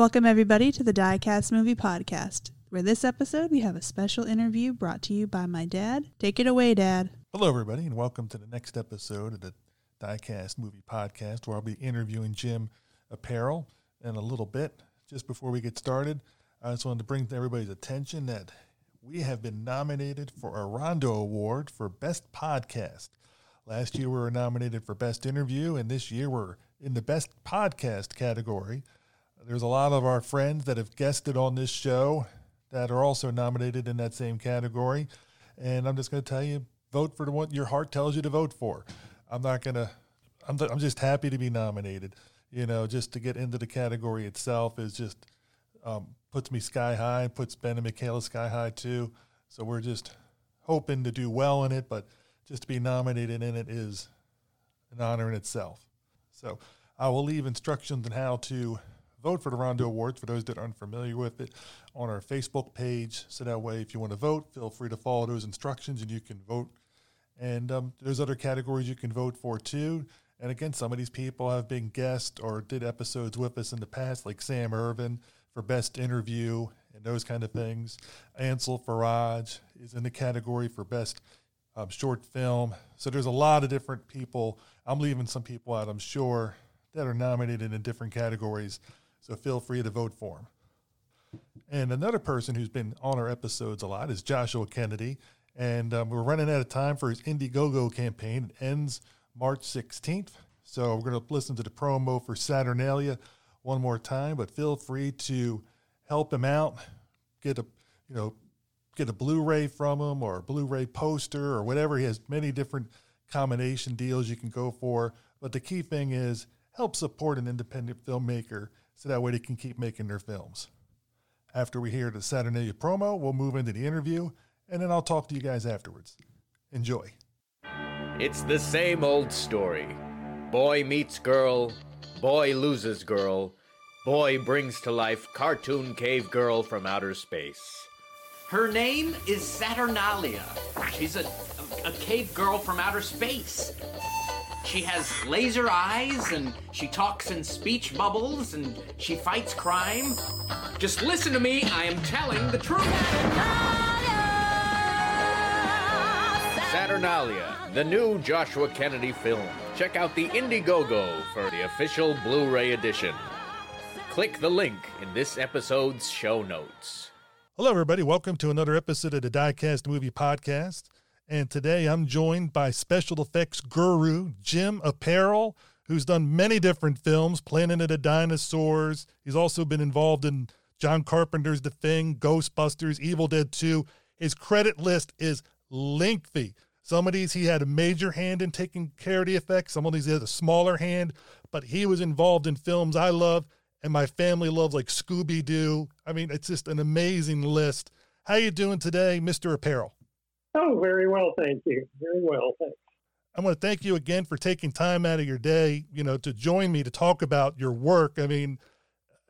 Welcome, everybody, to the Diecast Movie Podcast, where this episode we have a special interview brought to you by my dad. Take it away, Dad. Hello, everybody, and welcome to the next episode of the Diecast Movie Podcast, where I'll be interviewing Jim Aupperle in a little bit. Just before we get started, I just wanted to bring to everybody's attention that we have been nominated for a Rondo Award for Best Podcast. Last year we were nominated for Best Interview, and this year we're in the Best Podcast category. There's a lot of our friends that have guested on this show that are also nominated in that same category. And I'm just going to tell you vote for the one your heart tells you to vote for. I'm not going to, I'm, I'm just happy to be nominated. You know, just to get into the category itself is just um, puts me sky high, puts Ben and Michaela sky high too. So we're just hoping to do well in it, but just to be nominated in it is an honor in itself. So I will leave instructions on how to vote for the Rondo Awards for those that aren't familiar with it on our Facebook page. So that way, if you want to vote, feel free to follow those instructions and you can vote. And um, there's other categories you can vote for too. And again, some of these people have been guests or did episodes with us in the past, like Sam Irvin for Best Interview and those kind of things. Ansel Faraj is in the category for Best um, Short Film. So there's a lot of different people. I'm leaving some people out, I'm sure, that are nominated in different categories. So feel free to vote for him. And another person who's been on our episodes a lot is Joshua Kennedy. And um, we're running out of time for his Indiegogo campaign. It ends March 16th. So we're going to listen to the promo for Saturnalia one more time, but feel free to help him out. Get a, you know, get a Blu-ray from him or a Blu-ray poster or whatever. He has many different combination deals you can go for. But the key thing is help support an independent filmmaker so that way they can keep making their films. After we hear the Saturnalia promo, we'll move into the interview, and then I'll talk to you guys afterwards. Enjoy. It's the same old story. Boy meets girl, boy loses girl, boy brings to life cartoon cave girl from outer space. Her name is Saturnalia. She's a, a, a cave girl from outer space. She has laser eyes and she talks in speech bubbles and she fights crime. Just listen to me, I am telling the truth. Saturnalia, the new Joshua Kennedy film. Check out the Indiegogo for the official Blu ray edition. Click the link in this episode's show notes. Hello, everybody. Welcome to another episode of the Diecast Movie Podcast. And today I'm joined by special effects guru Jim Aupperle, who's done many different films, Planet of the Dinosaurs. He's also been involved in John Carpenter's The Thing, Ghostbusters, Evil Dead 2. His credit list is lengthy. Some of these he had a major hand in taking care of the effects. Some of these he had a smaller hand, but he was involved in films I love and my family loves, like Scooby Doo. I mean, it's just an amazing list. How you doing today, Mr. Aupperle? Oh, very well, thank you. Very well, thanks. I want to thank you again for taking time out of your day, you know, to join me to talk about your work. I mean,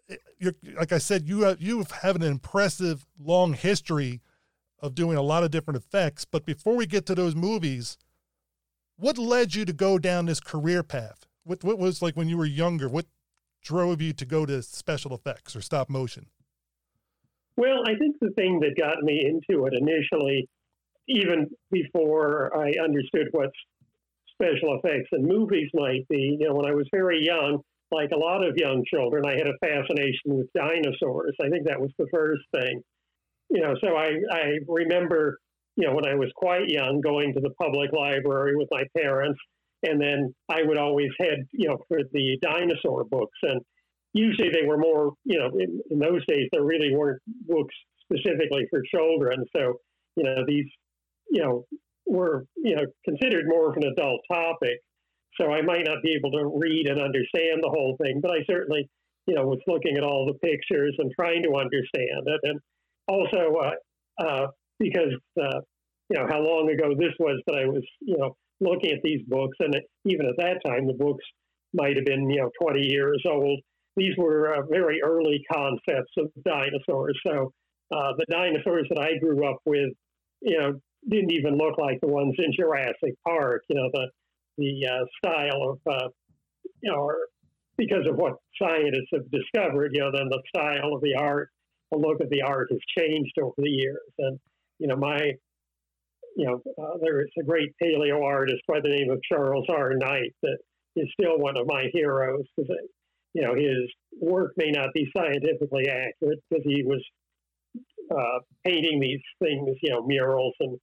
eh, you're like I said, you have, you have an impressive long history of doing a lot of different effects. But before we get to those movies, what led you to go down this career path? What what was like when you were younger? What drove you to go to special effects or stop motion? Well, I think the thing that got me into it initially even before I understood what special effects and movies might be. You know, when I was very young, like a lot of young children, I had a fascination with dinosaurs. I think that was the first thing. You know, so I, I remember, you know, when I was quite young, going to the public library with my parents, and then I would always head, you know, for the dinosaur books. And usually they were more, you know, in, in those days, there really weren't books specifically for children. So, you know, these you know, were, you know, considered more of an adult topic. So I might not be able to read and understand the whole thing, but I certainly, you know, was looking at all the pictures and trying to understand it. And also, uh, uh, because, uh, you know, how long ago this was that I was, you know, looking at these books. And even at that time, the books might have been, you know, 20 years old. These were uh, very early concepts of dinosaurs. So uh, the dinosaurs that I grew up with, you know, didn't even look like the ones in Jurassic Park. You know, the the uh, style of uh, you know, or because of what scientists have discovered, you know, then the style of the art, the look of the art has changed over the years. And, you know, my, you know, uh, there is a great paleo artist by the name of Charles R. Knight that is still one of my heroes because, you know, his work may not be scientifically accurate because he was uh, painting these things, you know, murals and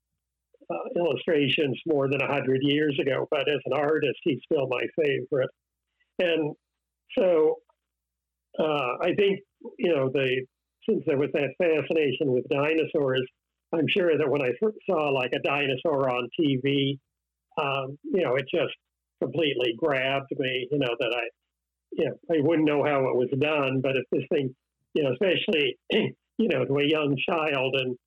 uh, illustrations more than 100 years ago. But as an artist, he's still my favorite. And so uh, I think, you know, the since there was that fascination with dinosaurs, I'm sure that when I saw like a dinosaur on TV, um, you know, it just completely grabbed me, you know, that I, you know, I wouldn't know how it was done, but if this thing, you know, especially, you know, to a young child and,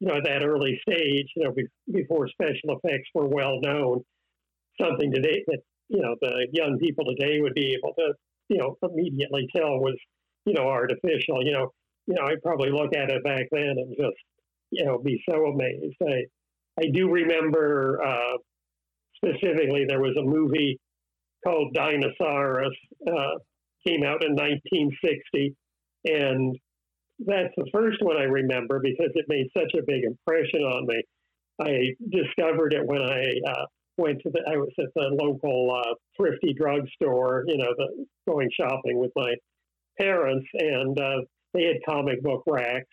you know, at that early stage, you know, before special effects were well known, something today that, you know, the young people today would be able to, you know, immediately tell was, you know, artificial. You know, you know, I'd probably look at it back then and just, you know, be so amazed. I, I do remember uh, specifically there was a movie called Dinosaurus, uh, came out in 1960, and that's the first one I remember because it made such a big impression on me. I discovered it when I uh, went to the, I was at the local uh, thrifty drugstore, you know, the, going shopping with my parents, and uh, they had comic book racks,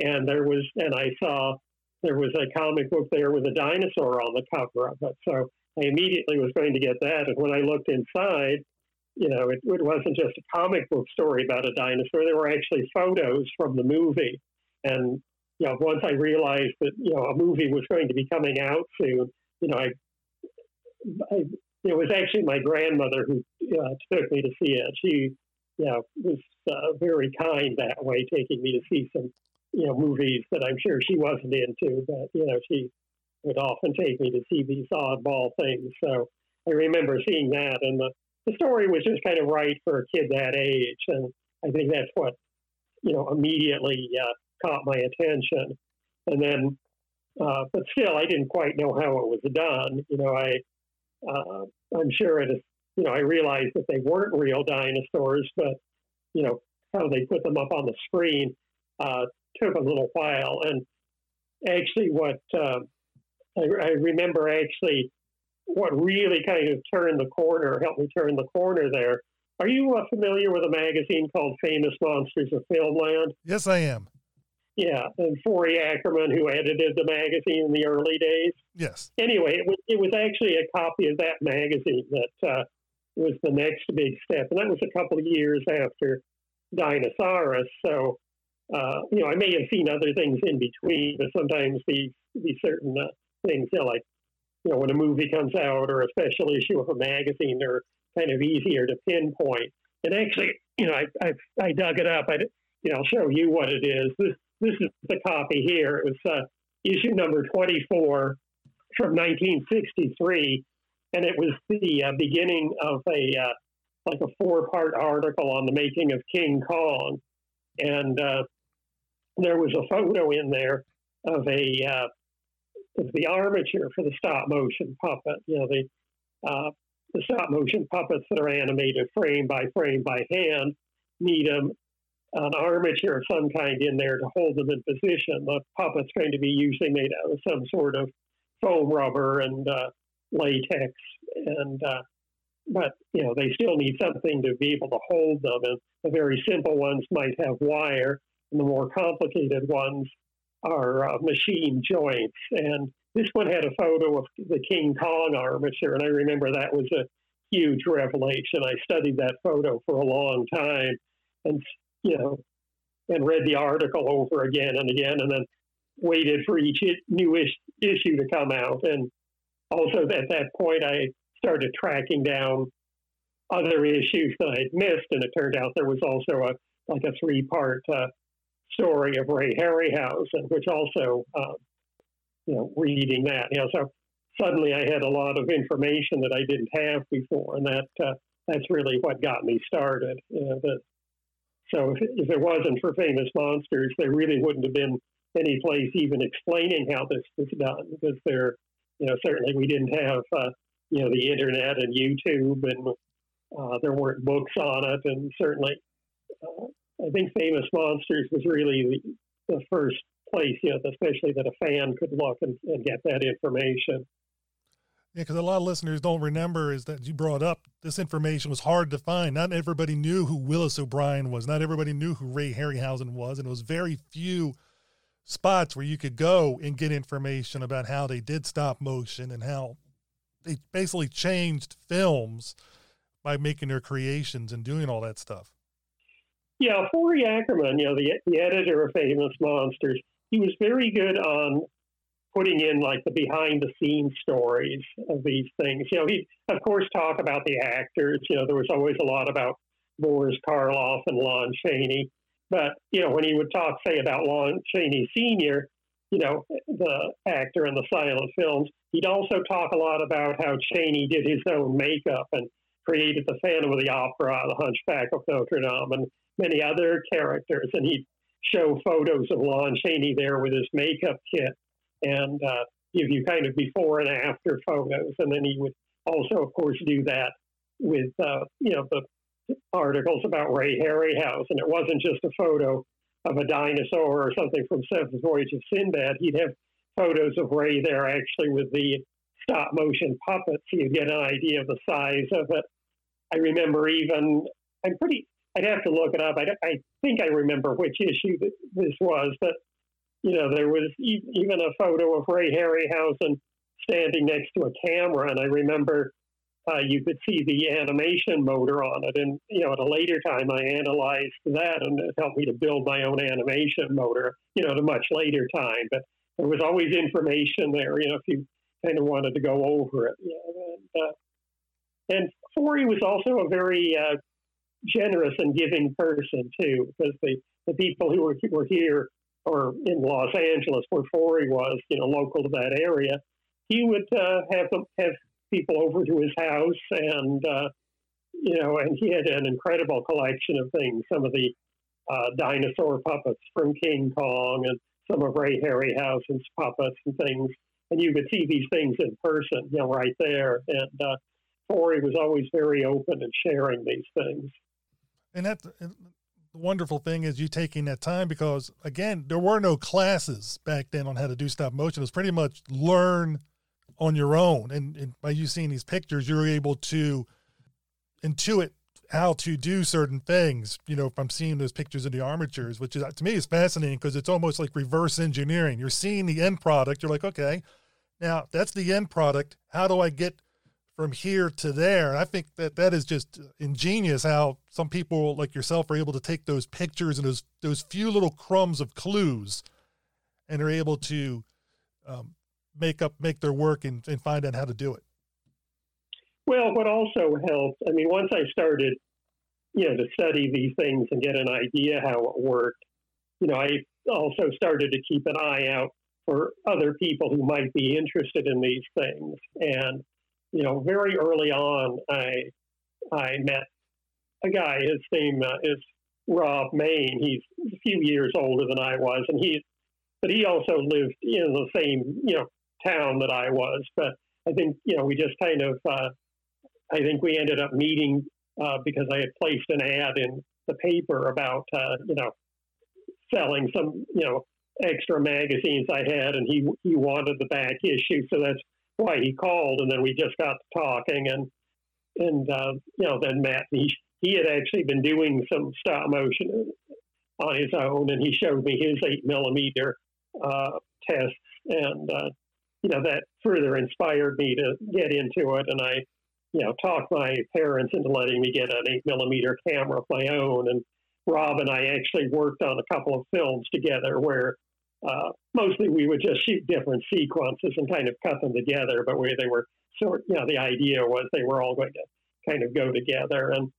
and there was, and I saw there was a comic book there with a dinosaur on the cover of it. So I immediately was going to get that, and when I looked inside, you know, it, it wasn't just a comic book story about a dinosaur. There were actually photos from the movie, and you know, once I realized that you know a movie was going to be coming out soon, you know, I I, it was actually my grandmother who uh, took me to see it. She, you know, was uh, very kind that way, taking me to see some, you know, movies that I'm sure she wasn't into, but you know, she would often take me to see these oddball things. So I remember seeing that, and the the story was just kind of right for a kid that age, and I think that's what you know immediately uh, caught my attention. And then, uh, but still, I didn't quite know how it was done. You know, I uh, I'm sure it is, you know, I realized that they weren't real dinosaurs, but, you know, how they put them up on the screen uh, took a little while. And actually, what uh, I, I, remember actually what really kind of turned the corner, helped me turn the corner there. Are you uh, familiar with a magazine called Famous Monsters of Filmland? Yes, I am. Yeah, and Forry Ackerman, who edited the magazine in the early days. Yes. Anyway, it was, it was actually a copy of that magazine that uh, was the next big step, and that was a couple of years after Dinosaurus. So, uh, you know, I may have seen other things in between, but sometimes these these certain uh, things, you know, like you know, when a movie comes out or a special issue of a magazine, they're kind of easier to pinpoint. And actually, you know, I I, I dug it up. I you know, I'll show you what it is. This this is the copy here. It was uh, issue number 24 from 1963, and it was the uh, beginning of a uh, like a four-part article on the making of King Kong, and uh, there was a photo in there of a of the armature for the stop motion puppet. You know the uh, the stop motion puppets that are animated frame by frame by hand need them an armature of some kind in there to hold them in position. The puppet's going to be usually made out of some sort of foam rubber and uh, latex, and uh, but you know they still need something to be able to hold them. And the very simple ones might have wire, and the more complicated ones are uh, machine joints. And this one had a photo of the King Kong armature, and I remember that was a huge revelation. I studied that photo for a long time, and you know, and read the article over again and again, and then waited for each new issue to come out. And also at that point, I started tracking down other issues that I'd missed, and it turned out there was also a like a three part uh, story of Ray Harryhausen, which also, uh, you know, reading that, you know, so suddenly I had a lot of information that I didn't have before, and that uh, that's really what got me started. You know, so if, if it wasn't for famous monsters, there really wouldn't have been any place even explaining how this was done because there, you know, certainly we didn't have, uh, you know, the internet and YouTube and Uh, there weren't books on it, and certainly, uh, I think Famous Monsters was really the, the first place, you know, especially that a fan could look and, and get that information. Yeah, because a lot of listeners don't remember is that you brought up this information was hard to find. Not everybody knew who Willis O'Brien was. Not everybody knew who Ray Harryhausen was, and it was very few spots where you could go and get information about how they did stop motion and how they basically changed films by making their creations and doing all that stuff. Yeah, Forry Ackerman, you know, the, the editor of Famous Monsters, he was very good on putting in like the behind the scenes stories of these things. You know, he of course talk about the actors. You know, there was always a lot about Boris Karloff and Lon Chaney. But, you know, when he would talk, say, about Lon Chaney Sr., you know, the actor in the silent films, he'd also talk a lot about how Chaney did his own makeup and created the Phantom of the Opera, the Hunchback of Notre Dame, and many other characters. And he'd show photos of Lon Chaney there with his makeup kit and uh, give you kind of before and after photos. And then he would also, of course, do that with, uh, you know, the articles about Ray Harryhausen. And it wasn't just a photo of a dinosaur or something from Seventh Voyage of Sinbad. He'd have photos of Ray there actually with the stop motion puppets. You get an idea of the size of it. I remember even, I'm pretty, I'd have to look it up. I, I think I remember which issue this was, but, you know, there was even a photo of Ray Harryhausen standing next to a camera. And I remember uh, you could see the animation motor on it. And, you know, at a later time, I analyzed that and it helped me to build my own animation motor, you know, at a much later time. But there was always information there, you know, if you kind of wanted to go over it. And, uh, and Forry was also a very uh, generous and giving person, too, because the, the people who were, were here or in Los Angeles, where Forry was, you know, local to that area, he would uh, have them have people over to his house, and uh, you know, and he had an incredible collection of things. Some of the uh, dinosaur puppets from King Kong, and some of Ray Harryhausen's puppets and things. And you could see these things in person, you know, right there. And Forry was always very open and sharing these things. And that the wonderful thing is you taking that time because again, there were no classes back then on how to do stop motion. It was pretty much learn on your own. And, and by you seeing these pictures, you're able to intuit how to do certain things, you know, from seeing those pictures of the armatures, which is to me is fascinating because it's almost like reverse engineering. You're seeing the end product. You're like, okay, now that's the end product. How do I get from here to there? And I think that that is just ingenious how some people like yourself are able to take those pictures and those those few little crumbs of clues, and are able to um, make up make their work and, and find out how to do it well what also helped i mean once i started you know to study these things and get an idea how it worked you know i also started to keep an eye out for other people who might be interested in these things and you know very early on i i met a guy his name uh, is rob main he's a few years older than i was and he but he also lived in the same you know town that I was. But I think, you know, we just kind of, uh, I think we ended up meeting uh, because I had placed an ad in the paper about, uh, you know, selling some, you know, extra magazines I had, and he he wanted the back issue, so that's why he called, and then we just got to talking, and and uh, you know, then Matt he he had actually been doing some stop motion on his own, and he showed me his eight millimeter uh, tests, and uh, you know, that further inspired me to get into it. And I, you know, talked my parents into letting me get an eight millimeter camera of my own. And Rob and I actually worked on a couple of films together where uh, mostly we would just shoot different sequences and kind of cut them together, but where they were sort, you know, the idea was they were all going to kind of go together. And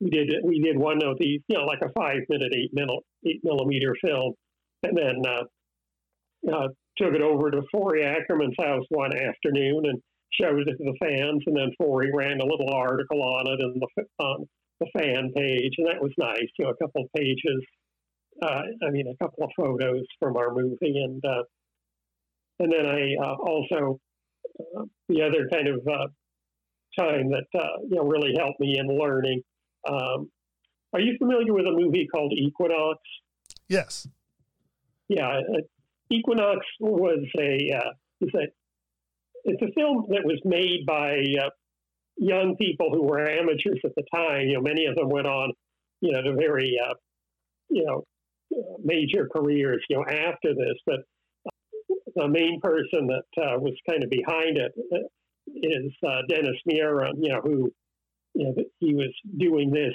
we did we did one of these, you know, like a five minute eight minute eight millimeter film, and then uh, uh, took it over to Forry Ackerman's house one afternoon and showed it to the fans. And then Forry ran a little article on it on the, on the fan page. And that was nice, you know, a couple pages. Uh, I mean, a couple of photos from our movie. And, uh, and then I uh, also, uh, the other kind of uh, time that uh, you know really helped me in learning. Um, are you familiar with a movie called Equinox? Yes. Yeah, uh, Equinox was a uh, is a it's a film that was made by uh, young people who were amateurs at the time. You know, many of them went on, you know, to very uh, you know major careers. You know, after this, but the main person that uh, was kind of behind it is uh, uh, Dennis Muren, you know, who, you know, he was doing this,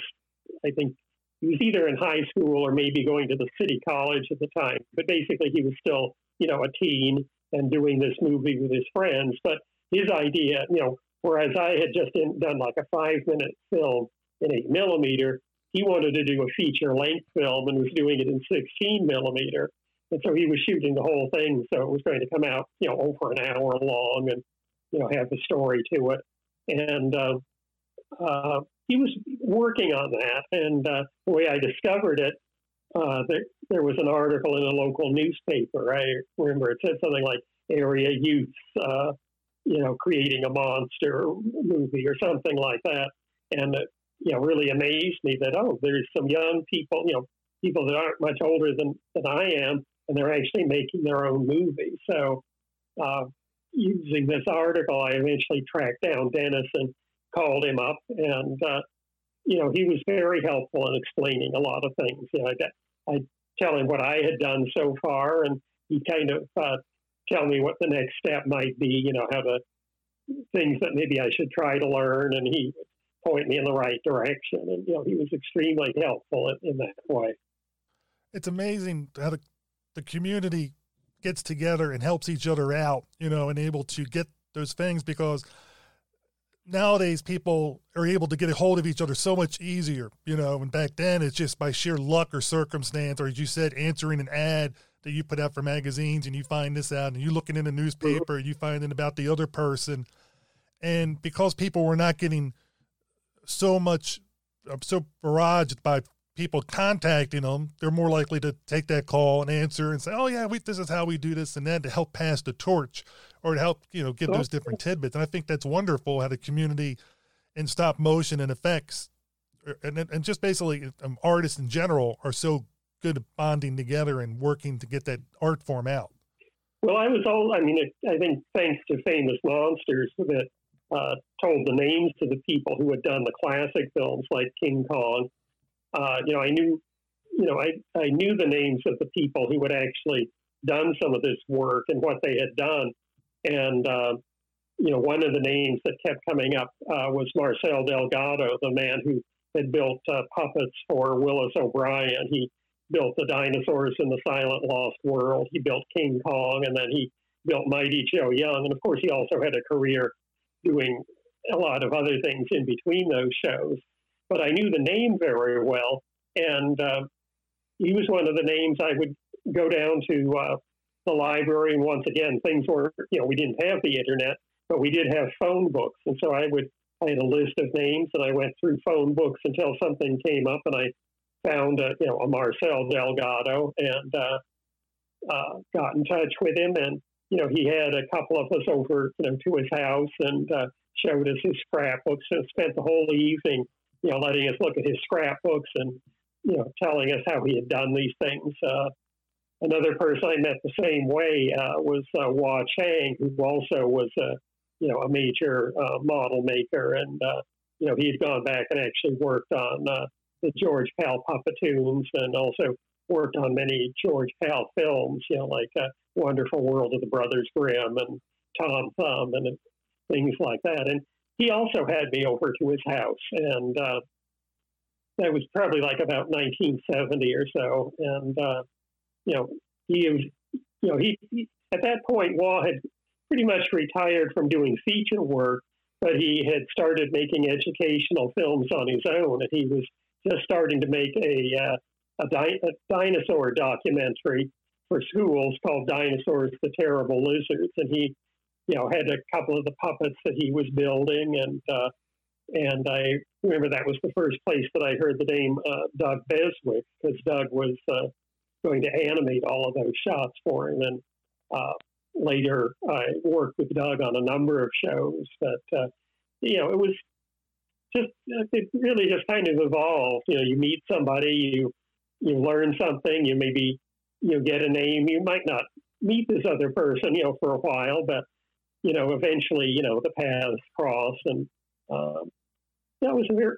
I think he was either in high school or maybe going to the city college at the time, but basically he was still, you know, a teen and doing this movie with his friends. But his idea, you know, whereas I had just in, done like a five minute film in eight millimeter, he wanted to do a feature length film and was doing it in 16 millimeter. And so he was shooting the whole thing, so it was going to come out, you know, over an hour long and, you know, have the story to it. And uh, uh, he was working on that. And uh, the way I discovered it, uh, there, there was an article in a local newspaper. I remember it said something like area youths, uh, you know, creating a monster movie or something like that. And you know, really amazed me that, oh, there's some young people, you know, people that aren't much older than, than I am and they're actually making their own movie. So, uh, using this article, I eventually tracked down Dennis and called him up, and uh, you know he was very helpful in explaining a lot of things. You know, I, I tell him what I had done so far, and he kind of uh, tell me what the next step might be. You know, how to things that maybe I should try to learn, and he point me in the right direction. And you know, he was extremely helpful in, in that way. It's amazing how the the community gets together and helps each other out, you know, and able to get those things because nowadays people are able to get a hold of each other so much easier, you know, and back then it's just by sheer luck or circumstance, or as you said, answering an ad that you put out for magazines and you find this out and you're looking in a mm-hmm. newspaper, and you find it about the other person. And because people were not getting so much, I'm so barraged by people contacting them, they're more likely to take that call and answer and say, "Oh yeah, we, this is how we do this and that," to help pass the torch or to help you know give those different tidbits. And I think that's wonderful how the community in stop motion and effects, er, and and just basically um, artists in general are so good at bonding together and working to get that art form out. Well, I was all. I mean, it, I think thanks to Famous Monsters that uh, told the names to the people who had done the classic films like King Kong uh, you know, I knew, you know, I, I knew the names of the people who had actually done some of this work and what they had done. And, uh, you know, one of the names that kept coming up uh, was Marcel Delgado, the man who had built uh, puppets for Willis O'Brien. He built the dinosaurs in the Silent Lost World. He built King Kong, and then he built Mighty Joe Young. And of course, he also had a career doing a lot of other things in between those shows but I knew the name very well. And uh, he was one of the names I would go down to uh, the library. And once again, things were, you know, we didn't have the internet, but we did have phone books. And so I would, I had a list of names and I went through phone books until something came up and I found, a, you know, a Marcel Delgado and uh, uh, got in touch with him. And, you know, he had a couple of us over, you know, to his house and uh, showed us his scrapbooks and spent the whole evening you know, letting us look at his scrapbooks and, you know, telling us how he had done these things. Uh, another person I met the same way uh, was uh, Wah Chang, who also was a, you know, a major uh, model maker. And, uh, you know, he had gone back and actually worked on uh, the George Pal Puppetoons and also worked on many George Pal films, you know, like Wonderful World of the Brothers Grimm and Tom Thumb and things like that. And he also had me over to his house, and uh, that was probably like about 1970 or so. And uh, you know, he was, you know, he, he at that point Wah had pretty much retired from doing feature work, but he had started making educational films on his own, and he was just starting to make a uh, a, di- a dinosaur documentary for schools called Dinosaurs: The Terrible Lizards, and he you know, had a couple of the puppets that he was building, and uh, and I remember that was the first place that I heard the name uh, Doug Beswick because Doug was uh, going to animate all of those shots for him, and uh, later I worked with Doug on a number of shows. But uh, you know, it was just it really just kind of evolved. You know, you meet somebody, you you learn something, you maybe you get a name. You might not meet this other person, you know, for a while, but you know, eventually, you know, the paths cross, and um, that was a very,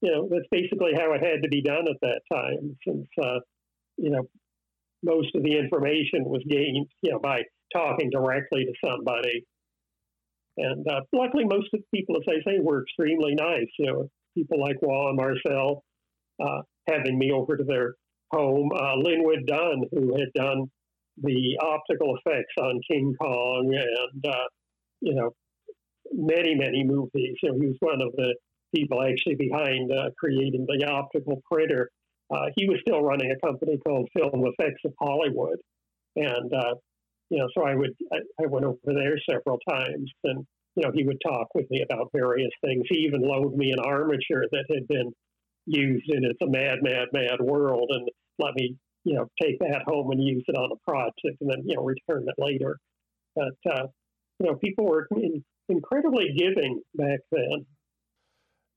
you know, that's basically how it had to be done at that time, since uh, you know, most of the information was gained, you know, by talking directly to somebody. And uh, luckily, most of the people, as I say, were extremely nice. You know, people like Wah and Marcel uh, having me over to their home. Uh, Linwood Dunn, who had done the optical effects on King Kong and, uh, you know, many, many movies. You know, he was one of the people actually behind uh, creating the optical printer. Uh, he was still running a company called Film Effects of Hollywood. And, uh, you know, so I would, I, I went over there several times and, you know, he would talk with me about various things. He even loaned me an armature that had been used in It's a Mad, Mad, Mad World and let me, you know, take that home and use it on a project and then, you know, return it later. But, uh, you know, people were in, incredibly giving back then.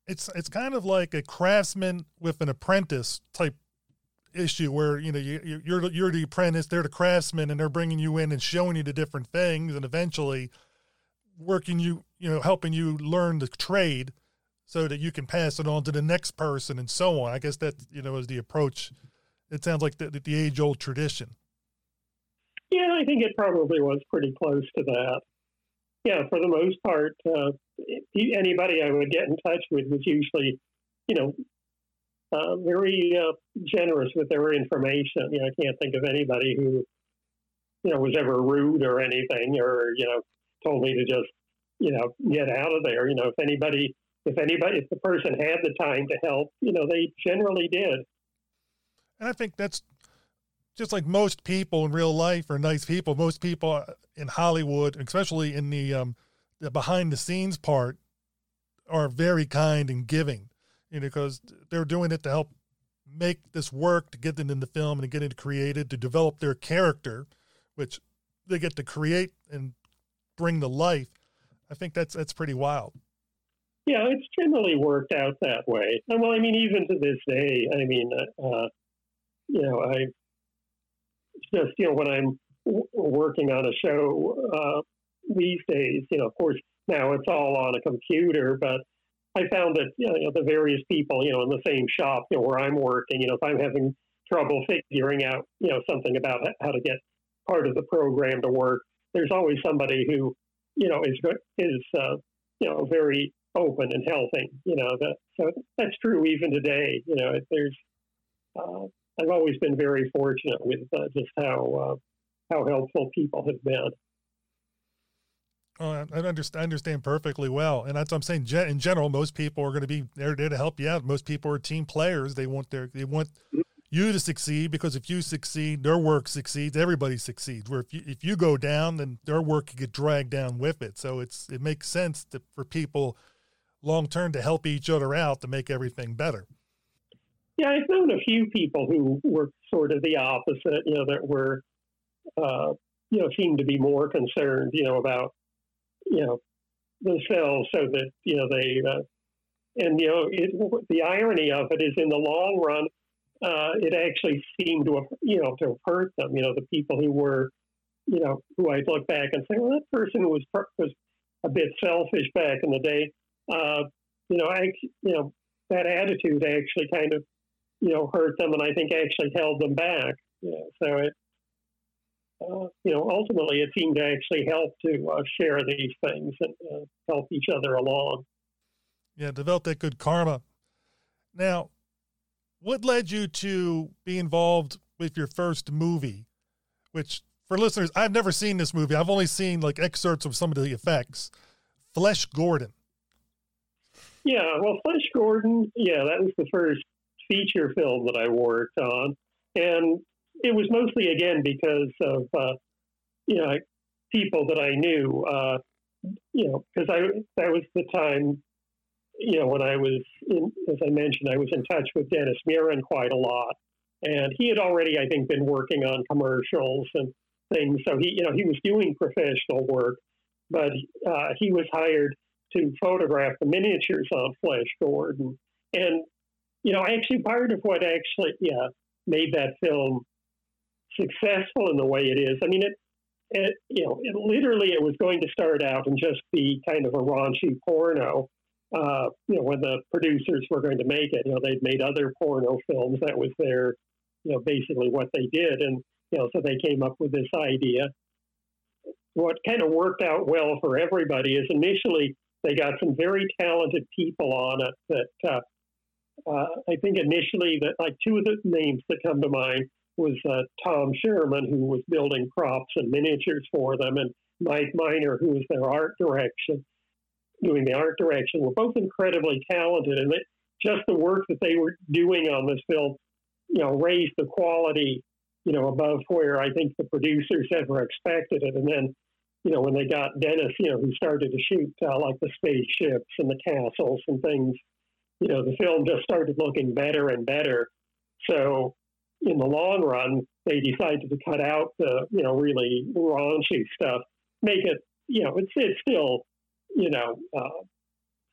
It's, it's kind of like a craftsman with an apprentice type issue where you know you, you're you're the apprentice, they're the craftsman, and they're bringing you in and showing you the different things, and eventually working you you know helping you learn the trade so that you can pass it on to the next person and so on. I guess that you know is the approach. It sounds like the, the age old tradition. Yeah, I think it probably was pretty close to that. Yeah, for the most part, uh, anybody I would get in touch with was usually, you know, uh, very uh, generous with their information. You know, I can't think of anybody who, you know, was ever rude or anything, or you know, told me to just, you know, get out of there. You know, if anybody if anybody, if the person had the time to help, you know, they generally did. And I think that's just like most people in real life are nice people. Most people in Hollywood, especially in the, um, the behind the scenes part, are very kind and giving, you know, because they're doing it to help make this work, to get them in the film and to get it created, to develop their character, which they get to create and bring to life. I think that's that's pretty wild. Yeah, it's generally worked out that way. And well, I mean, even to this day, I mean, uh, uh you know, I just, you know, when I'm w- working on a show uh, these days, you know, of course, now it's all on a computer, but I found that, you know, the various people, you know, in the same shop, you know, where I'm working, you know, if I'm having trouble figuring out, you know, something about how to get part of the program to work, there's always somebody who, you know, is, is, uh, you know, very open and helping. You know, that so that's true even today. You know, there's uh, I've always been very fortunate with uh, just how uh, how helpful people have been. Oh, I understand, I understand perfectly well, and that's what I'm saying. In general, most people are going to be there, to help you out. Most people are team players. They want their they want you to succeed because if you succeed, their work succeeds. Everybody succeeds. Where if you if you go down, then their work can get dragged down with it. So it's it makes sense to, for people long term to help each other out to make everything better. Yeah, I've known a few people who were sort of the opposite, you know, that were, uh, you know, seemed to be more concerned, you know, about, you know, themselves so that, you know, they, uh, and, you know, it, the irony of it is in the long run, uh, it actually seemed to have, you know, to have hurt them, you know, the people who were, you know, who I'd look back and say, well, that person was, was a bit selfish back in the day uh, you know, I, you know, that attitude actually kind of, you know, hurt them, and I think actually held them back. So it, uh, you know, ultimately it seemed to actually help to uh, share these things and uh, help each other along. Yeah, develop that good karma. Now, what led you to be involved with your first movie? Which, for listeners, I've never seen this movie. I've only seen like excerpts of some of the effects. Flesh Gordon. Yeah, well, Flesh Gordon, yeah, that was the first feature film that I worked on, and it was mostly again because of uh, you know people that I knew. Uh, you know, because I that was the time, you know, when I was in, as I mentioned, I was in touch with Dennis Muren quite a lot, and he had already, I think, been working on commercials and things. So he, you know, he was doing professional work, but uh, he was hired to photograph the miniatures on Flesh Gordon. And, you know, actually part of what actually yeah, made that film successful in the way it is, I mean, it, it you know, it, literally it was going to start out and just be kind of a raunchy porno. Uh, you know, when the producers were going to make it, you know, they'd made other porno films. That was their, you know, basically what they did. And, you know, so they came up with this idea what kind of worked out well for everybody is initially they got some very talented people on it that uh, uh, I think initially that like two of the names that come to mind was uh, Tom Scherman, who was building props and miniatures for them, and Mike Minor, who was their art direction, doing the art direction, were both incredibly talented, and it, just the work that they were doing on this film, you know, raised the quality, you know, above where I think the producers ever expected it, and then you know, when they got Dennis, you know, who started to shoot uh, like the spaceships and the castles and things, you know, the film just started looking better and better. So in the long run, they decided to cut out the, you know, really raunchy stuff, make it, you know, it's, it's still, you know, uh,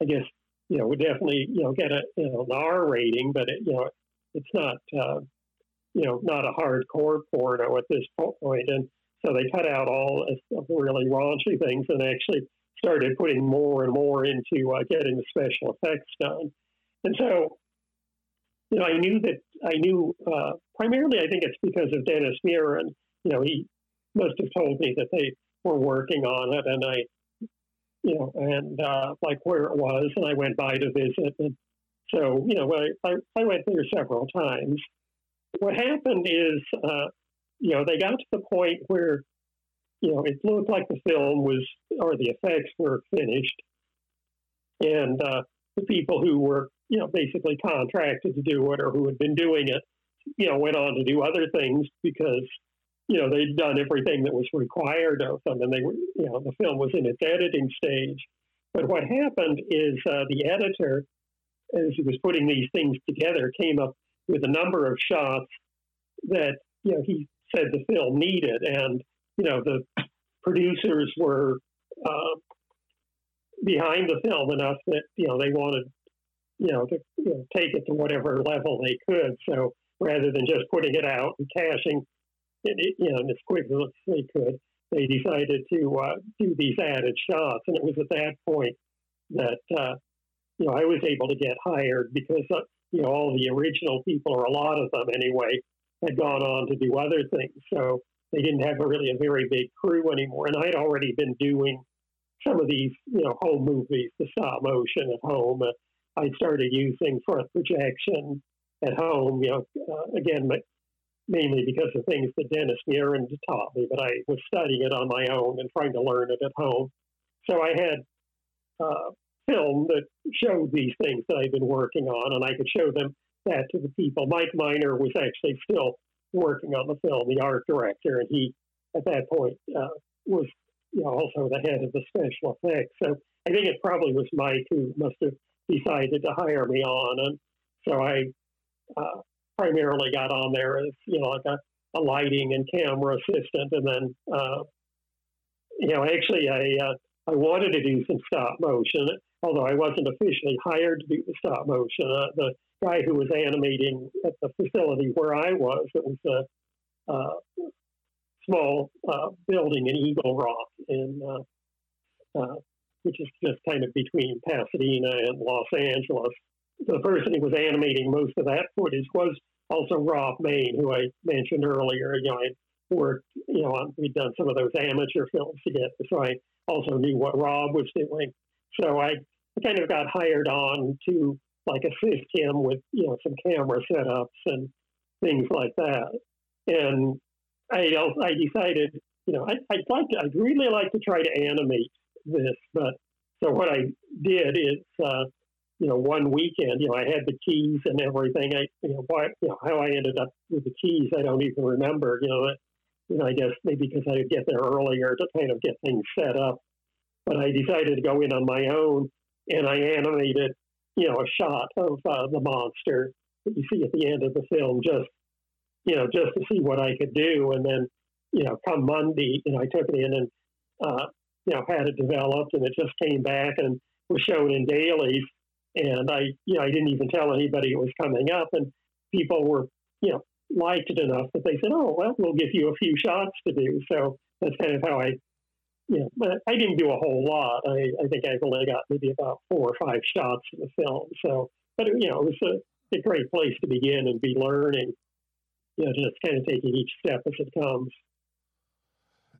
I guess, you know, would definitely, you know, get a, you know, an R rating, but it, you know, it's not, uh, you know, not a hardcore porno at this point. And, so they cut out all really raunchy things and actually started putting more and more into uh, getting the special effects done. And so, you know, I knew that I knew uh, primarily. I think it's because of Dennis Muren. You know, he must have told me that they were working on it, and I, you know, and uh, like where it was, and I went by to visit. And so, you know, I, I, I went there several times. What happened is uh, you know, they got to the point where, you know, it looked like the film was, or the effects were finished. And uh, the people who were, you know, basically contracted to do it or who had been doing it, you know, went on to do other things because, you know, they'd done everything that was required of them and they were, you know, the film was in its editing stage. But what happened is uh, the editor, as he was putting these things together, came up with a number of shots that, you know, he said the film needed. And, you know, the producers were uh, behind the film enough that, you know, they wanted, you know, to you know, take it to whatever level they could. So rather than just putting it out and cashing it, you know, as quick as they could, they decided to uh, do these added shots. And it was at that point that, uh, you know, I was able to get hired because, uh, you know, all the original people, or a lot of them anyway, had gone on to do other things. So they didn't have a really a very big crew anymore. And I'd already been doing some of these, you know, home movies, the stop motion at home. Uh, I started using front projection at home, you know, uh, again, mainly because of things that Dennis Muren taught me, but I was studying it on my own and trying to learn it at home. So I had uh, film that showed these things that I've been working on, and I could show them that to the people. Mike Minor was actually still working on the film, the art director, and he, at that point, uh, was you know, also the head of the special effects. So I think it probably was Mike who must have decided to hire me on, and so I uh, primarily got on there as you know like a, a lighting and camera assistant, and then uh, you know actually I uh, I wanted to do some stop motion, although I wasn't officially hired to do the stop motion. Uh, the guy who was animating at the facility where I was. It was a, a small uh, building in Eagle Rock, in, uh, uh, which is just kind of between Pasadena and Los Angeles. The person who was animating most of that footage was also Rob Main, who I mentioned earlier. You know, I worked, you know, we'd done some of those amateur films together, so I also knew what Rob was doing. So I kind of got hired on to like assist him with you know some camera setups and things like that. And I I decided you know I, I'd like to, I'd really like to try to animate this, but so what I did is uh, you know one weekend you know I had the keys and everything. I you know why you know how I ended up with the keys I don't even remember. You know you know I guess maybe because I would get there earlier to kind of get things set up. But I decided to go in on my own and I animated you know, a shot of uh, the monster that you see at the end of the film, just you know, just to see what I could do. And then, you know, come Monday, you know, I took it in and uh, you know had it developed, and it just came back, and was shown in dailies, and I, you know, I didn't even tell anybody it was coming up, and people were, you know, liked it enough that they said, "Oh, well, we'll give you a few shots to do." So that's kind of how I, you know, but I didn't do a whole lot. I, I think I've only got maybe about four or five shots in the film. So, but you know, it was a, a great place to begin and be learning. You know, just kind of taking each step as it comes.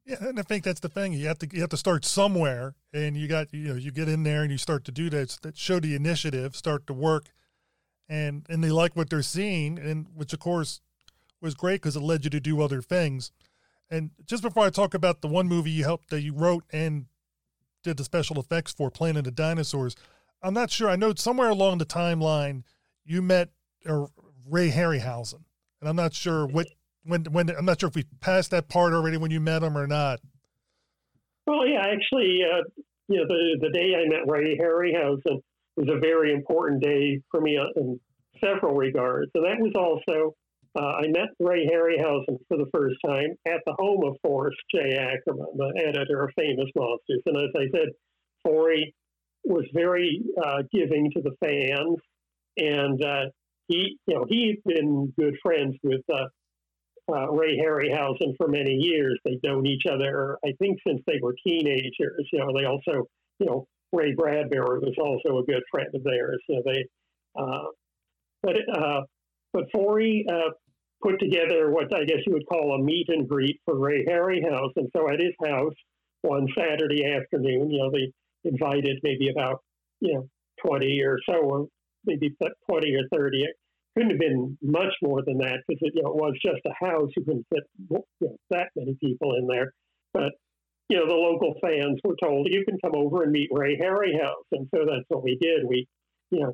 Yeah, and I think that's the thing. You have to you have to start somewhere, and you got you know you get in there and you start to do that. that show the initiative, start to work, and and they like what they're seeing, and which of course was great because it led you to do other things. And just before I talk about the one movie you helped that you wrote and did the special effects for, Planet of Dinosaurs, I'm not sure. I know somewhere along the timeline you met uh, Ray Harryhausen, and I'm not sure what when when I'm not sure if we passed that part already when you met him or not. Well, yeah, actually, uh, you know, the the day I met Ray Harryhausen was a very important day for me in several regards, and that was also uh, I met Ray Harryhausen for the first time at the home of Forrest J. Ackerman, the editor of Famous Monsters, and as I said, Forry was very uh, giving to the fans, and uh, he, you know, he'd been good friends with uh, uh, Ray Harryhausen for many years. They've known each other, I think, since they were teenagers. You know, they also, you know, Ray Bradbury was also a good friend of theirs. So they, uh, but but Forry uh, put together what I guess you would call a meet and greet for Ray Harryhausen. So at his house one Saturday afternoon, you know, they invited maybe about you know twenty or so, or maybe twenty or thirty It couldn't have been much more than that because it, you know, it was just a house. You couldn't fit you know, that many people in there. But, you know, the local fans were told, you can come over and meet Ray Harryhausen. And so that's what we did. We, you know,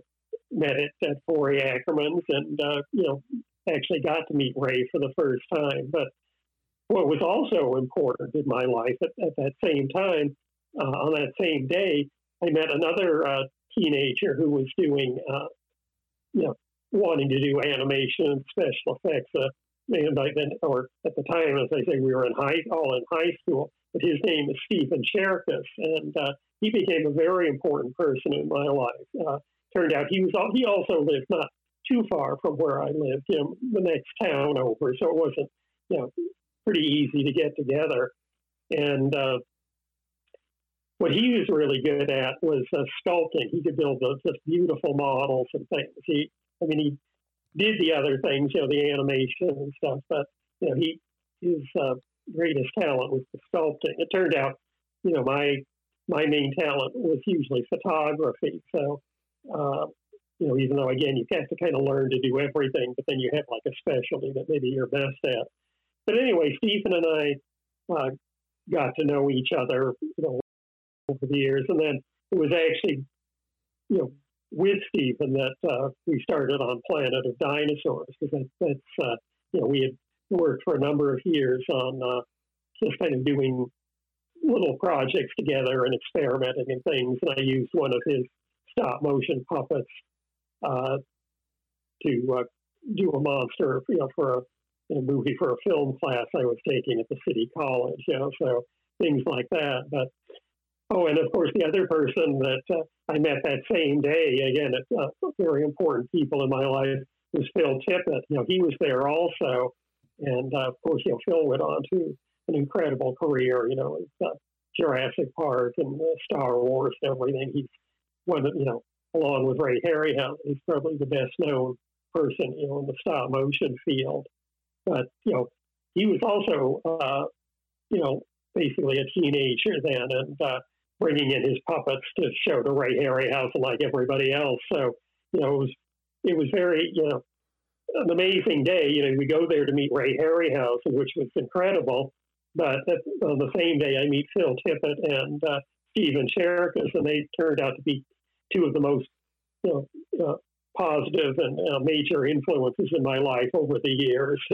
met at, at Forry Ackerman's and, uh, you know, actually got to meet Ray for the first time. But what was also important in my life at, at that same time, uh, on that same day, I met another uh, teenager who was doing, uh, you know, wanting to do animation and special effects. And by then, or at the time, as I say, we were in high, all in high school. But his name is Stephen Czerkas, and uh, he became a very important person in my life. Uh, turned out he was he also lived not too far from where I lived, you know, the next town over, so it wasn't you know pretty easy to get together. And uh, what he was really good at was uh, sculpting. He could build those just beautiful models and things. He I mean, he did the other things, you know, the animation and stuff, but you know, he his uh, greatest talent was the sculpting. It turned out, you know, my my main talent was usually photography. So, uh, you know, even though again you have to kind of learn to do everything, but then you have like a specialty that maybe you're best at. But anyway, Stephen and I uh, got to know each other, you know, over the years, and then it was actually, you know, with Stephen that uh, we started on Planet of Dinosaurs because that, that's uh, you know we had worked for a number of years on uh, just kind of doing little projects together and experimenting and things. And I used one of his stop motion puppets uh, to uh, do a monster, you know, for a, a, movie for a film class I was taking at the city college. You know, so things like that. But Oh, and of course, the other person that uh, I met that same day, again, it's uh, very important people in my life, was Phil Tippett. You know, he was there also. And uh, of course, you know, Phil went on to an incredible career, you know, with uh, Jurassic Park and Star Wars and everything. He's one of, you know, along with Ray Harryhausen, he's probably the best known person, you know, in the stop motion field. But, you know, he was also, uh, you know, basically a teenager then. And, uh, bringing in his puppets to show to Ray Harryhausen like everybody else. So, you know, it was it was very, you know, an amazing day. You know, we go there to meet Ray Harryhausen, which was incredible. But on the same day, I meet Phil Tippett and uh, Stephen Czerkas, and they turned out to be two of the most you know, uh, positive and uh, major influences in my life over the years.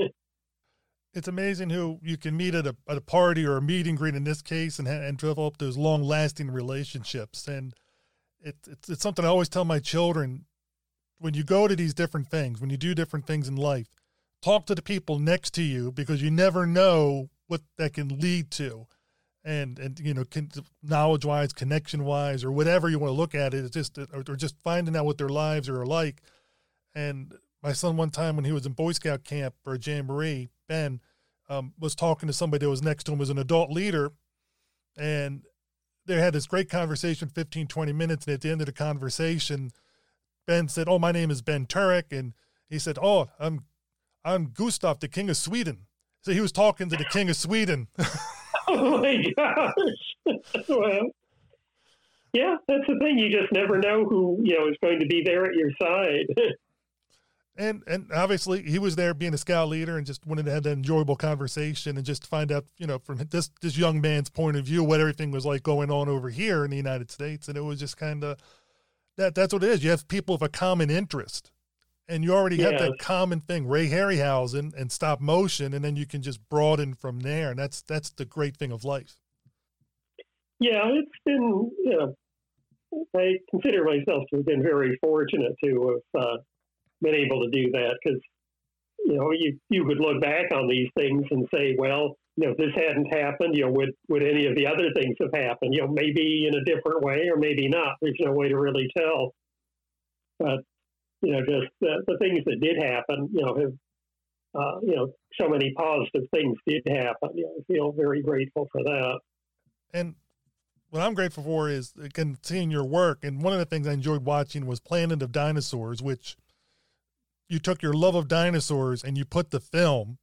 it's amazing who you can meet at a, at a party or a meeting greet in this case and, and develop those long lasting relationships. And it, it's, it's something I always tell my children when you go to these different things, when you do different things in life, talk to the people next to you because you never know what that can lead to. And and you know knowledge wise connection wise or whatever you want to look at it it's just or, or just finding out what their lives are like. And my son one time when he was in boy scout camp for a jamboree ben um, was talking to somebody that was next to him as an adult leader and they had this great conversation 15 20 minutes and at the end of the conversation ben said oh my name is ben turek and he said oh i'm i'm gustav the king of sweden. So he was talking to the king of sweden oh my gosh. well, yeah, that's the thing. You just never know who you know is going to be there at your side. and and obviously he was there being a scout leader and just wanted to have that enjoyable conversation and just find out you know from this this young man's point of view what everything was like going on over here in the United States and it was just kind of that that's what it is you have people of a common interest and you already yes. have that common thing ray harryhausen and stop motion and then you can just broaden from there and that's that's the great thing of life. Yeah it's been you know i consider myself to have been very fortunate to have uh, been able to do that because you know you you could look back on these things and say well you know if this hadn't happened you know would would any of the other things have happened? You know maybe in a different way or maybe not. There's no way to really tell. But you know, just the, the things that did happen, you know, have, uh, you know, so many positive things did happen. You know, I feel very grateful for that. And what I'm grateful for is again seeing your work. And one of the things I enjoyed watching was Planet of Dinosaurs, which you took your love of dinosaurs and you put the film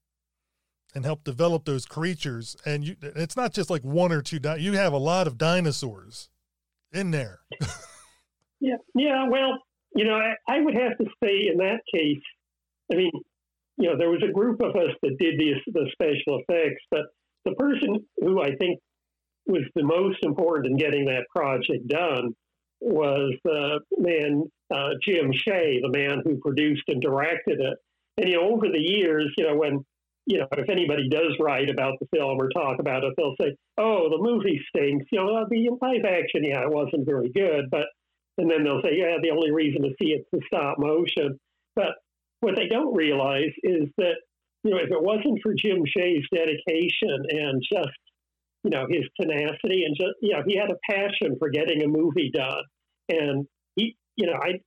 and helped develop those creatures. And you, it's not just like one or two. Di- you have a lot of dinosaurs in there. yeah, yeah. Well, you know, I, I would have to say in that case, I mean, you know, there was a group of us that did the, the special effects, but the person who I think was the most important in getting that project done was the man uh, Jim Shea, the man who produced and directed it. And you know, over the years, you know, when you know, if anybody does write about the film or talk about it, they'll say, "Oh, the movie stinks." You know, the live action, yeah, it wasn't very good, but and then they'll say, yeah, the only reason to see it's the stop motion. But what they don't realize is that, you know, if it wasn't for Jim Shea's dedication and just, you know, his tenacity and just, you know, he had a passion for getting a movie done. And he, you know, I,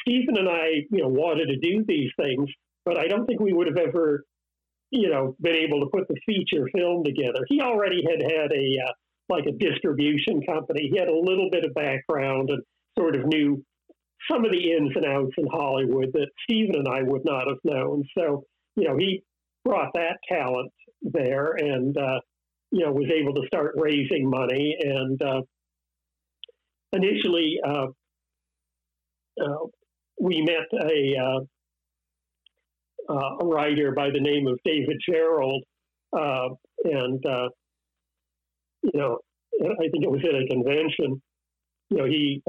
Stephen and I, you know, wanted to do these things, but I don't think we would have ever, you know, been able to put the feature film together. He already had had a, uh, like a distribution company. He had a little bit of background and sort of knew some of the ins and outs in Hollywood that Stephen and I would not have known. So, you know, he brought that talent there and, uh, you know, was able to start raising money. And uh, initially, uh, uh we met a, uh, uh, a writer by the name of David Gerrold. and, you know, I think it was at a convention. You know, he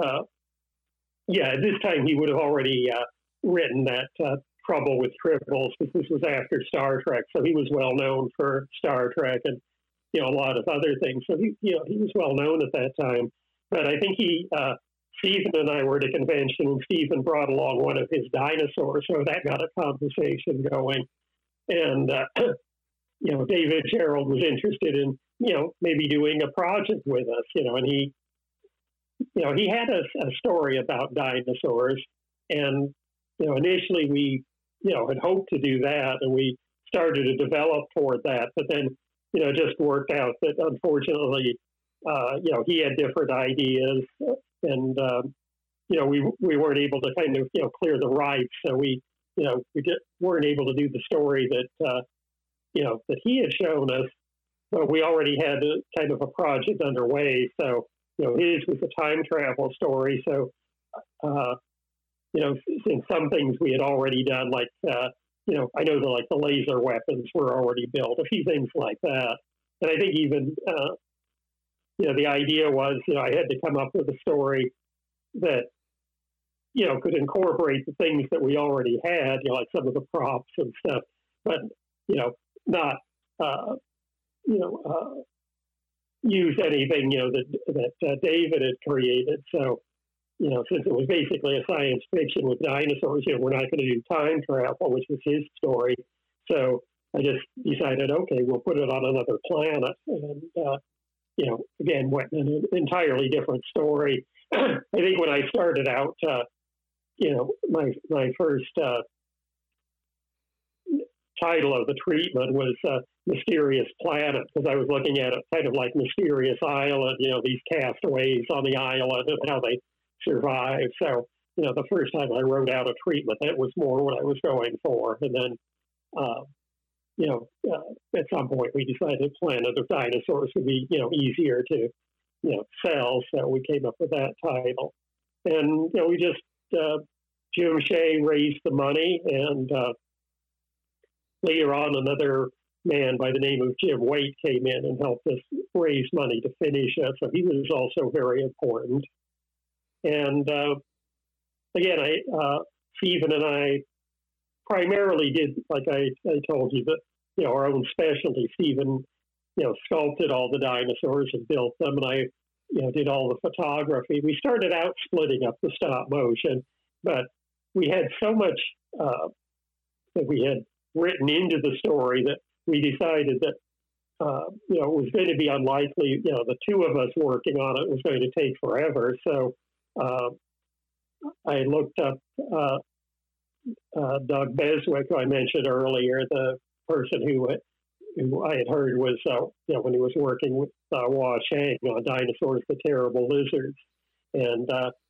yeah, at this time he would have already uh, written that uh, Trouble with Tribbles because this was after Star Trek, so he was well known for Star Trek and you know a lot of other things. So he you know he was well known at that time. But I think he uh, Stephen and I were at a convention, and Stephen brought along one of his dinosaurs, so that got a conversation going. And uh, you know, David Gerrold was interested in you know maybe doing a project with us, you know, and he you know, he had a, a story about dinosaurs, and you know, initially we, you know, had hoped to do that, and we started to develop toward that, but then, you know, it just worked out that unfortunately, uh, you know, he had different ideas, and um, you know, we we weren't able to kind of you know clear the rights, so we, you know, we just weren't able to do the story that, uh, you know, that he had shown us. But we already had a, kind of a project underway, so you know, his was a time travel story. So, uh, you know, in some things we had already done, like, uh, you know, I know that like the laser weapons were already built, a few things like that. And I think even, uh, you know, the idea was, you know, I had to come up with a story that, you know, could incorporate the things that we already had, you know, like some of the props and stuff, but, you know, not, uh, you know, use anything you know that that uh, David had created. So, you know, since it was basically a science fiction with dinosaurs, you know, we're not going to do time travel, which was his story. So I just decided, okay, we'll put it on another planet, and uh, you know, again, went in an entirely different story. I think when I started out, uh, you know, my my first uh, title of the treatment was uh, Mysterious Planet because I was looking at it kind of like Mysterious Island, you know, these castaways on the island and how they survive. So, you know, the first time I wrote out a treatment, that was more what I was going for. And then, uh, you know, uh, at some point we decided Planet of Dinosaurs would be, you know, easier to, you know, sell. So we came up with that title. And, you know, we just, uh, Jim Shea raised the money and, uh, later on, another man by the name of Jim Waite came in and helped us raise money to finish it. So he was also very important. And uh, again, I, uh, Stephen and I primarily did, like I, I told you, that you know our own specialty. Stephen, you know, sculpted all the dinosaurs and built them, and I, you know, did all the photography. We started out splitting up the stop motion, but we had so much uh, that we had written into the story that we decided that uh, you know it was going to be unlikely. You know, the two of us working on it was going to take forever. So uh, I looked up uh, uh Doug Beswick, who I mentioned earlier, the person who who I had heard was uh, you know when he was working with uh, Wah Chang on Dinosaurs, the Terrible Lizards, and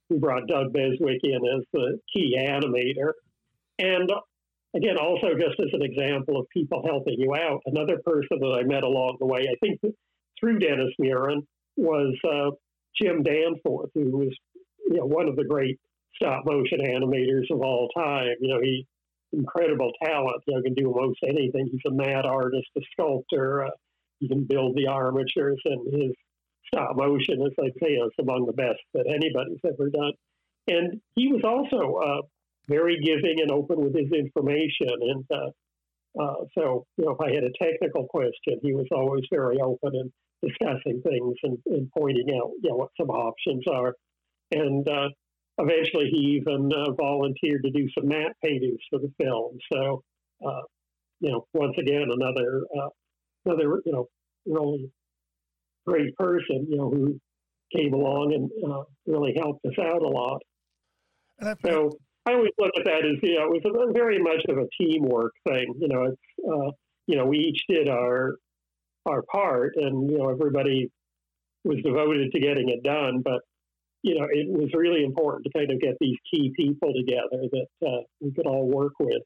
we brought Doug Beswick in as the key animator. And again, also just as an example of people helping you out, another person that I met along the way, I think through Dennis Muren, was uh, Jim Danforth, who was you know one of the great stop motion animators of all time. You know, he incredible talent. You know, can do most anything. He's a mad artist, a sculptor. Uh, he can build the armatures, and his stop motion, as I say, is among the best that anybody's ever done. And he was also uh, very giving and open with his information. And uh, uh, so, you know, if I had a technical question, he was always very open and discussing things and, and pointing out, you know, what some options are. And uh, eventually, he even uh, volunteered to do some matte paintings for the film. So, uh, you know, once again, another uh, another you know really great person, you know, who came along and really helped us out a lot. so I always look at that as you know it was very much of a teamwork thing. You know, it's uh, you know we each did our our part, and you know everybody was devoted to getting it done. But you know it was really important to kind of get these key people together that uh, we could all work with.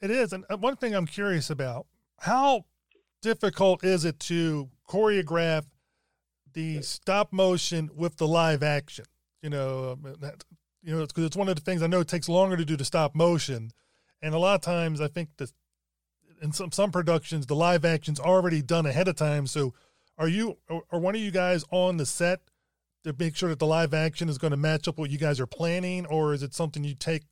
It is, and uh, one thing I'm curious about how difficult is it to choreograph the stop motion with the live action? You know, that you know, because it's, it's one of the things I know it takes longer to do the stop motion, and a lot of times I think that in some some productions the live action's already done ahead of time. So, are you or one of you guys on the set to make sure that the live action is going to match up what you guys are planning, or is it something you take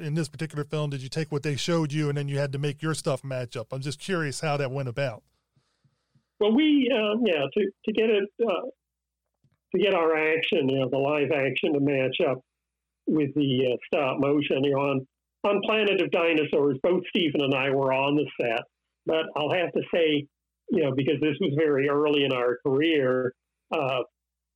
in this particular film? Did you take what they showed you and then you had to make your stuff match up? I'm just curious how that went about. Well, we um, yeah to to get it uh, to get our action, you know, the live action to match up with the uh, stop motion. You know, on on Planet of Dinosaurs, both Stephen and I were on the set, but I'll have to say, you know, because this was very early in our career, uh,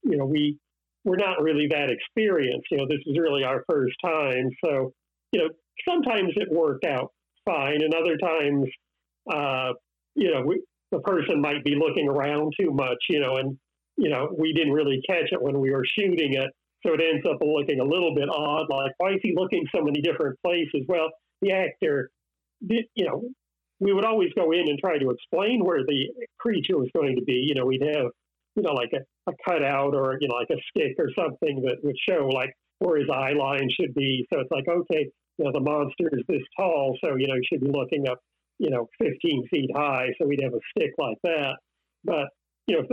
you know, we we're not really that experienced. You know, this was really our first time, so you know, sometimes it worked out fine, and other times, uh, you know, we, the person might be looking around too much, you know, and you know, we didn't really catch it when we were shooting it. So it ends up looking a little bit odd. Like, why is he looking so many different places? Well, the actor, you know, we would always go in and try to explain where the creature was going to be. You know, we'd have, you know, like a, a cutout or, you know, like a stick or something that would show like where his eye line should be. So it's like, okay, you know, the monster is this tall. So, you know, you should be looking up, you know, 15 feet high. So we'd have a stick like that. But, you know,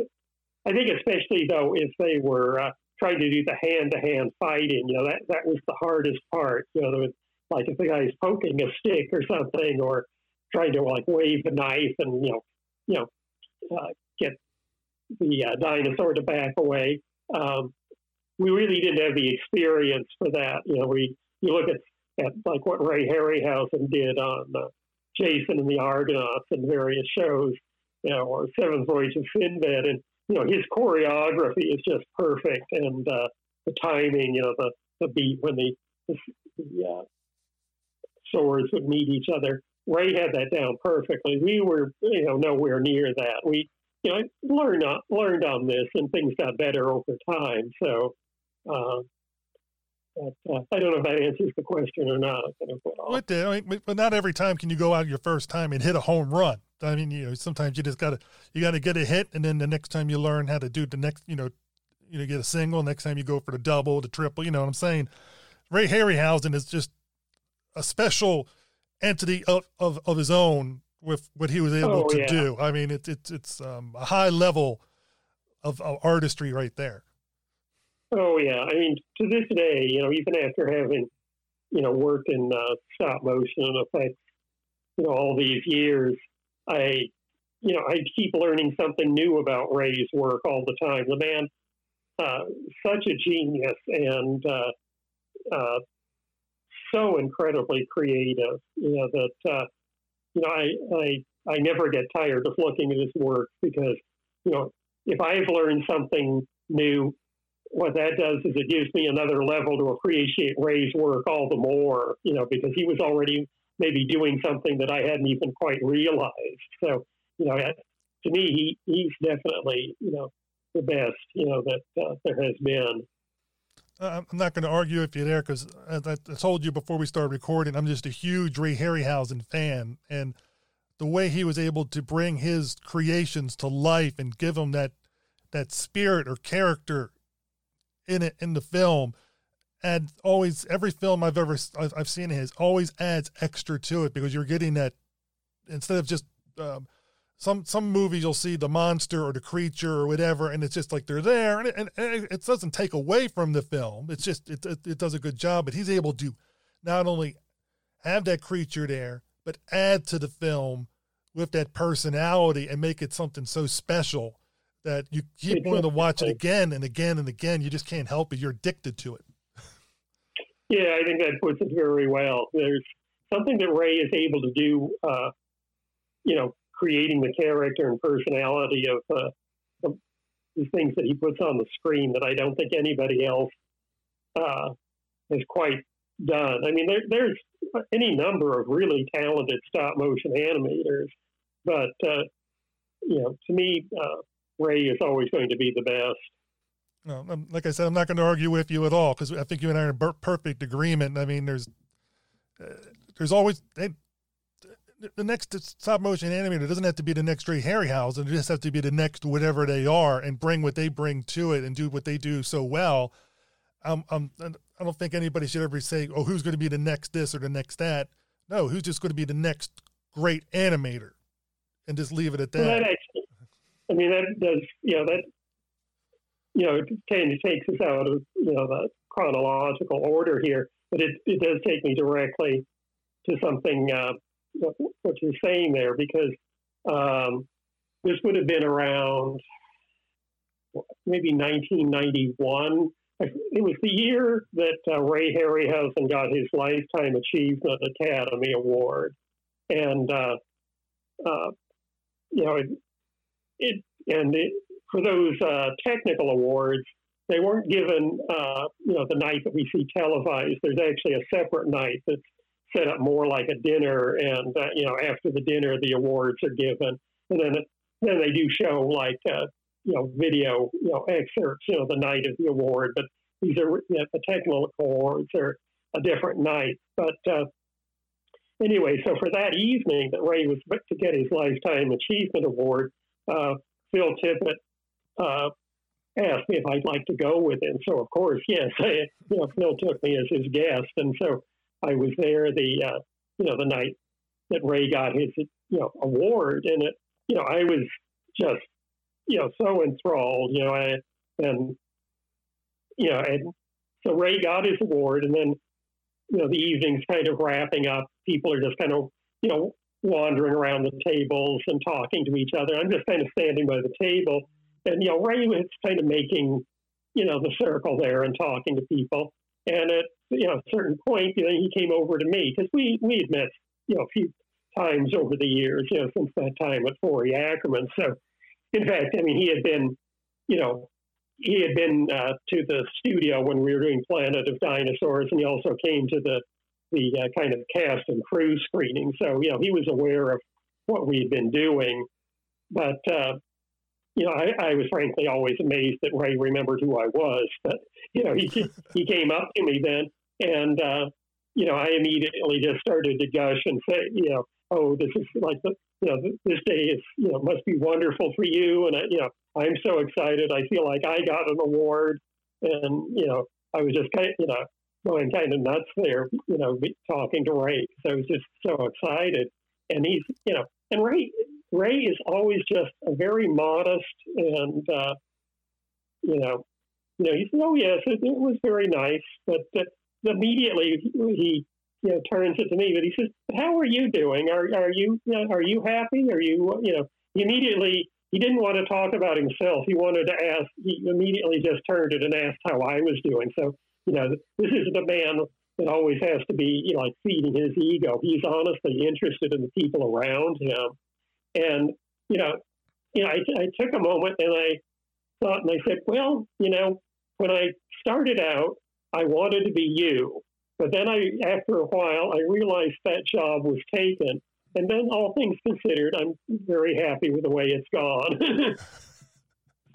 I think especially though, if they were, uh, trying to do the hand to hand fighting. You know, that, that was the hardest part. You know, was, like if the guy's poking a stick or something or trying to like wave a knife and, you know, you know, uh, get the uh, dinosaur to back away. Um, we really didn't have the experience for that. You know, we, you look at, at like what Ray Harryhausen did on uh, Jason and the Argonauts and various shows, you know, or Seventh Voyage of Sinbad, and you know his choreography is just perfect, and uh, the timing, you know, the the beat when the the, the uh, swords would meet each other. Ray had that down perfectly. We were, you know, nowhere near that. We, you know, learned on, learned on this, and things got better over time. So, uh, but, uh, I don't know if that answers the question or not. It did. I mean, but not every time can you go out your first time and hit a home run. I mean, you know, sometimes you just gotta you gotta get a hit, and then the next time you learn how to do the next, you know, you know, get a single. Next time you go for the double, the triple. You know what I'm saying? Ray Harryhausen is just a special entity of, of, of his own with what he was able Oh, to yeah. do. I mean, it's it's it's um, a high level of, of artistry right there. Oh yeah, I mean to this day, you know, even after having, you know, worked in uh, stop motion and effects, you know, all these years, I, you know, I keep learning something new about Ray's work all the time. The man, uh, such a genius and uh, uh, so incredibly creative. You know that, uh, you know, I, I I never get tired of looking at his work because, you know, if I've learned something new what that does is it gives me another level to appreciate Ray's work all the more, you know, because he was already maybe doing something that I hadn't even quite realized. So, you know, to me, he, he's definitely, you know, the best, you know, that uh, there has been. Uh, I'm not going to argue with you're there because, I told you before we started recording, I'm just a huge Ray Harryhausen fan, and the way he was able to bring his creations to life and give them that that spirit or character in it in the film, and always every film I've ever I've, I've seen his always adds extra to it because you're getting that instead of just um, some some movies you'll see the monster or the creature or whatever, and it's just like they're there, and it, and it doesn't take away from the film. It's just it, it it does a good job, but he's able to not only have that creature there, but add to the film with that personality and make it something so special that you keep wanting to watch it again and again and again. You just can't help it. You're addicted to it. Yeah, I think that puts it very well. There's something that Ray is able to do, uh, you know, creating the character and personality of, uh, of the things that he puts on the screen that I don't think anybody else uh, has quite done. I mean, there, there's any number of really talented stop motion animators, but uh, you know, to me, uh, Ray is always going to be the best. No, I'm- like I said, I'm not going to argue with you at all because I think you and I are in perfect agreement. I mean, there's uh, there's always they, the next stop motion animator doesn't have to be the next Ray Harryhausen. It just has to be the next whatever they are and bring what they bring to it and do what they do so well. Um, um, I don't think anybody should ever say, "Oh, who's going to be the next this or the next that." No, who's just going to be the next great animator, and just leave it at Well, that. I mean, that does, you know, that, you know, it kind of takes us out of, you know, the chronological order here, but it, it does take me directly to something, uh, what what you're saying there, because um, this would have been around maybe 1991. It was the year that uh, Ray Harryhausen got his Lifetime Achievement Academy Award. And, uh, uh, you know, it, it and it, for those uh, technical awards, they weren't given, uh, you know, the night that we see televised. There's actually a separate night that's set up more like a dinner, and uh, you know, after the dinner, the awards are given, and then then they do show like uh, you know video, you know, excerpts, you know, the night of the award. But these are you know, the technical awards are a different night. But uh, anyway, so for that evening that Ray was to get his Lifetime Achievement Award, uh, Phil Tippett uh, asked me if I'd like to go with him. So of course, yes, you know, Phil took me as his guest, and so I was there the uh, you know the night that Ray got his you know award, and it you know I was just you know so enthralled, you know, I, and you know, and so Ray got his award, and then you know the evening's kind of wrapping up. People are just kind of you know wandering around the tables and talking to each other. I'm just kind of standing by the table, and you know Ray was kind of making you know the circle there and talking to people. And at you know a certain point, you know, he came over to me because we we had met you know a few times over the years, you know, since that time at Forry Ackerman. So, in fact, I mean, he had been, you know, he had been uh, to the studio when we were doing Planet of Dinosaurs, and he also came to the the uh, kind of cast and crew screening. So, you know, he was aware of what we had been doing. But, uh, you know, I, I, was frankly always amazed that Ray remembered who I was. But, you know, he, he came up to me then, and, uh, you know, I immediately just started to gush and say, you know, oh, this is like the, you know, this day is, you know, must be wonderful for you. And, I, you know, I'm so excited. I feel like I got an award. And, you know, I was just kind of, you know, going kind of nuts there, you know, talking to Ray. So I was just so excited. And he's, you know, and Ray, Ray is always just a very modest and, uh, you know, you know, he said, "Oh yes, it, it was very nice," but uh, immediately he you know turns it to me, but he says, "How are you doing? Are are you, know, are you happy? Are you you know?" Immediately he didn't want to talk about himself. He wanted to ask. He immediately just turned it and asked how I was doing. So you know, this isn't a man that always has to be you know, like feeding his ego. He's honestly interested in the people around him, and you know, you know, I, I took a moment and I thought, and I said, well, you know, when I started out, I wanted to be you. But then I, after a while, I realized that job was taken. And then, all things considered, I'm very happy with the way it's gone.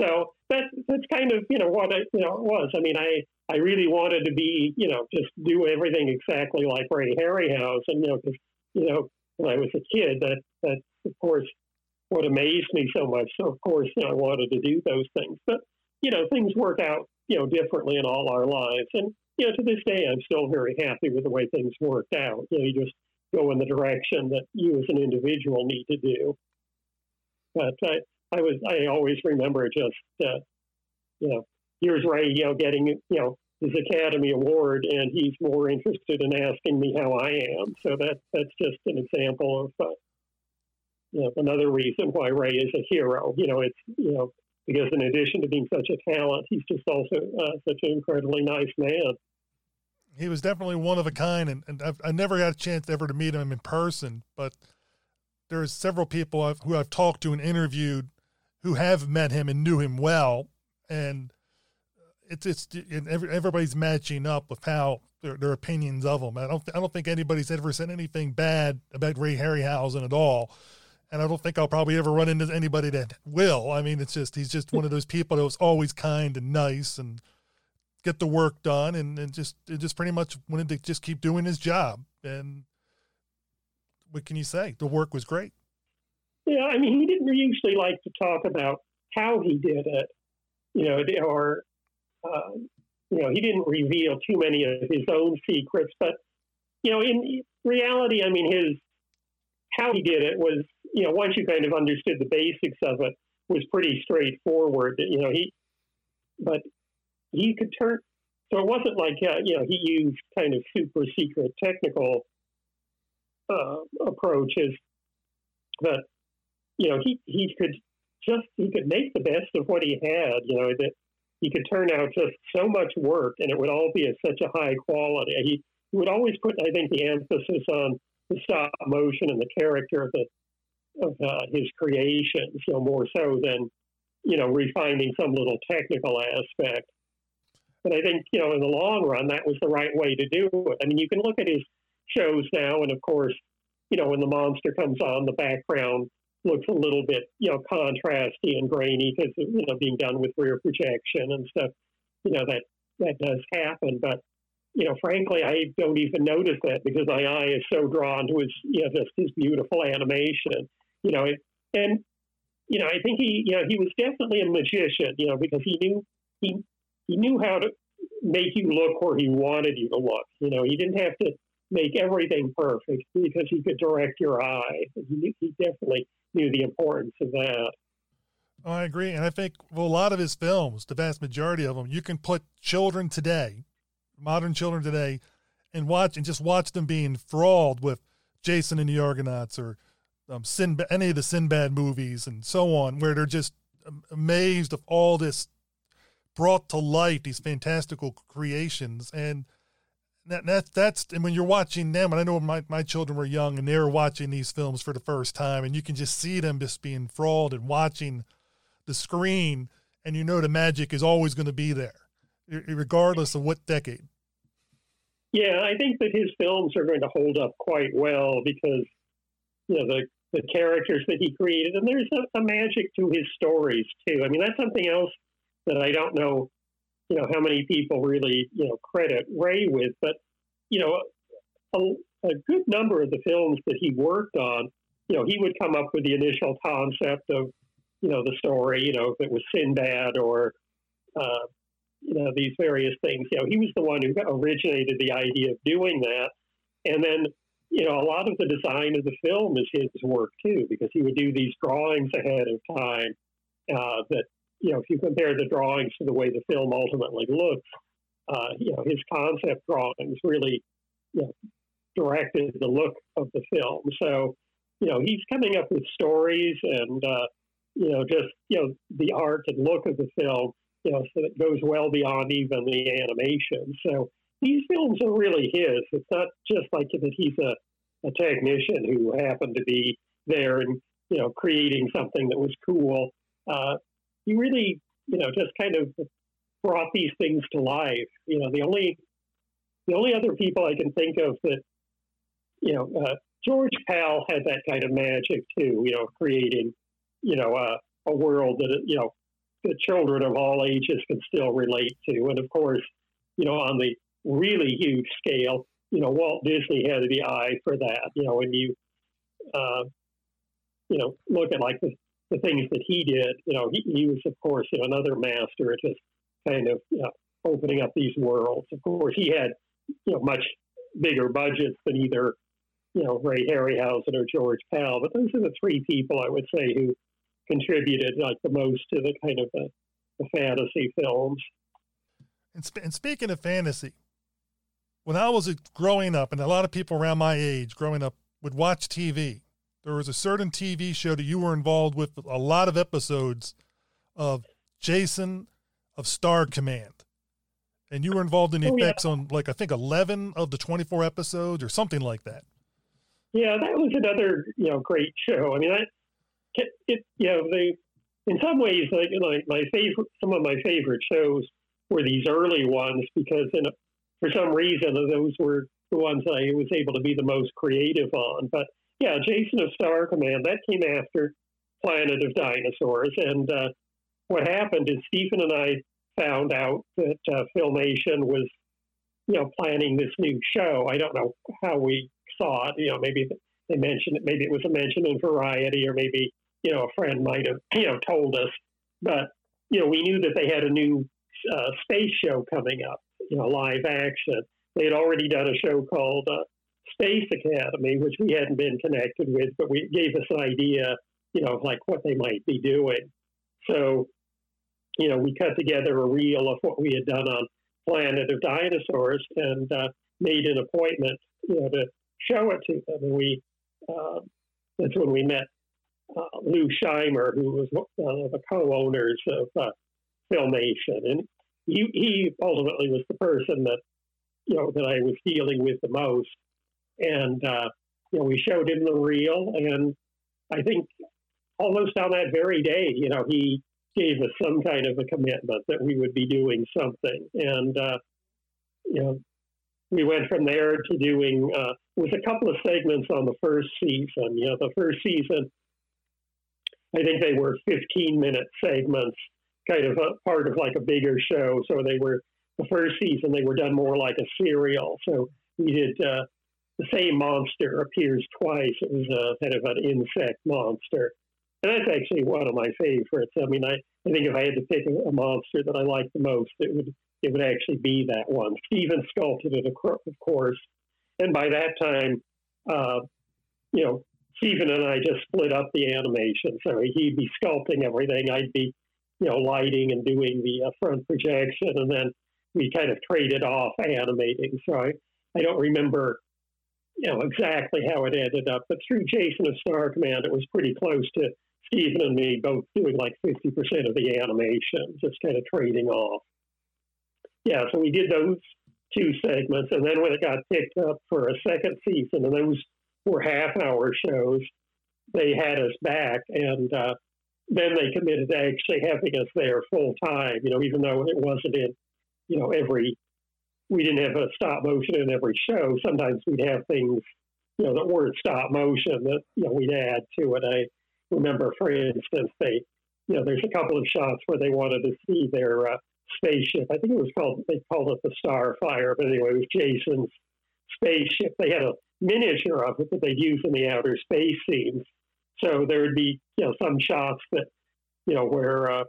so that's that's kind of you know what I you know was. I mean, I I really wanted to be you know just do everything exactly like Ray Harryhausen, and you know because you know when I was a kid, that that of course what amazed me so much. So of course, you know, I wanted to do those things. But you know, things work out you know differently in all our lives, and you know, to this day, I'm still very happy with the way things worked out. You know, you just go in the direction that you as an individual need to do. But I, I was, I always remember just, uh, you know, here's Ray, you know, getting, you know, his Academy Award, and he's more interested in asking me how I am. So that that's just an example of, uh, you know, another reason why Ray is a hero. You know, it's, you know, because in addition to being such a talent, he's just also uh, such an incredibly nice man. He was definitely one of a kind, and, and I've, I never got a chance ever to meet him in person, but there's several people I've, who I've talked to and interviewed who have met him and knew him well, and it's it's everybody's matching up with how their, their opinions of him. I don't I don't think anybody's ever said anything bad about Ray Harryhausen at all and I don't think I'll probably ever run into anybody that will. I mean, it's just he's just one of those people that was always kind and nice and get the work done, and, and just just pretty much wanted to just keep doing his job. And what can you say? The work was great. Yeah, I mean, he didn't usually like to talk about how he did it, you know, or uh, you know, he didn't reveal too many of his own secrets. But you know, in reality, I mean, his how he did it was you know, once you kind of understood the basics of it, was pretty straightforward. You know, he, but he could turn. So it wasn't like uh, you know he used kind of super secret technical uh, approaches, but you know he he could just he could make the best of what he had. You know that he could turn out just so much work, and it would all be of such a high quality. He, would always put, I think, the emphasis on the stop motion and the character of the of uh, his creations, you know, more so than you know refining some little technical aspect. But I think you know in the long run that was the right way to do it. I mean, you can look at his shows now, and of course, you know when the monster comes on, the background looks a little bit you know contrasty and grainy because you know being done with rear projection and stuff. You know that that does happen, but you know, frankly, I don't even notice that because my eye is so drawn to his, you know, just his beautiful animation you know, and you know, I think he, you know, he was definitely a magician, you know, because he knew he he knew how to make you look where he wanted you to look. You know, he didn't have to make everything perfect because he could direct your eye. He, he definitely knew the importance of that. Oh, I agree, and I think well, a lot of his films, the vast majority of them, you can put children today, modern children today, and watch and just watch them being enthralled with Jason and the Argonauts or um, Sinbad, any of the Sinbad movies and so on, where they're just amazed of all this brought to light, these fantastical creations. And that, that that's and when you're watching them, and I know my, my children were young and they were watching these films for the first time, and you can just see them just being enthralled and watching the screen, and you know the magic is always going to be there, regardless of what decade. Yeah, I think that his films are going to hold up quite well because you know the the characters that he created, and there's a, a magic to his stories too. I mean, that's something else that I don't know you know how many people really you know credit Ray with, but you know a, a good number of the films that he worked on, you know, he would come up with the initial concept of you know the story, you know, if it was Sinbad or uh, you know these various things. You know, he was the one who originated the idea of doing that, and then you know a lot of the design of the film is his work too, because he would do these drawings ahead of time uh, that you know, if you compare the drawings to the way the film ultimately looks, uh, you know, his concept drawings really, you know, directed the look of the film. So, you know, he's coming up with stories and, uh, you know, just, you know, the art and look of the film, you know, so it goes well beyond even the animation. So these films are really his. It's not just like that he's a, a technician who happened to be there and, you know, creating something that was cool. Uh, he really, you know, just kind of brought these things to life. You know, the only the only other people I can think of that, you know, uh, George Pal had that kind of magic too. You know, creating, you know, uh, a world that you know the children of all ages can still relate to, and of course, you know, on the really huge scale, you know, Walt Disney had the eye for that. You know, when you, uh, you know, look at like the the things that he did, you know, he, he was, of course, you know, another master at just kind of you know, opening up these worlds. Of course, he had, you know, much bigger budgets than either, you know, Ray Harryhausen or George Pal. But those are the three people I would say who contributed like the most to the kind of the, the fantasy films. And, sp- and speaking of fantasy, when I was growing up, and a lot of people around my age growing up would watch TV, there was a certain TV show that you were involved with a lot of episodes of Jason of Star Command. And you were involved in the oh, effects yeah. on like I think 11 of the 24 episodes or something like that. Yeah, that was another, you know, great show. I mean, I it, you know, they in some ways like, like my favorite some of my favorite shows were these early ones because in a, for some reason those were the ones I was able to be the most creative on. But yeah, Jason of Star Command. That came after Planet of Dinosaurs. And uh, what happened is Stephen and I found out that uh, Filmation was, you know, planning this new show. I don't know how we saw it. You know, maybe they mentioned it. Maybe it was a mention in Variety, or maybe you know a friend might have you know told us. But you know, we knew that they had a new uh, space show coming up. You know, live action. They had already done a show called uh, Space Academy, which we hadn't been connected with, but we gave us an idea, you know, of like what they might be doing. So, you know, we cut together a reel of what we had done on Planet of Dinosaurs and uh, made an appointment, you know, to show it to them. And we, uh, that's when we met uh, Lou Scheimer, who was one of the co-owners of uh, Filmation, and he, he ultimately was the person that you know that I was dealing with the most. And, uh, you know, we showed him the reel. And I think almost on that very day, you know, he gave us some kind of a commitment that we would be doing something. And, uh, you know, we went from there to doing, uh, with a couple of segments on the first season. You know, the first season, I think they were 15 minute segments, kind of a part of like a bigger show. So they were, the first season, they were done more like a serial. So we did uh, the same monster appears twice. Was a kind of an insect monster. And that's actually one of my favorites. I mean, I, I think if I had to pick a, a monster that I like the most, it would it would actually be that one. Stephen sculpted it, of course. And by that time, uh, you know, Stephen and I just split up the animation. So he'd be sculpting everything. I'd be, you know, lighting and doing the uh, front projection. And then we kind of traded off animating. So I, I don't remember you know exactly how it ended up, but through Jason of Star Command, it was pretty close to Stephen and me both doing like 50% of the animation, just kind of trading off. Yeah, so we did those two segments. And then when it got picked up for a second season, and those were half hour shows, they had us back. And uh, then they committed to actually having us there full time, you know, even though it wasn't in, you know, every, we didn't have a stop motion in every show. Sometimes we'd have things, you know, that weren't stop motion that, you know, we'd add to it. I remember, for instance, they, you know, there's a couple of shots where they wanted to see their uh, spaceship. I think it was called, they called it the Starfire, but anyway, it was Jason's spaceship. They had a miniature of it that they'd use in the outer space scenes. So there would be, you know, some shots that, you know, where, uh,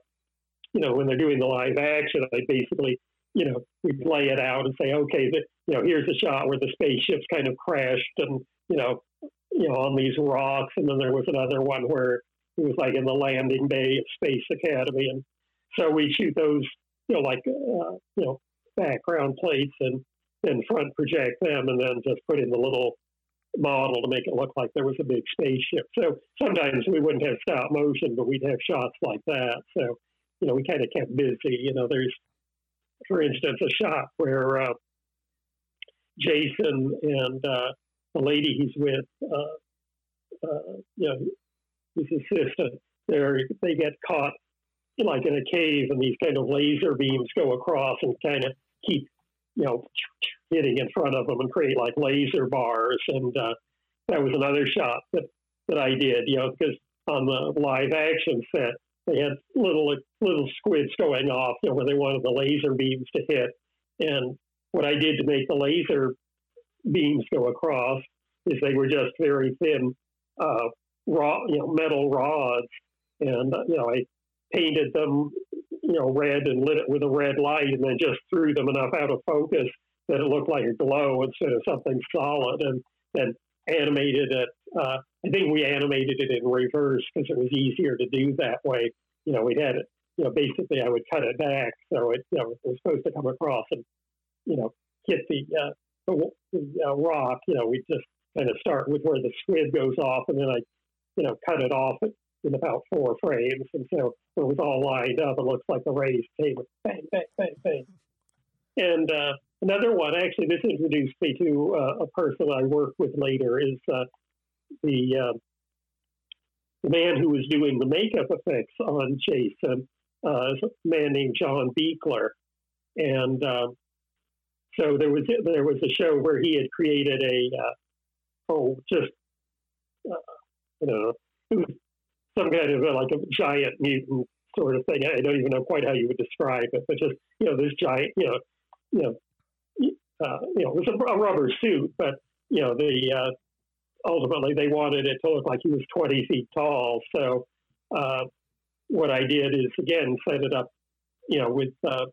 you know, when they're doing the live action, they basically, you know, we'd lay it out and say, okay, the, you know, here's a shot where the spaceship's kind of crashed and, you know, you know, on these rocks. And then there was another one where it was like in the landing bay at Space Academy. And so we shoot those, you know, like, uh, you know, background plates and then front project them and then just put in the little model to make it look like there was a big spaceship. So sometimes we wouldn't have stop motion, but we'd have shots like that. So, you know, we kind of kept busy. You know, there's, for instance, a shot where uh, Jason and uh, the lady he's with, uh, uh you know, his assistant, they get caught like in a cave, and these kind of laser beams go across and kind of keep, you know, hitting in front of them and create like laser bars. And uh, that was another shot that, that I did, you know, because on the live action set, they had little little squibs going off, you know, where they wanted the laser beams to hit. And what I did to make the laser beams go across is they were just very thin, uh, raw, you know, metal rods, and uh, you know, I painted them, you know, red and lit it with a red light, and then just threw them enough out of focus that it looked like a glow instead of something solid, and then animated it. Uh, I think we animated it in reverse because it was easier to do that way. You know, we had it. You know, basically, I would cut it back so it, you know, it was supposed to come across and, you know, hit the uh, the, the uh, rock. You know, we just kind of start with where the squib goes off, and then I, you know, cut it off in about four frames, and so it was all lined up. It looks like the rays came bang, bang, bang, bang, and uh, Another one, actually, this introduced me to uh, a person I worked with later, is uh, the, uh, the man who was doing the makeup effects on Jason, uh, a man named John Buechler. And um, so there was there was a show where he had created a uh, oh just uh, you know some kind of a, like a giant mutant sort of thing. I don't even know quite how you would describe it, but just you know this giant you know you know you know, it was a, rubber suit, but you know, the uh, ultimately they wanted it to look like he was 20 feet tall. So uh, what I did is again set it up, you know, with uh,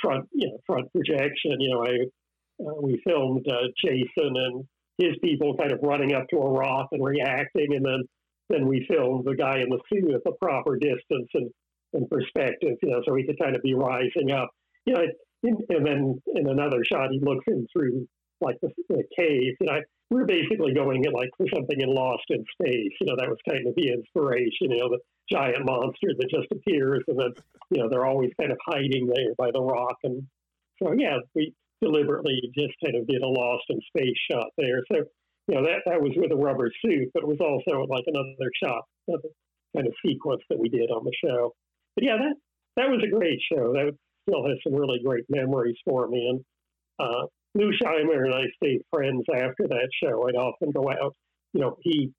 front, you know, front projection. You know, I uh, we filmed uh, Jason and his people kind of running up to a rock and reacting, and then then we filmed the guy in the suit at the proper distance and, and perspective, you know, so he could kind of be rising up. You know, and then in another shot, he looks in through like the, the cave. And I, we are basically going like for something in Lost in Space. You know, that was kind of the inspiration. You know, the giant monster that just appears, and then you know they're always kind of hiding there by the rock. And so yeah, we deliberately just kind of did a Lost in Space shot there. So you know that that was with a rubber suit, but it was also like another shot, another kind of sequence that we did on the show. But yeah, that that was a great show. That still has some really great memories for me. And uh, Lou Scheimer and I stayed friends after that show. I'd often go out. You know, he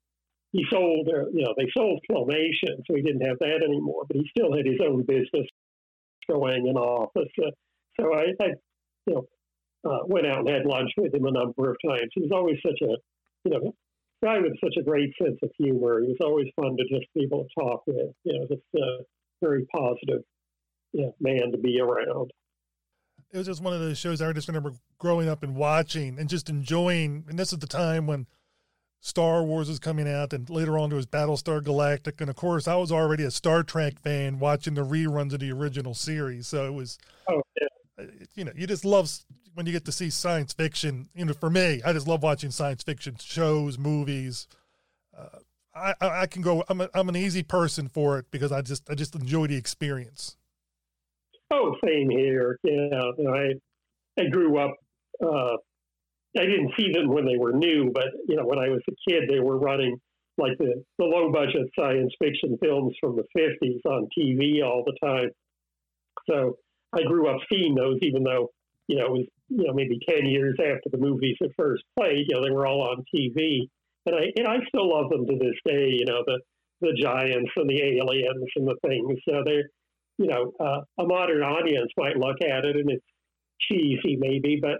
he sold, uh, you know, they sold Filmation, so he didn't have that anymore. But he still had his own business going in office. Uh, so I, I, you know, uh, went out and had lunch with him a number of times. He was always such a, you know, guy with such a great sense of humor. He was always fun to just be able to talk with. You know, just uh, very positive yeah, man to be around. It was just one of those shows I just remember growing up and watching and just enjoying. And this is the time when Star Wars was coming out, and later on there was Battlestar Galactica, and of course I was already a Star Trek fan watching the reruns of the original series. So it was, oh yeah. Uh, you know, you just love when you get to see science fiction. You know, for me, I just love watching science fiction shows, movies. Uh, I, I can go. I'm a, I'm an easy person for it because I just I just enjoy the experience. Oh, same here. Yeah, I I grew up, uh, I didn't see them when they were new, but you know, when I was a kid, they were running like the, the low budget science fiction films from the 50s on TV all the time. So I grew up seeing those, even though, you know, it was, you know, maybe 10 years after the movies had first played, you know, they were all on TV. And I, and I still love them to this day, you know, the, the giants and the aliens and the things. So they're, you know, uh, a modern audience might look at it and it's cheesy maybe, but,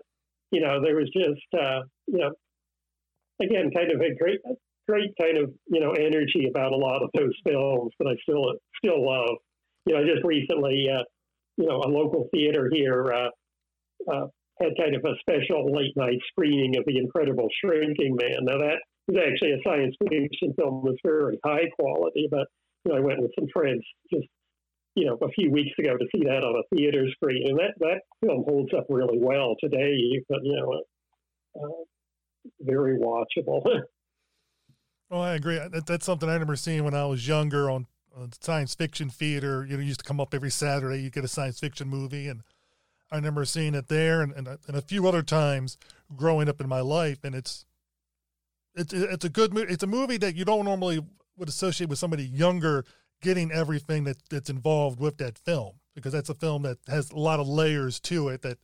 you know, there was just, uh, you know, again, kind of a great, great kind of you know energy about a lot of those films that I still still love. You know, just recently, uh, you know, a local theater here uh, uh, had kind of a special late night screening of The Incredible Shrinking Man. Now that was actually a science fiction film, was very high quality, but you know, I went with some friends just you know a few weeks ago to see that on a theater screen, and that that film holds up really well today. But you know, uh, very watchable. Oh, I agree. That, that's something I remember seeing when I was younger on, on science fiction theater. You know, used to come up every Saturday. You get a science fiction movie, and I remember seeing it there, and, and and a few other times growing up in my life. And it's it's it's a good movie. It's a movie that you don't normally would associate with somebody younger getting everything that that's involved with that film because that's a film that has a lot of layers to it that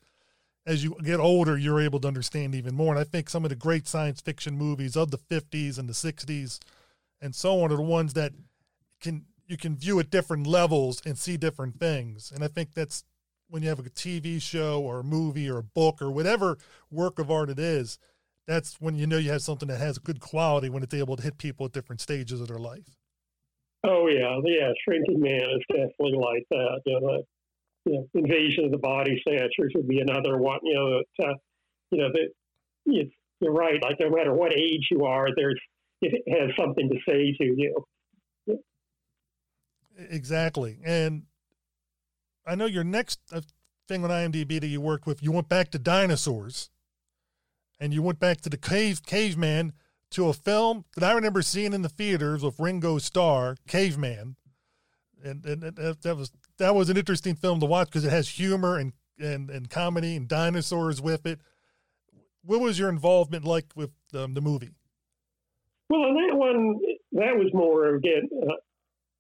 as you get older, you're able to understand even more. And I think some of the great science fiction movies of the 50s and the 60s and so on are the ones that can you can view at different levels and see different things. And I think that's when you have a TV show or a movie or a book or whatever work of art it is, that's when you know you have something that has good quality when it's able to hit people at different stages of their life. Oh yeah, yeah. Shrinking Man is definitely like that. You know, you know, invasion of the body snatchers would be another one. You know, that, uh, you know that you're right. Like no matter what age you are, there's it has something to say to you. Exactly, and I know your next uh, thing on IMDb that you worked with, you went back to dinosaurs, and you went back to the cave caveman to a film that I remember seeing in the theaters with Ringo Starr, Caveman, and, and, and that was that was an interesting film to watch because it has humor and, and, and comedy and dinosaurs with it. What was your involvement like with um, the movie? Well, on that one, that was more again, uh,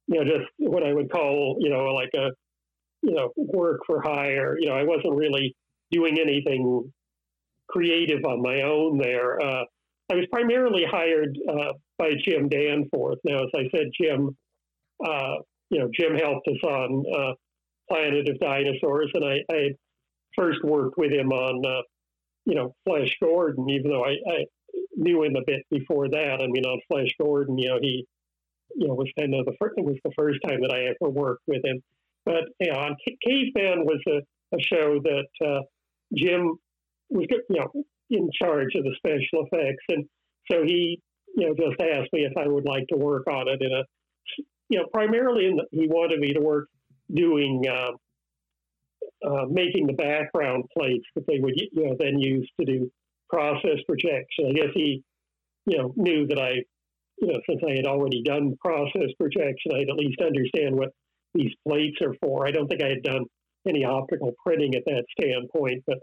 you know, just what I would call, you know, like a, you know, work for hire. You know, I wasn't really doing anything creative on my own there. Uh, I was primarily hired uh, by Jim Danforth. Now, as I said, Jim uh, you know, Jim helped us on uh, Planet of Dinosaurs, and I, I first worked with him on, uh, you know, Flash Gordon, even though I, I, knew him a bit before that. I mean, on Flash Gordon, you know, he, you know, was kind of the first, it was the first time that I ever worked with him. But, you know, on Caveman was a, a show that uh, Jim was, you know, in charge of the special effects. And so he, you know, just asked me if I would like to work on it in a you know, primarily the, he wanted me to work doing uh, uh, making the background plates that they would you know then use to do process projection. I guess he you know knew that I you know since I had already done process projection, I'd at least understand what these plates are for. I don't think I had done any optical printing at that standpoint, but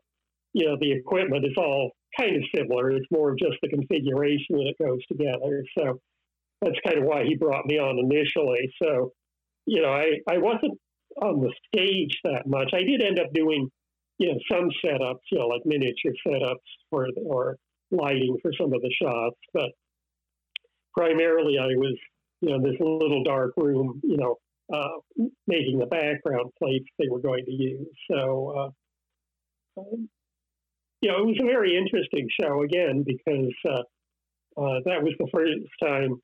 you know the equipment is all kind of similar. It's more of just the configuration that it goes together. So that's kind of why he brought me on initially. So, you know, I, I wasn't on the stage that much. I did end up doing, you know, some setups, you know, like miniature setups for or lighting for some of the shots, but primarily I was, you know, this little dark room, you know, uh, making the background plates they were going to use. So, uh, you know, it was a very interesting show again because uh, uh that was the first time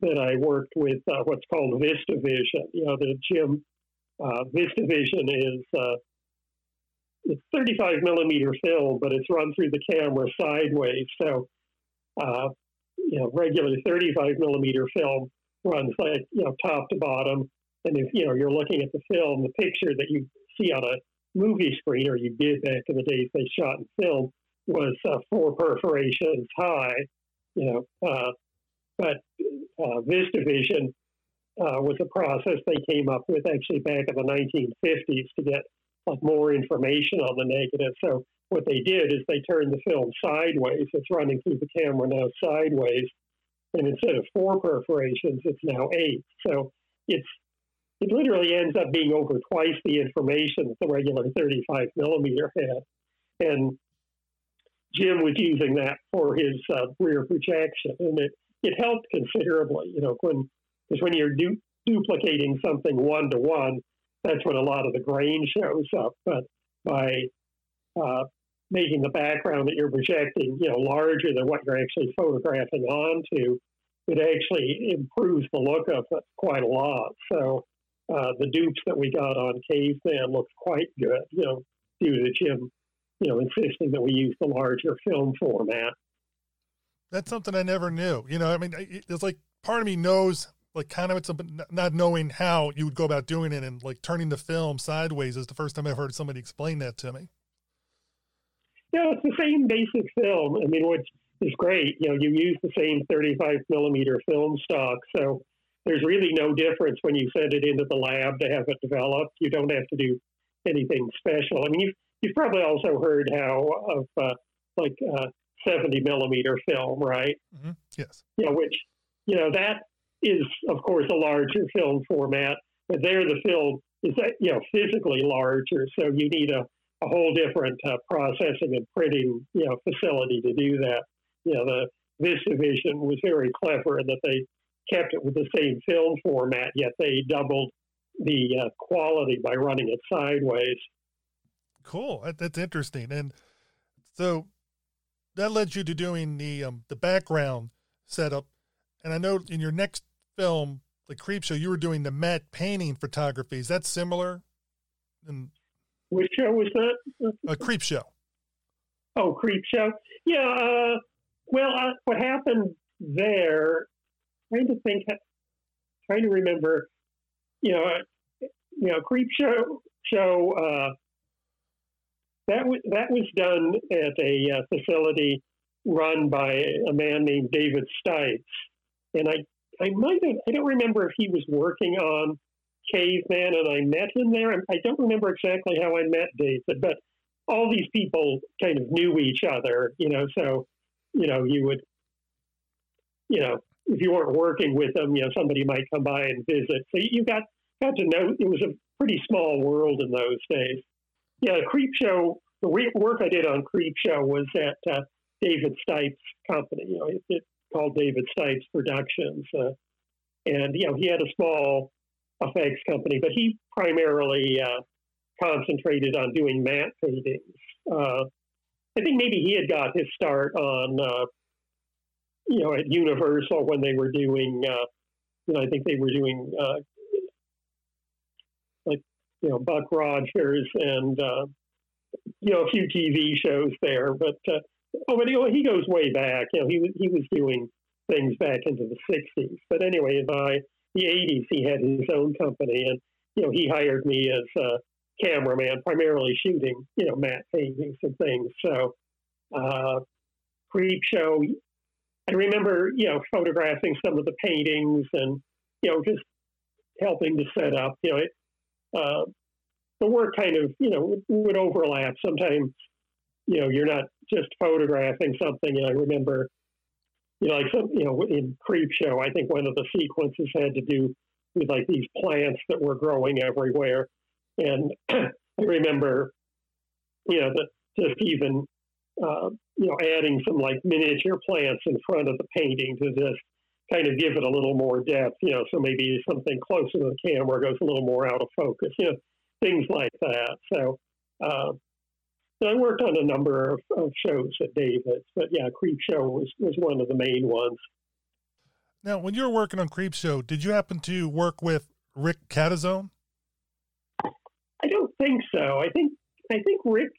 that I worked with uh, what's called VistaVision. You know, the Jim uh, VistaVision is uh, it's 35 millimeter film, but it's run through the camera sideways. So, uh, you know, regular 35 millimeter film runs like you know top to bottom, and if you know you're looking at the film, the picture that you see on a movie screen, or you did back in the days they shot in film, was uh, four perforations high. You know, uh, but uh, VistaVision uh, was a process they came up with actually back in the 1950s to get like more information on the negative. So what they did is they turned the film sideways. It's running through the camera now sideways, and instead of four perforations, it's now eight. So it's it literally ends up being over twice the information that the regular 35 millimeter had. And Jim was using that for his uh, rear projection, and it, it helped considerably. You know, when because when you're du- duplicating something one to one, that's when a lot of the grain shows up. But by uh, making the background that you're projecting, you know, larger than what you're actually photographing onto, it actually improves the look of it quite a lot. So uh, the dupes that we got on Cave Caveman looked quite good, you know, due to Jim, you know, insisting that we use the larger film format. That's something I never knew. You know, I mean, it's like part of me knows, like, kind of it's a, not knowing how you would go about doing it and like turning the film sideways is the first time I've heard somebody explain that to me. Yeah, it's the same basic film. I mean, which is great. You know, you use the same 35 millimeter film stock, so there's really no difference when you send it into the lab to have it developed. You don't have to do anything special. I mean, you've, you've probably also heard how of uh, like uh, 70 millimeter film, right? Mm-hmm. Yes. You know, which, you know, that is, of course, a larger film format, but there the film is, you know, physically larger. So you need a, a whole different uh, processing and printing, you know, facility to do that. You know, the this division was very clever in that they kept it with the same film format, yet they doubled the uh, quality by running it sideways. Cool. That's interesting. And so that led you to doing the um, the background setup. And I know in your next film, the Creep Show, you were doing the matte painting photography. Is that similar? And which show was that? A Creep Show. Oh, Creep Show. Yeah. Uh, well, uh, what happened there trying to think, trying to remember, you know, you know, creep show show uh, that was that was done at a uh, facility run by a man named David Stipes, and I I might have I don't remember if he was working on Caveman and I met him there. I don't remember exactly how I met David, but all these people kind of knew each other, you know. So you know, you would you know if you weren't working with them, you know, somebody might come by and visit. So you got got to know it was a pretty small world in those days. Yeah, Creep Show. The work I did on Creep Show was at uh, David Stipes' company. You know, it, it called David Stipes Productions, uh, and you know he had a small effects company, but he primarily uh, concentrated on doing matte paintings. Uh, I think maybe he had got his start on uh, you know, at Universal when they were doing, uh, you know, I think they were doing uh, like, you know, Buck Rogers and, uh, you know, a few TV shows there. But, uh, oh, but he, he goes way back. You know, he, he was doing things back into the 60s. But anyway, by the 80s, he had his own company. And, you know, he hired me as a cameraman, primarily shooting, you know, matte paintings and things. So, uh, Creep Show, I remember, you know, photographing some of the paintings and, you know, just helping to set up, you know, it, uh, the work kind of, you know, would overlap. Sometimes, you know, you're not just photographing something. And I remember, you know, like some, you know, in Creep Show, I think one of the sequences had to do with like these plants that were growing everywhere. And I remember, you know, the, just even uh, you know, adding some like miniature plants in front of the painting to just kind of give it a little more depth, you know, so maybe something closer to the camera goes a little more out of focus, you know, things like that. So, uh, I worked on a number of, of, shows at David's, but yeah, Creep Show was, was one of the main ones. Now, when you were working on Creep Show, did you happen to work with Rick Catizone? I don't think so. I think I think Rick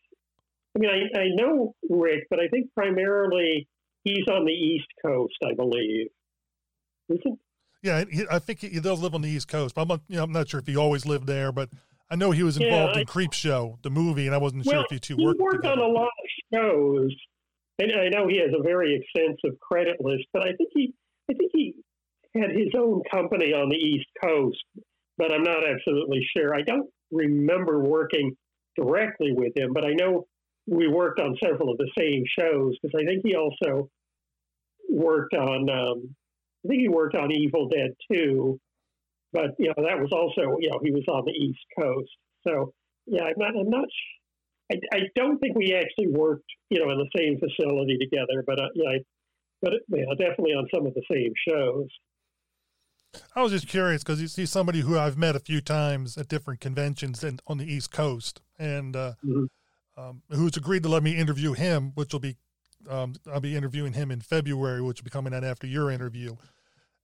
I mean, I, I know Rick, but I think primarily he's on the East Coast, I believe. Isn't? Yeah, he, I think he, he, does live on the East Coast. I'm not, you know, I'm not sure if he always lived there, but I know he was involved yeah, I, in Creep Show, the movie, and I wasn't well, sure if you two he worked. He worked together. on a lot of shows, and I know he has a very extensive credit list. But I think he, I think he had his own company on the East Coast, but I'm not absolutely sure. I don't remember working directly with him, but I know we worked on several of the same shows because I think he also worked on. Um, I think he worked on Evil Dead too, but you know that was also you know he was on the East Coast. So yeah, I'm not. I'm not. I, I don't think we actually worked you know in the same facility together, but uh, yeah, I, but yeah, definitely on some of the same shows. I was just curious because you see somebody who I've met a few times at different conventions and on the East Coast, and uh, mm-hmm. Um, who's agreed to let me interview him, which will be um, I'll be interviewing him in February, which will be coming out after your interview.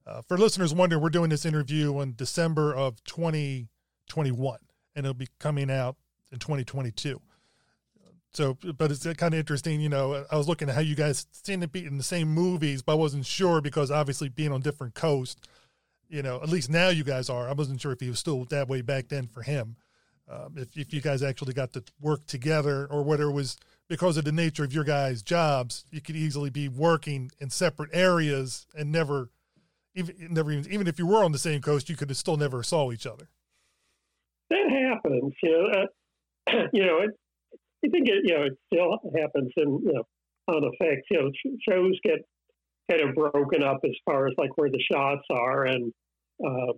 Uh, for listeners wondering, we're doing this interview in December of 2021, and it'll be coming out in 2022. So, but it's kind of interesting, you know. I was looking at how you guys seem to be in the same movies, but I wasn't sure because obviously being on different coasts, you know. At least now you guys are. I wasn't sure if he was still that way back then for him. Um, if if you guys actually got to work together, or whether it was because of the nature of your guys' jobs, you could easily be working in separate areas and never even never even even if you were on the same coast, you could have still never saw each other. That happens, you know. Uh, you know, it, I think it, you know it still happens in you know on effects. You know, shows get kind of broken up as far as like where the shots are, and uh,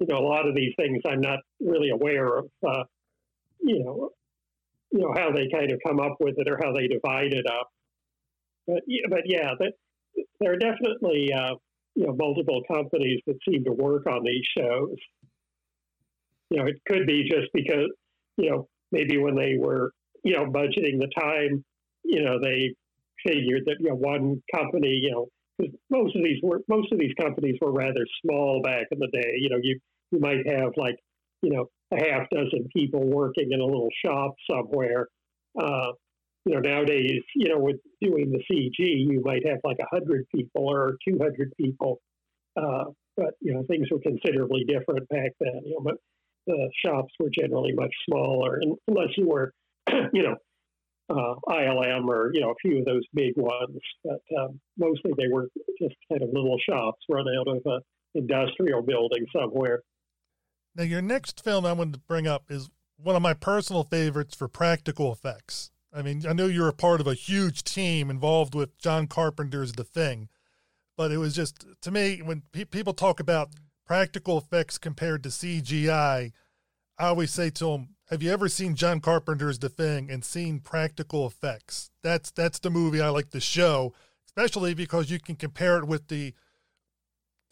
you know a lot of these things I'm not really aware of. Uh, you know, you know how they kind of come up with it or how they divide it up. But but yeah, that there are definitely uh, you know multiple companies that seem to work on these shows. You know, it could be just because you know maybe when they were you know budgeting the time, you know they figured that you know one company you know most of these were most of these companies were rather small back in the day. You know, you you might have like you know a half dozen people working in a little shop somewhere. Uh, you know, nowadays, you know, with doing the CG, you might have like 100 people or 200 people. Uh, but, you know, things were considerably different back then. You know, but the shops were generally much smaller, and unless you were, you know, uh, ILM or, you know, a few of those big ones. But um, mostly they were just kind of little shops run out of an industrial building somewhere. Now, your next film I wanted to bring up is one of my personal favorites for practical effects. I mean, I know you're a part of a huge team involved with John Carpenter's The Thing, but it was just to me when pe- people talk about practical effects compared to CGI, I always say to them, "Have you ever seen John Carpenter's The Thing and seen practical effects? That's that's the movie I like to show, especially because you can compare it with the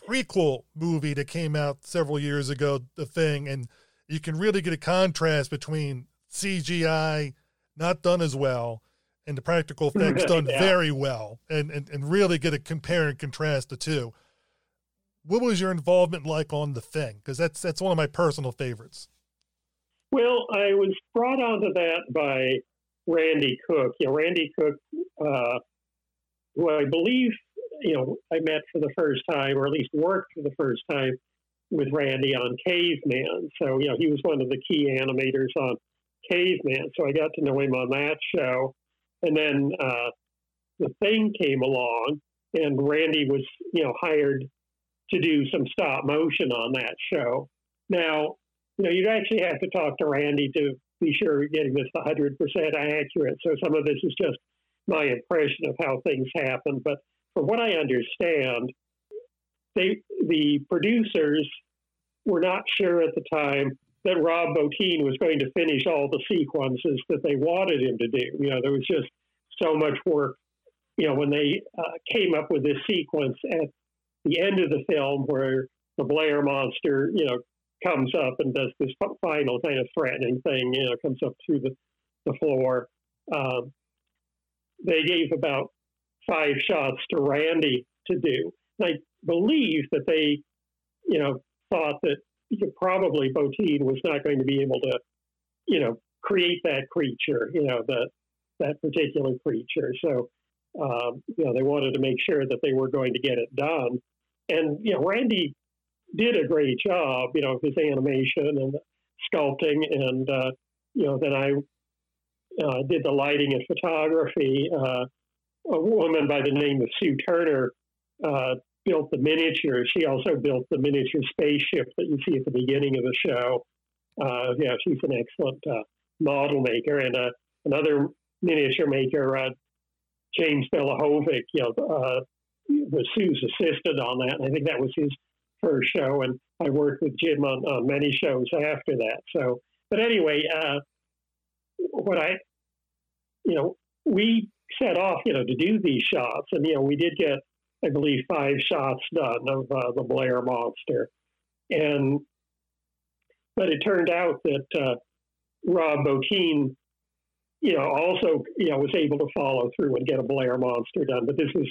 prequel movie that came out several years ago, The Thing, and you can really get a contrast between CGI not done as well, and the practical effects done yeah. very well, and, and and really get a compare and contrast the two. What was your involvement like on the thing? Because that's that's one of my personal favorites. Well, I was brought onto that by Randy Cook. You know, Randy Cook, uh, who I believe you know I met for the first time, or at least worked for the first time with Randy on Caveman. So you know he was one of the key animators on caveman. So I got to know him on that show. And then uh, the thing came along, and Randy was, you know, hired to do some stop motion on that show. Now, you know, you'd actually have to talk to Randy to be sure you're getting this 100% accurate. So some of this is just my impression of how things happen. But from what I understand, they, the producers were not sure at the time that Rob Bottin was going to finish all the sequences that they wanted him to do. You know, there was just so much work. You know, when they uh, came up with this sequence at the end of the film where the Blair monster, you know, comes up and does this final kind of threatening thing, you know, comes up through the, the floor. Um, they gave about five shots to Randy to do. And I believe that they, you know, thought that probably Bottin was not going to be able to, you know, create that creature, you know, that that particular creature. So, um, you know, they wanted to make sure that they were going to get it done. And you know, Randy did a great job, you know, his animation and sculpting, and uh, you know, then I uh, did the lighting and photography. Uh, a woman by the name of Sue Turner uh, built the miniature. She also built the miniature spaceship that you see at the beginning of the show. Uh, yeah, she's an excellent uh, model maker. And another miniature maker, James Belohovek, you know, was Sue's assistant on that. And I think that was his first show. And I worked with Jim on, on many shows after that. So, but anyway, uh, what I, you know, we set off, you know, to do these shots. And, you know, we did get, I believe, five shots done of uh, the Blair Monster. And, but it turned out that uh, Rob Bottin, you know, also, you know, was able to follow through and get a Blair Monster done. But this was,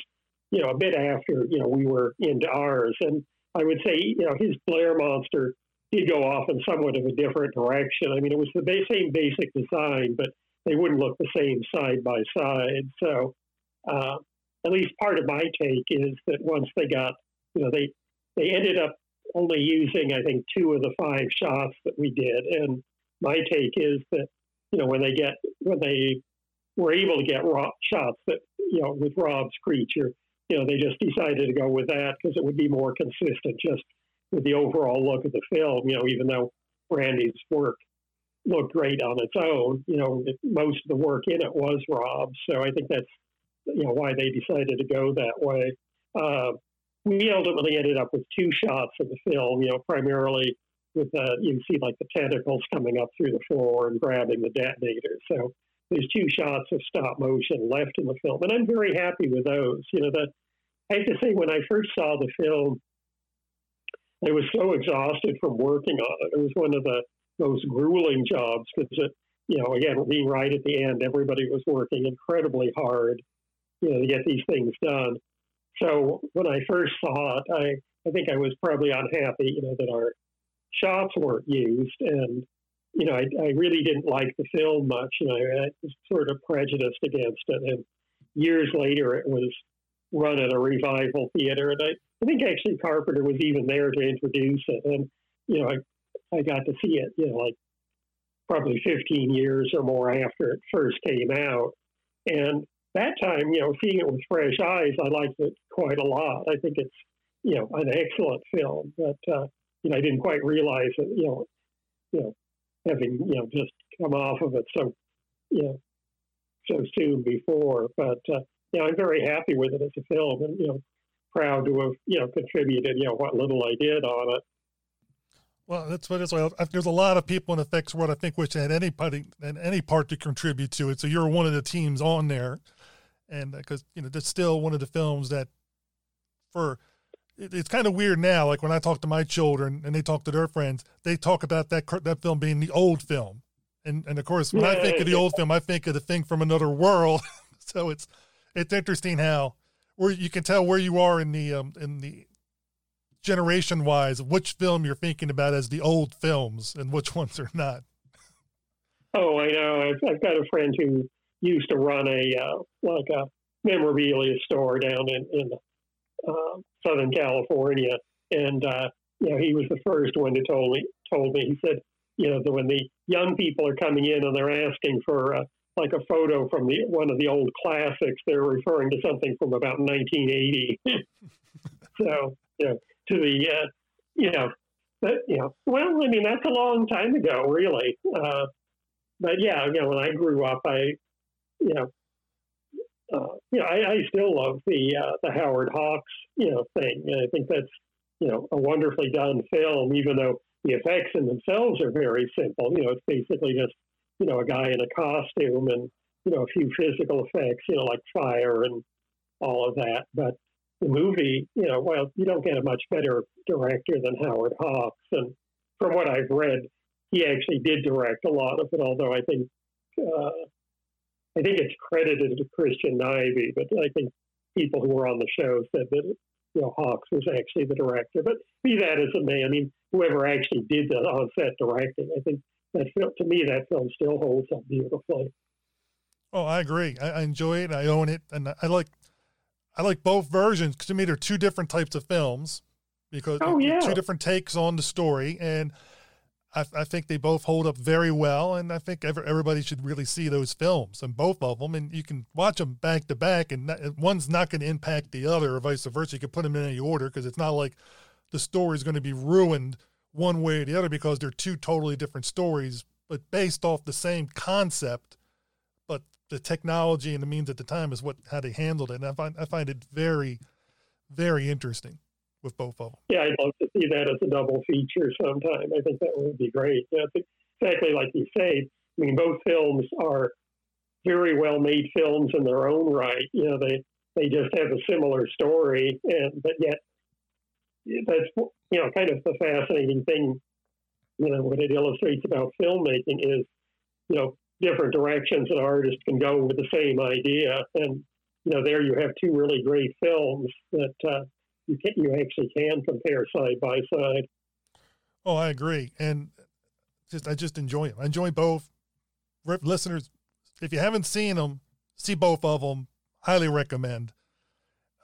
you know, a bit after, you know, we were into ours. And I would say, you know, his Blair Monster did go off in somewhat of a different direction. I mean, it was the same basic design, but they wouldn't look the same side by side. So, uh, at least part of my take is that once they got, you know, they they ended up only using, I think, two of the five shots that we did. And my take is that, you know, when they get when they were able to get raw shots that, you know, with Rob's creature, you know, they just decided to go with that because it would be more consistent just with the overall look of the film. You know, even though Randy's work looked great on its own, you know, it, most of the work in it was Rob's. So I think that's, you know, why they decided to go that way. Uh, we ultimately ended up with two shots of the film, you know, primarily with, uh, you see like the tentacles coming up through the floor and grabbing the detonator. So there's two shots of stop motion left in the film. And I'm very happy with those. You know, that I have to say, when I first saw the film, I was so exhausted from working on it. It was one of the most grueling jobs because you know, again, being right at the end, everybody was working incredibly hard, you know, to get these things done. So when I first saw it, I, I think I was probably unhappy, you know, that our shots weren't used. And, you know, I, I really didn't like the film much. and know, I was sort of prejudiced against it. And years later, it was run at a revival theater. And I, I think actually Carpenter was even there to introduce it. And, you know, I, I got to see it, you know, like probably 15 years or more after it first came out. And that time, you know, seeing it with fresh eyes, I liked it quite a lot. I think it's, you know, an excellent film. But, uh, you know, I didn't quite realize it, you know, you know, having, you know, just come off of it so, you know, so soon before. But, uh, you know, I'm very happy with it as a film and, you know, proud to have, you know, contributed, you know, what little I did on it. Well, that's what it's like. There's a lot of people in effects world I think which had anybody and any part to contribute to it. So you're one of the teams on there, and because uh, you know that's still one of the films that, for, it, it's kind of weird now. Like when I talk to my children and they talk to their friends, they talk about that that film being the old film, and and of course when yeah, I think of the old film, I think of the thing from another world. so it's it's interesting how where you can tell where you are in the um, in the generation wise which film you're thinking about as the old films and which ones are not. Oh, I know. I've, I've got a friend who used to run a uh, like a memorabilia store down in in uh, Southern California, and uh, you know he was the first one to told me told me he said you know that when the young people are coming in and they're asking for uh, like a photo from the one of the old classics. They're referring to something from about 1980. so, you know, to the, uh, you know, but, you know, well, I mean, that's a long time ago, really. Uh, but yeah, you know, when I grew up, I, you know, uh, you know, I, I still love the uh, the Howard Hawks, you know, thing. And I think that's, you know, a wonderfully done film, even though the effects in themselves are very simple. You know, it's basically just you know, a guy in a costume and, you know, a few physical effects, you know, like fire and all of that. But the movie, you know, well, you don't get a much better director than Howard Hawks. And from what I've read, he actually did direct a lot of it, although I think, uh, I think it's credited to Christian Nyby, but I think people who were on the show said that, you know, Hawks was actually the director. But be that as it may, I mean, whoever actually did the on-set directing, I think that film, to me, that film still holds up beautifully. Oh, I agree. I, I enjoy it. I own it, and I like I like both versions. Cause to me, they're two different types of films because oh, yeah. two different takes on the story, and I, I, think they both hold up very well. And I think every, everybody should really see those films and both of them. And you can watch them back to back, and not, one's not going to impact the other, or vice versa. You can put them in any order because it's not like the story is going to be ruined one way or the other because they're two totally different stories, but based off the same concept, but the technology and the means at the time is what how they handled it. And I find I find it very, very interesting with both of them. Yeah, I'd love to see that as a double feature sometime. I think that would be great. It's exactly like you say. I mean, both films are very well made films in their own right. You know, they they just have a similar story, and but yet that's you know kind of the fascinating thing. You know, what it illustrates about filmmaking is, you know, different directions an artist can go with the same idea, and you know, there you have two really great films that uh, you can you actually can compare side by side. Oh, I agree, and just I just enjoy them. I enjoy both. Listeners, if you haven't seen them, see both of them. Highly recommend.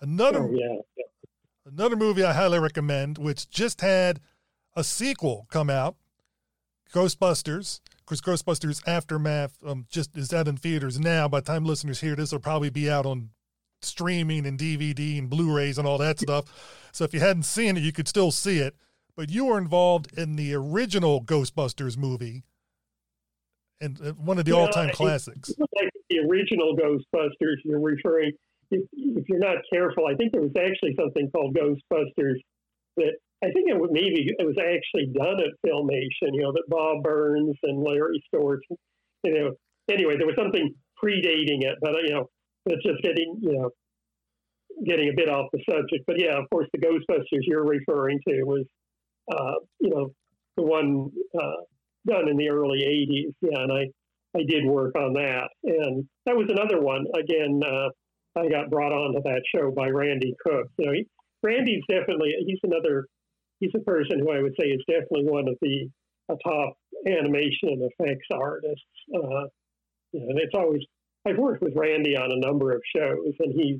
Another, oh, yeah. another movie I highly recommend, which just had a sequel come out, Ghostbusters. Because Ghostbusters Aftermath um, just is out in theaters now. By the time listeners hear this, will probably be out on streaming and DVD and Blu-rays and all that stuff. So if you hadn't seen it, you could still see it. But you were involved in the original Ghostbusters movie, and uh, one of the all-time classics. The original Ghostbusters, you're referring. If, if, you're not careful, I think there was actually something called Ghostbusters that I think it was maybe it was actually done at Filmation. You know that Bob Burns and Larry Storch. You know, anyway, there was something predating it, but you know, it's just getting you know getting a bit off the subject. But yeah, of course, the Ghostbusters you're referring to was uh, you know the one uh, done in the early '80s. Yeah, and I I did work on that, and that was another one. Again, uh, I got brought onto that show by Randy Cook. You know, he, Randy's definitely he's another he's a person who I would say is definitely one of the top animation and effects artists. Uh, you know, and it's always I've worked with Randy on a number of shows, and he's,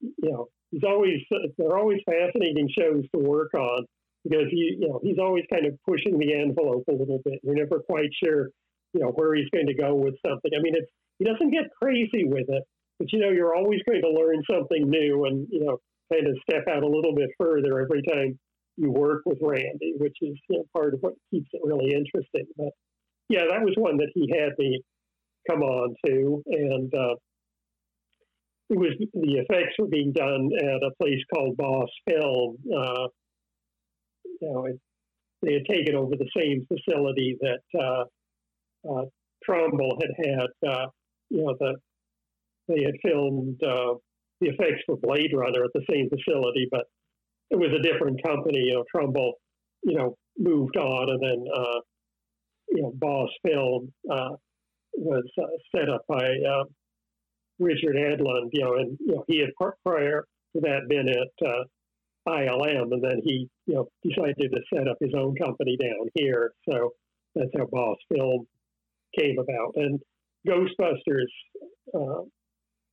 you know, he's always they're always fascinating shows to work on because he, you know, he's always kind of pushing the envelope a little bit. You're never quite sure, you know, where he's going to go with something. I mean, it's he doesn't get crazy with it, but you know, you're always going to learn something new, and you know, kind of step out a little bit further every time you work with Randy, which is you know, part of what keeps it really interesting. But yeah, that was one that he had me come on to, and uh, it was the effects were being done at a place called Boss Film. Uh, you know, it, they had taken over the same facility that uh, uh Trumbull had had. Uh, you know, the they had filmed uh, the effects for Blade Runner at the same facility, but it was a different company. You know, Trumbull, you know, moved on, and then you know, Boss Film was uh, set up by uh, Richard Edlund, you know, and you know he had prior to that been at uh, ILM, and then he you know decided to set up his own company down here. So that's how Boss Film came about. And Ghostbusters, uh,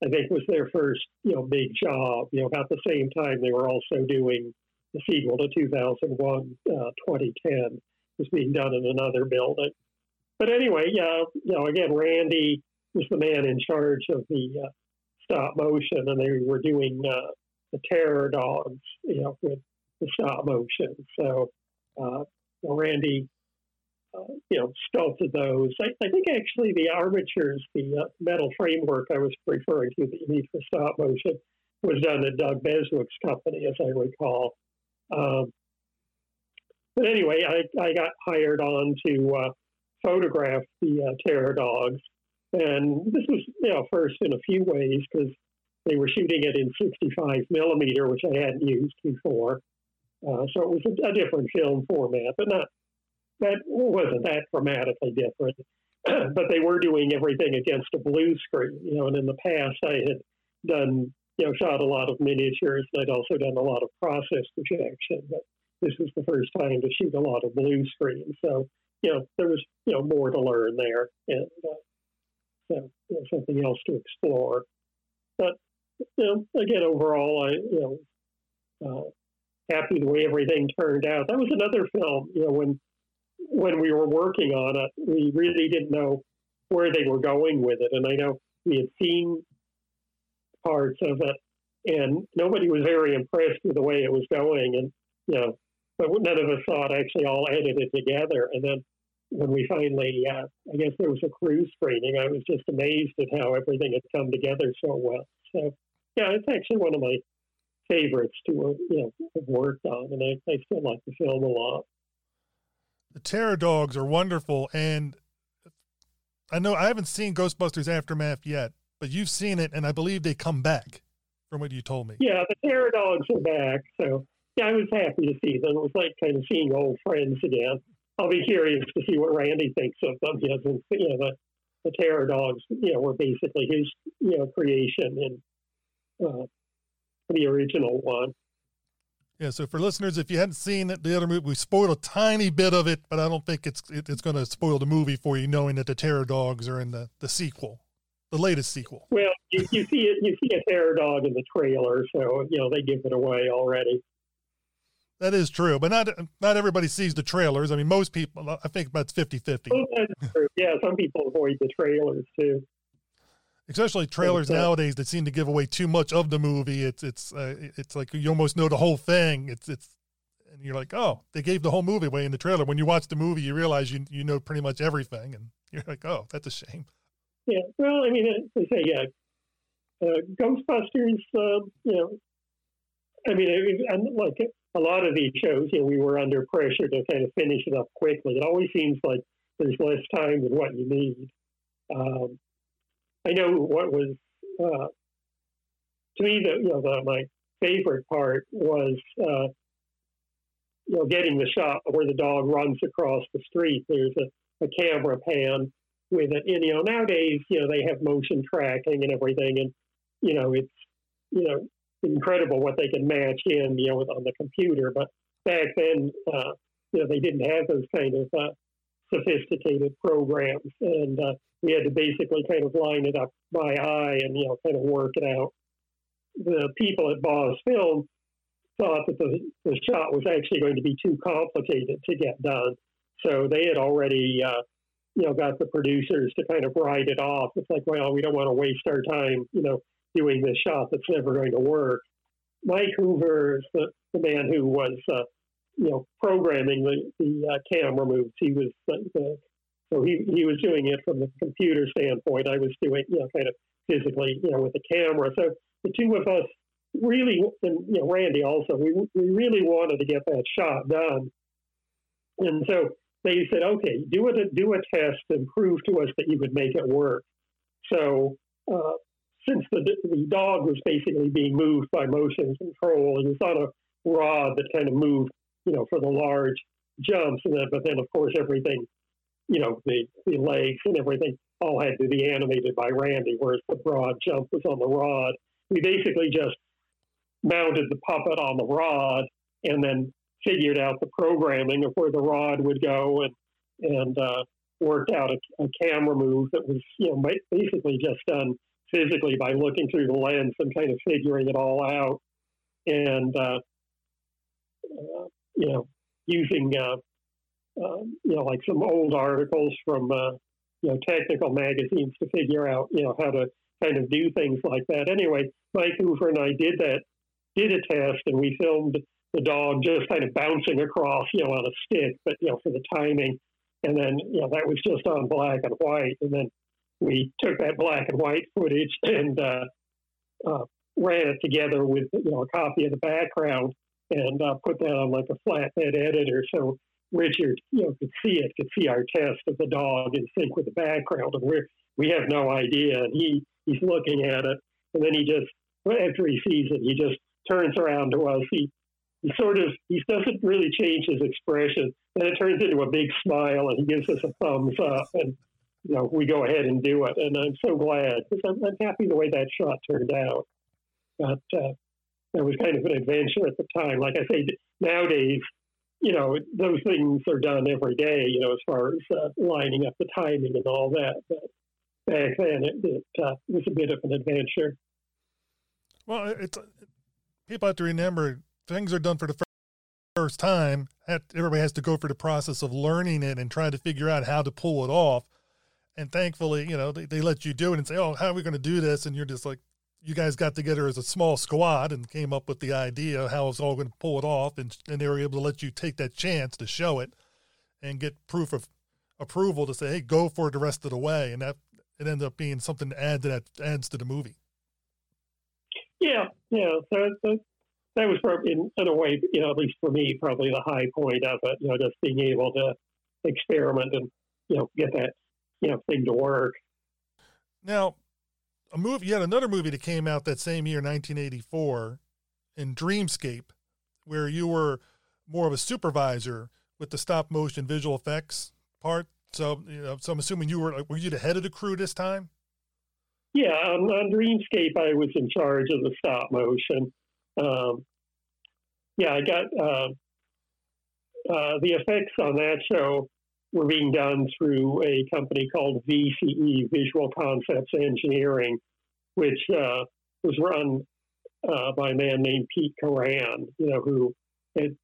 I think, was their first you know big job. You know, about the same time they were also doing the sequel to 2001, uh, 2010 was being done in another building. But anyway, uh, you know, again, Randy was the man in charge of the uh, stop motion, and they were doing uh, the terror dogs, you know, with the stop motion. So, uh, Randy, uh, you know, sculpted those. I, I, think actually the armatures, the uh, metal framework I was referring to that you need for stop motion, was done at Doug Beswick's company, as I recall. Um, but anyway, I, I got hired on to uh, photograph the uh, terror dogs. And this was, you know, first in a few ways because they were shooting it in 65 millimeter, which I hadn't used before. Uh, so it was a, a, different film format, but not that wasn't that dramatically different. but they were doing everything against a blue screen, you know. And in the past, I had done, you know, shot a lot of miniatures, and I'd also done a lot of process projection. But this was the first time to shoot a lot of blue screen, so you know, there was, you know, more to learn there and uh, you know, something else to explore. But, you know, again, overall, I, you know, uh, happy the way everything turned out. That was another film, you know, when, when we were working on it, we really didn't know where they were going with it. And I know we had seen parts of it and nobody was very impressed with the way it was going. And, you know, but none of us saw it actually all edited together. And then when we finally, uh, I guess there was a crew screening, I was just amazed at how everything had come together so well. So, yeah, it's actually one of my favorites to uh, you know have worked on, and I, I still like the film a lot. The Terror Dogs are wonderful, and I know I haven't seen Ghostbusters Aftermath yet, but you've seen it, and I believe they come back from what you told me. Yeah, the Terror Dogs are back, so yeah, I was happy to see them. It was like kind of seeing old friends again. I'll be curious to see what Randy thinks of them. He hasn't, you know, the, the Terror Dogs, you know, were basically his, you know, creation and uh, the original one. Yeah, so for listeners, if you hadn't seen it, the other movie, we spoiled a tiny bit of it, but I don't think it's it, it's going to spoil the movie for you, knowing that the Terror Dogs are in the, the sequel, the latest sequel. Well, you, you see it, you see a Terror Dog in the trailer, so you know they give it away already. That is true, but not not everybody sees the trailers. I mean, most people, I think about 50-50. Oh, that's true. Yeah, some people avoid the trailers too especially trailers nowadays that seem to give away too much of the movie. It's it's uh, it's like you almost know the whole thing. It's it's and you're like, oh, they gave the whole movie away in the trailer. When you watch the movie, you realize you you know pretty much everything, and you're like, oh, that's a shame. Yeah, well, I mean, they say yeah, uh, Ghostbusters. Uh, you know, I mean, it, like a lot of these shows, you know, we were under pressure to kind of finish it up quickly. It always seems like there's less time than what you need. Um, I know what was uh, to me the you know the, my favorite part was uh, you know getting the shot where the dog runs across the street. There's a, a camera pan with it, and you know nowadays you know they have motion tracking and everything, and you know it's you know incredible what they can match in you know on the computer. But back then, uh, you know they didn't have those kind of uh, sophisticated programs, and uh, we had to basically kind of line it up by eye and you know kind of work it out. The people at Boss Film thought that the, the shot was actually going to be too complicated to get done, so they had already uh, you know got the producers to kind of write it off. It's like, well, we don't want to waste our time, you know, doing this shot that's never going to work. Mike Hoover is the, the man who was uh, you know, programming the, the uh, camera moves. He was the, so he he was doing it from the computer standpoint. I was doing you know kind of physically you know with the camera. So the two of us really, and you know Randy also, we we really wanted to get that shot done. And so they said, okay, do a do a test and prove to us that you could make it work. So uh, since the the dog was basically being moved by motion control, and it's on a rod that kind of moved you know, for the large jumps. And then, but then, of course, everything, you know, the, the legs and everything all had to be animated by Randy, whereas the broad jump was on the rod. We basically just mounted the puppet on the rod and then figured out the programming of where the rod would go and, and, uh, worked out a, a camera move that was, you know, basically just done physically by looking through the lens and kind of figuring it all out. And, uh, uh, you know, using, uh, uh, you know, like some old articles from, uh, you know, technical magazines to figure out, you know, how to kind of do things like that. Anyway, Mike Hoover and I did that, did a test, and we filmed the dog just kind of bouncing across, you know, on a stick, but, you know, for the timing. And then, you know, that was just on black and white. And then we took that black and white footage and uh, uh, ran it together with, you know, a copy of the background and uh, put that on like a flatbed editor so Richard, you know, could see it, could see our test of the dog in sync with the background, and we're we have no idea. And he he's looking at it, and then he just after he sees it, he just turns around to us. He he sort of he doesn't really change his expression, and it turns into a big smile, and he gives us a thumbs up, and you know we go ahead and do it. And I'm so glad because I'm, I'm happy the way that shot turned out. But uh, it was kind of an adventure at the time. Like I say, nowadays, you know, those things are done every day, you know, as far as uh, lining up the timing and all that. But back then, it, it uh, was a bit of an adventure. Well, it's people have to remember things are done for the first time. Everybody has to go through the process of learning it and trying to figure out how to pull it off. And thankfully, you know, they, they let you do it and say, "Oh, how are we going to do this?" And you're just like, you guys got together as a small squad and came up with the idea how it's all going to pull it off, and, and they were able to let you take that chance to show it and get proof of approval to say, "Hey, go for it the rest of the way," and that it ended up being something to add to that adds to the movie. Yeah, yeah. So that, that was probably, in, in a way, you know, at least for me, probably the high point of it. You know, just being able to experiment and you know get that you know thing to work. Now, a movie, you had another movie that came out that same year, 1984, in Dreamscape, where you were more of a supervisor with the stop motion visual effects part. So, you know, so I'm assuming you were were you the head of the crew this time? Yeah, on, on Dreamscape, I was in charge of the stop motion. Um, yeah, I got uh, uh, the effects on that show were being done through a company called VCE, Visual Concepts Engineering, which uh, was run uh, by a man named Pete Kuran, you know, who had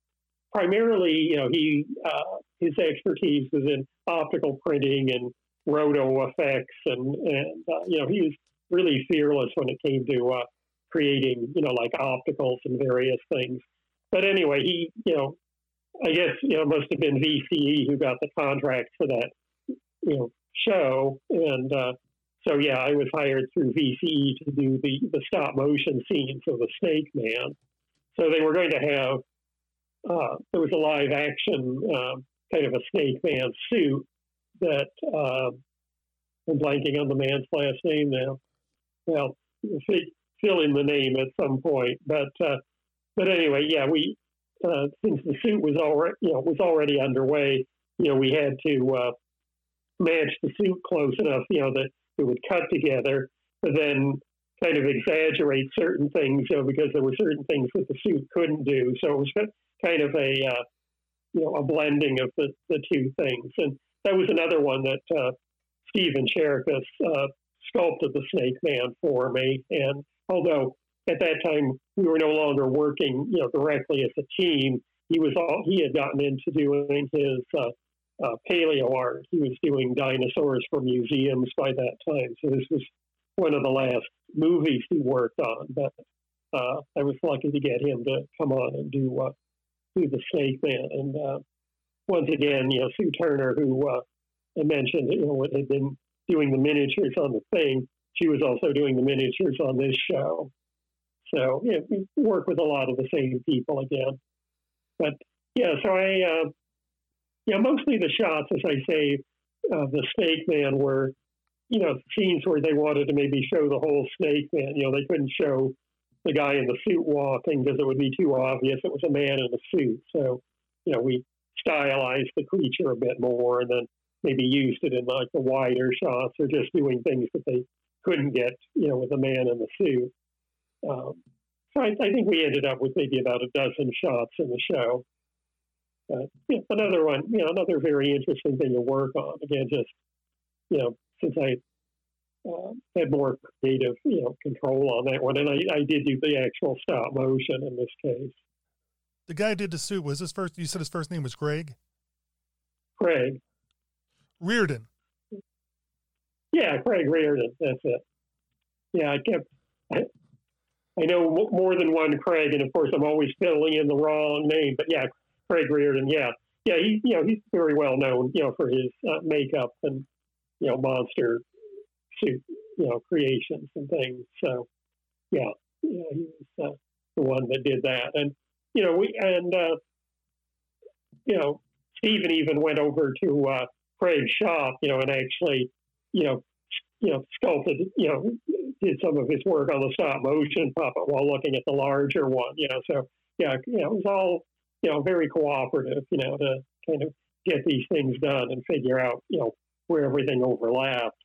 primarily, you know, he uh, his expertise was in optical printing and roto effects, and and uh, you know, he was really fearless when it came to uh, creating, you know, like opticals and various things. But anyway, he, you know, I guess you know it must have been VCE who got the contract for that you know show, and uh, so yeah, I was hired through VCE to do the the stop motion scenes for the Snake Man. So they were going to have uh, there was a live action uh, kind of a Snake Man suit that uh, I'm blanking on the man's last name now. Well, fill in the name at some point, but uh, but anyway, yeah, we uh, since the suit was already, you know, was already underway, you know, we had to uh, match the suit close enough, you know, that it would cut together, but then kind of exaggerate certain things, you know, because there were certain things that the suit couldn't do. So it was kind of a, uh, you know, a blending of the, the two things. And that was another one that uh, Stephen Czerkas uh, sculpted the Snake Man for me. And although at that time we were no longer working, you know, directly as a team. He was all he had gotten into doing his uh, uh, paleo art. He was doing dinosaurs for museums by that time. So this was one of the last movies he worked on. But uh, I was lucky to get him to come on and do uh, do the Snake Man. And uh, once again, you know, Sue Turner, who uh, I mentioned, you know, had been doing the miniatures on the thing. She was also doing the miniatures on this show. So yeah, we work with a lot of the same people again. But yeah, so I, uh, yeah, mostly the shots, as I say, uh, the Snake Man were, you know, scenes where they wanted to maybe show the whole Snake Man. You know, they couldn't show the guy in the suit walking because it would be too obvious it was a man in a suit. So, you know, we stylized the creature a bit more and then maybe used it in like the wider shots or just doing things that they couldn't get, you know, with a man in the suit. Um, so I, I, think we ended up with maybe about a dozen shots in the show. Uh, yeah, another one, you know, another very interesting thing to work on. Again, just you know, since I uh, had more creative, you know, control on that one, and I, I did do the actual stop motion in this case. The guy did the suit. Was his first? You said his first name was Greg. Craig. Reardon. Yeah, Craig Reardon. That's it. Yeah, I kept. I, I know more than one Craig, and of course, I'm always filling in the wrong name. But yeah, Craig Reardon. Yeah, yeah. He, you know, he's very well known, you know, for his uh, makeup and you know, monster suit, you know, creations and things. So, yeah, yeah, he was uh, the one that did that, and you know, we and uh, you know, Stephen even went over to uh, Craig's shop, you know, and actually, you know, you know, sculpted, you know, did some of his work on the stop motion puppet while looking at the larger one, you know. So yeah, you know, it was all, you know, very cooperative, you know, to kind of get these things done and figure out, you know, where everything overlapped.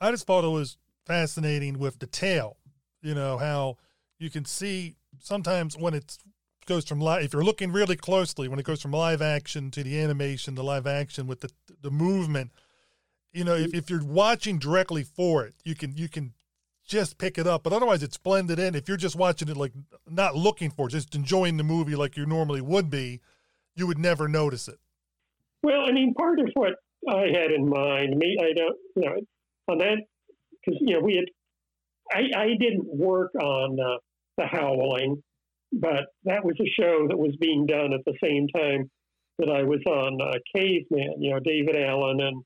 I just thought it was fascinating with the tail, you know, how you can see sometimes when it goes from live, if you're looking really closely, when it goes from live action to the animation to live action with the, the movement, you know, if, if you're watching directly for it, you can, you can just pick it up. But otherwise, it's blended in. If you're just watching it, like not looking for it, just enjoying the movie like you normally would be, you would never notice it. Well, I mean, part of what I had in mind, me, I don't, you know, on that, because, you know, we had, I, I didn't work on uh, The Howling, but that was a show that was being done at the same time that I was on uh, Caveman. You know, David Allen and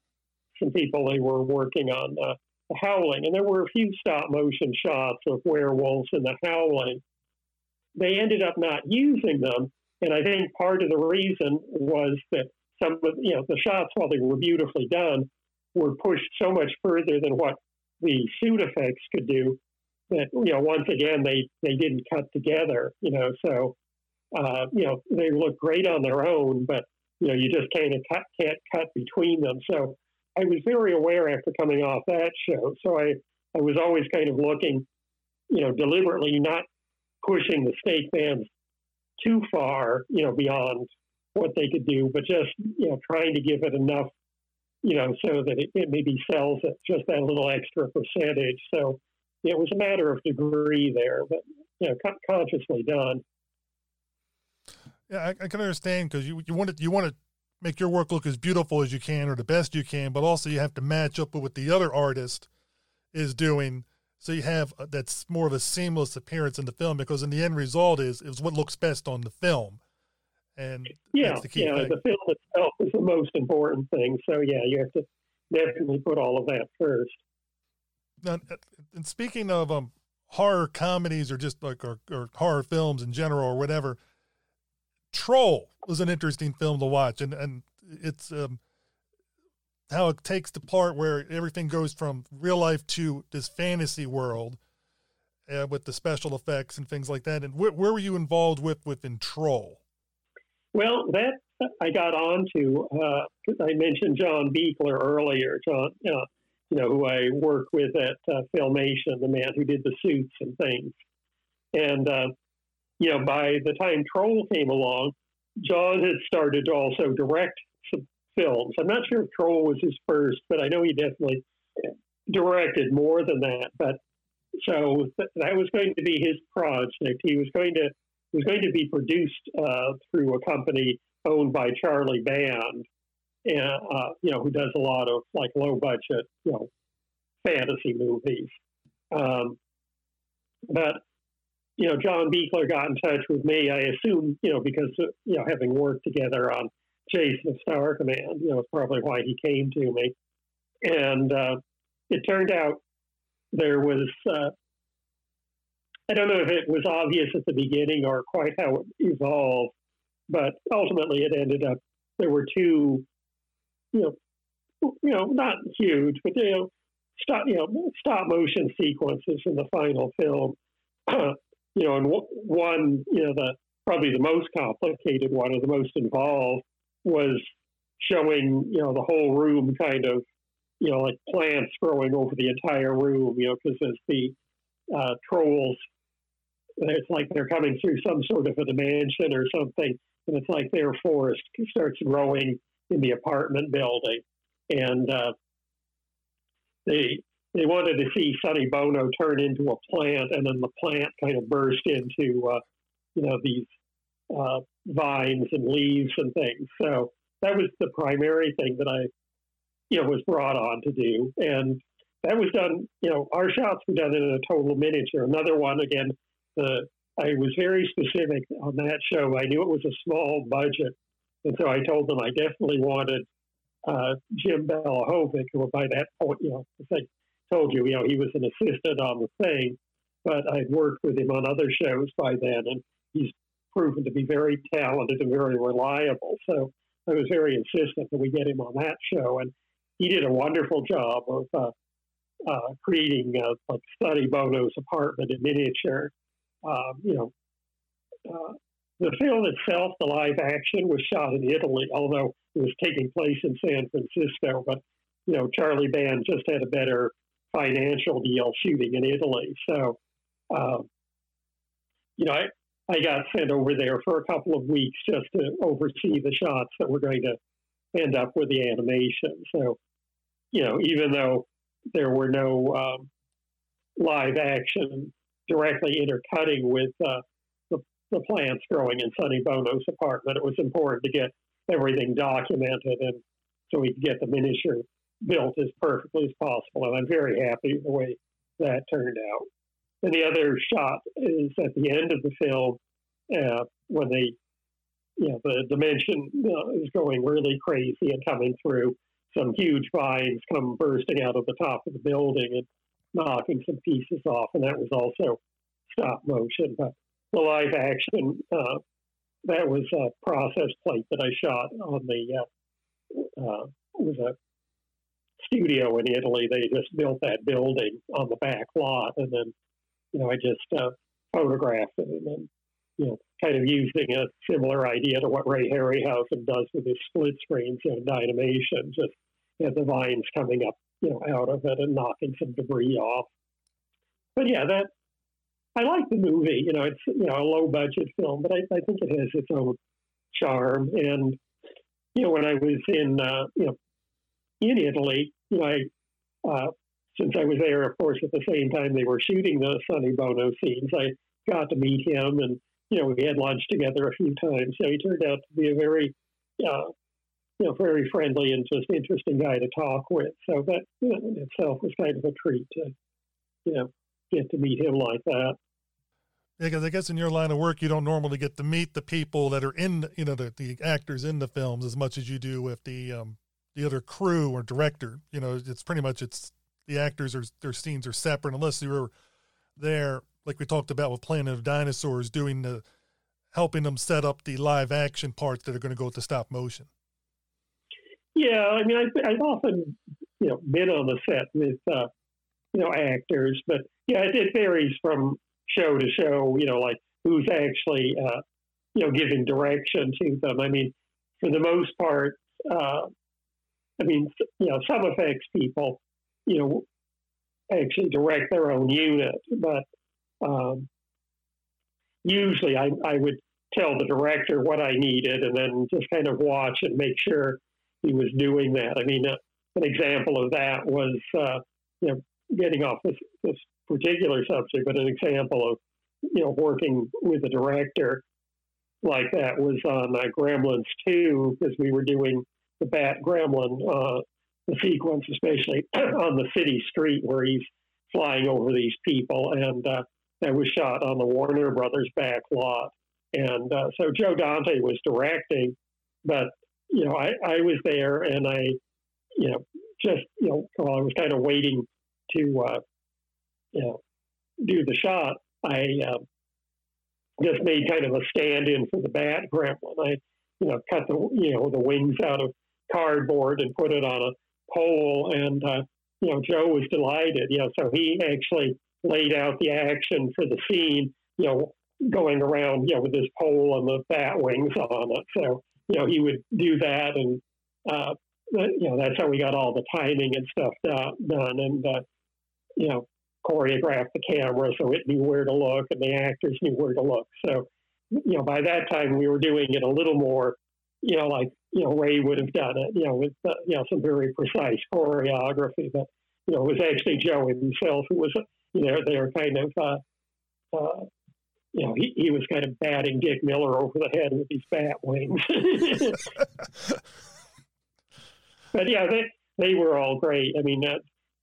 some people they were working on uh, the Howling, and there were a few stop motion shots of werewolves in the Howling. They ended up not using them, and I think part of the reason was that some of you know the shots, while they were beautifully done, were pushed so much further than what the suit effects could do that you know once again they they didn't cut together. You know, so uh, you know they look great on their own, but you know you just can't cut can't cut between them. So I was very aware after coming off that show. So I I was always kind of looking, you know, deliberately not pushing the snake fans too far, you know, beyond what they could do, but just you know trying to give it enough, you know, so that it, it maybe sells just that little extra percentage. So it was a matter of degree there, but you know, consciously done. Yeah, I, I can understand because you you want to you want to make your work look as beautiful as you can or the best you can, but also you have to match up with what the other artist is doing. So you have uh, that's more of a seamless appearance in the film because in the end result is is what looks best on the film. And yeah, the yeah, thing. the film itself is the most important thing. So yeah, you have to definitely put all of that first. Now, and speaking of um, horror comedies or just like or, or horror films in general or whatever, Troll was an interesting film to watch, and and it's um, how it takes the part where everything goes from real life to this fantasy world uh, with the special effects and things like that. And wh- where were you involved with within Troll? Well, that I got onto uh, I mentioned John Buechler earlier. John, uh, you know, who I worked with at uh, Filmation, the man who did the suits and things. And uh, you know, by the time Troll came along, John had started to also direct some films. I'm not sure if Troll was his first, but I know he definitely directed more than that. But so that was going to be his project. He was going to was going to be produced uh, through a company owned by Charlie Band, and uh, you know who does a lot of like low budget you know fantasy movies. Um, but you know, John Buechler got in touch with me. I assume, you know, because you know, having worked together on Jason Star Command, you know, it's probably why he came to me. And uh, it turned out there was, uh, I don't know if it was obvious at the beginning or quite how it evolved, but ultimately it ended up there were two, you know, you know, not huge, but you know, stop, you know, stop motion sequences in the final film you know, and one, you know, the probably the most complicated one or the most involved was showing, you know, the whole room kind of, you know, like plants growing over the entire room, you know, because as the uh, trolls, it's like they're coming through some sort of a dimension or something, and it's like their forest starts growing in the apartment building, and uh, they they wanted to see Sonny Bono turn into a plant, and then the plant kind of burst into, uh, you know, these uh, vines and leaves and things. So that was the primary thing that I, you know, was brought on to do, and that was done. You know, our shots were done in a total miniature. Another one, again, the I was very specific on that show. I knew it was a small budget, and so I told them I definitely wanted uh, Jim Belohovek, who by that point, you know, it's like told you, you know, he was an assistant on the thing, but I'd worked with him on other shows by then, and he's proven to be very talented and very reliable. So I was very insistent that we get him on that show, and he did a wonderful job of uh, uh, creating uh, like Sonny Bono's apartment in miniature. Um, you know, uh, the film itself, the live action, was shot in Italy, although it was taking place in San Francisco. But you know, Charlie Band just had a better financial deal shooting in Italy. So, um, you know, I, I got sent over there for a couple of weeks just to oversee the shots that were going to end up with the animation. So, you know, even though there were no um, live action directly intercutting with uh, the, the plants growing in Sonny Bono's apartment, it was important to get everything documented and so we could get the miniature built as perfectly as possible. And I'm very happy the way that turned out. And the other shot is at the end of the film uh, when they you know, the dimension uh, is going really crazy and coming through. Some huge vines come bursting out of the top of the building and knocking some pieces off, and that was also stop motion. But the live action, uh, that was a process plate that I shot on the, uh, uh, was a studio in Italy. They just built that building on the back lot, and then, you know, I just uh, photographed it and then, you know, kind of using a similar idea to what Ray Harryhausen does with his split screens and Dynamation, just you know, the vines coming up, you know, out of it and knocking some debris off. But yeah, that I like the movie. You know, it's you know a low budget film, but I, I think it has its own charm. And you know, when I was in uh, you know in Italy, you know, I uh, since I was there, of course, at the same time they were shooting the Sonny Bono scenes, I got to meet him, and you know, we had lunch together a few times. So he turned out to be a very uh, you know, very friendly and just interesting guy to talk with. So that you know, in itself was kind of a treat to, you know, get to meet him like that. Because I guess in your line of work, you don't normally get to meet the people that are in, you know, the, the actors in the films as much as you do with the um, the other crew or director. You know, it's pretty much it's the actors or their scenes are separate unless you were there, like we talked about with Planet of Dinosaurs, doing the helping them set up the live action parts that are going to go to stop motion. Yeah, I mean, I, I've often, you know, been on the set with, uh, you know, actors, but yeah, it, it varies from show to show, you know, like who's actually, uh, you know, giving direction to them. I mean, for the most part, uh, I mean, you know, some effects people, you know, actually direct their own unit, but um, usually I, I would tell the director what I needed and then just kind of watch and make sure he was doing that. I mean, uh, an example of that was, uh, you know, getting off this, this particular subject, but an example of, you know, working with a director like that was on uh, Gremlins 2, because we were doing the Bat Gremlin, uh, the sequence, especially on the city street where he's flying over these people. And uh, that was shot on the Warner Brothers back lot. And uh, so Joe Dante was directing, but you know, I, I was there and I, you know, just, you know, while I was kind of waiting to, uh, you know, do the shot, I uh, just made kind of a stand in for the bat gremlin. I, you know, cut the, you know, the wings out of cardboard and put it on a pole. And, uh, you know, Joe was delighted, you know, so he actually laid out the action for the scene, you know, going around, you know, with this pole and the bat wings on it. So, you know, he would do that, and uh, you know, that's how we got all the timing and stuff done, and uh, you know, choreographed the camera so it knew where to look, and the actors knew where to look. So, you know, by that time we were doing it a little more, you know, like you know Ray would have done it, you know, with uh, you know some very precise choreography. But you know, it was actually Joe himself who was, you know, they were kind of. Uh, uh, you know, he, he was kind of batting Dick Miller over the head with his bat wings. but yeah, they, they were all great. I mean, uh,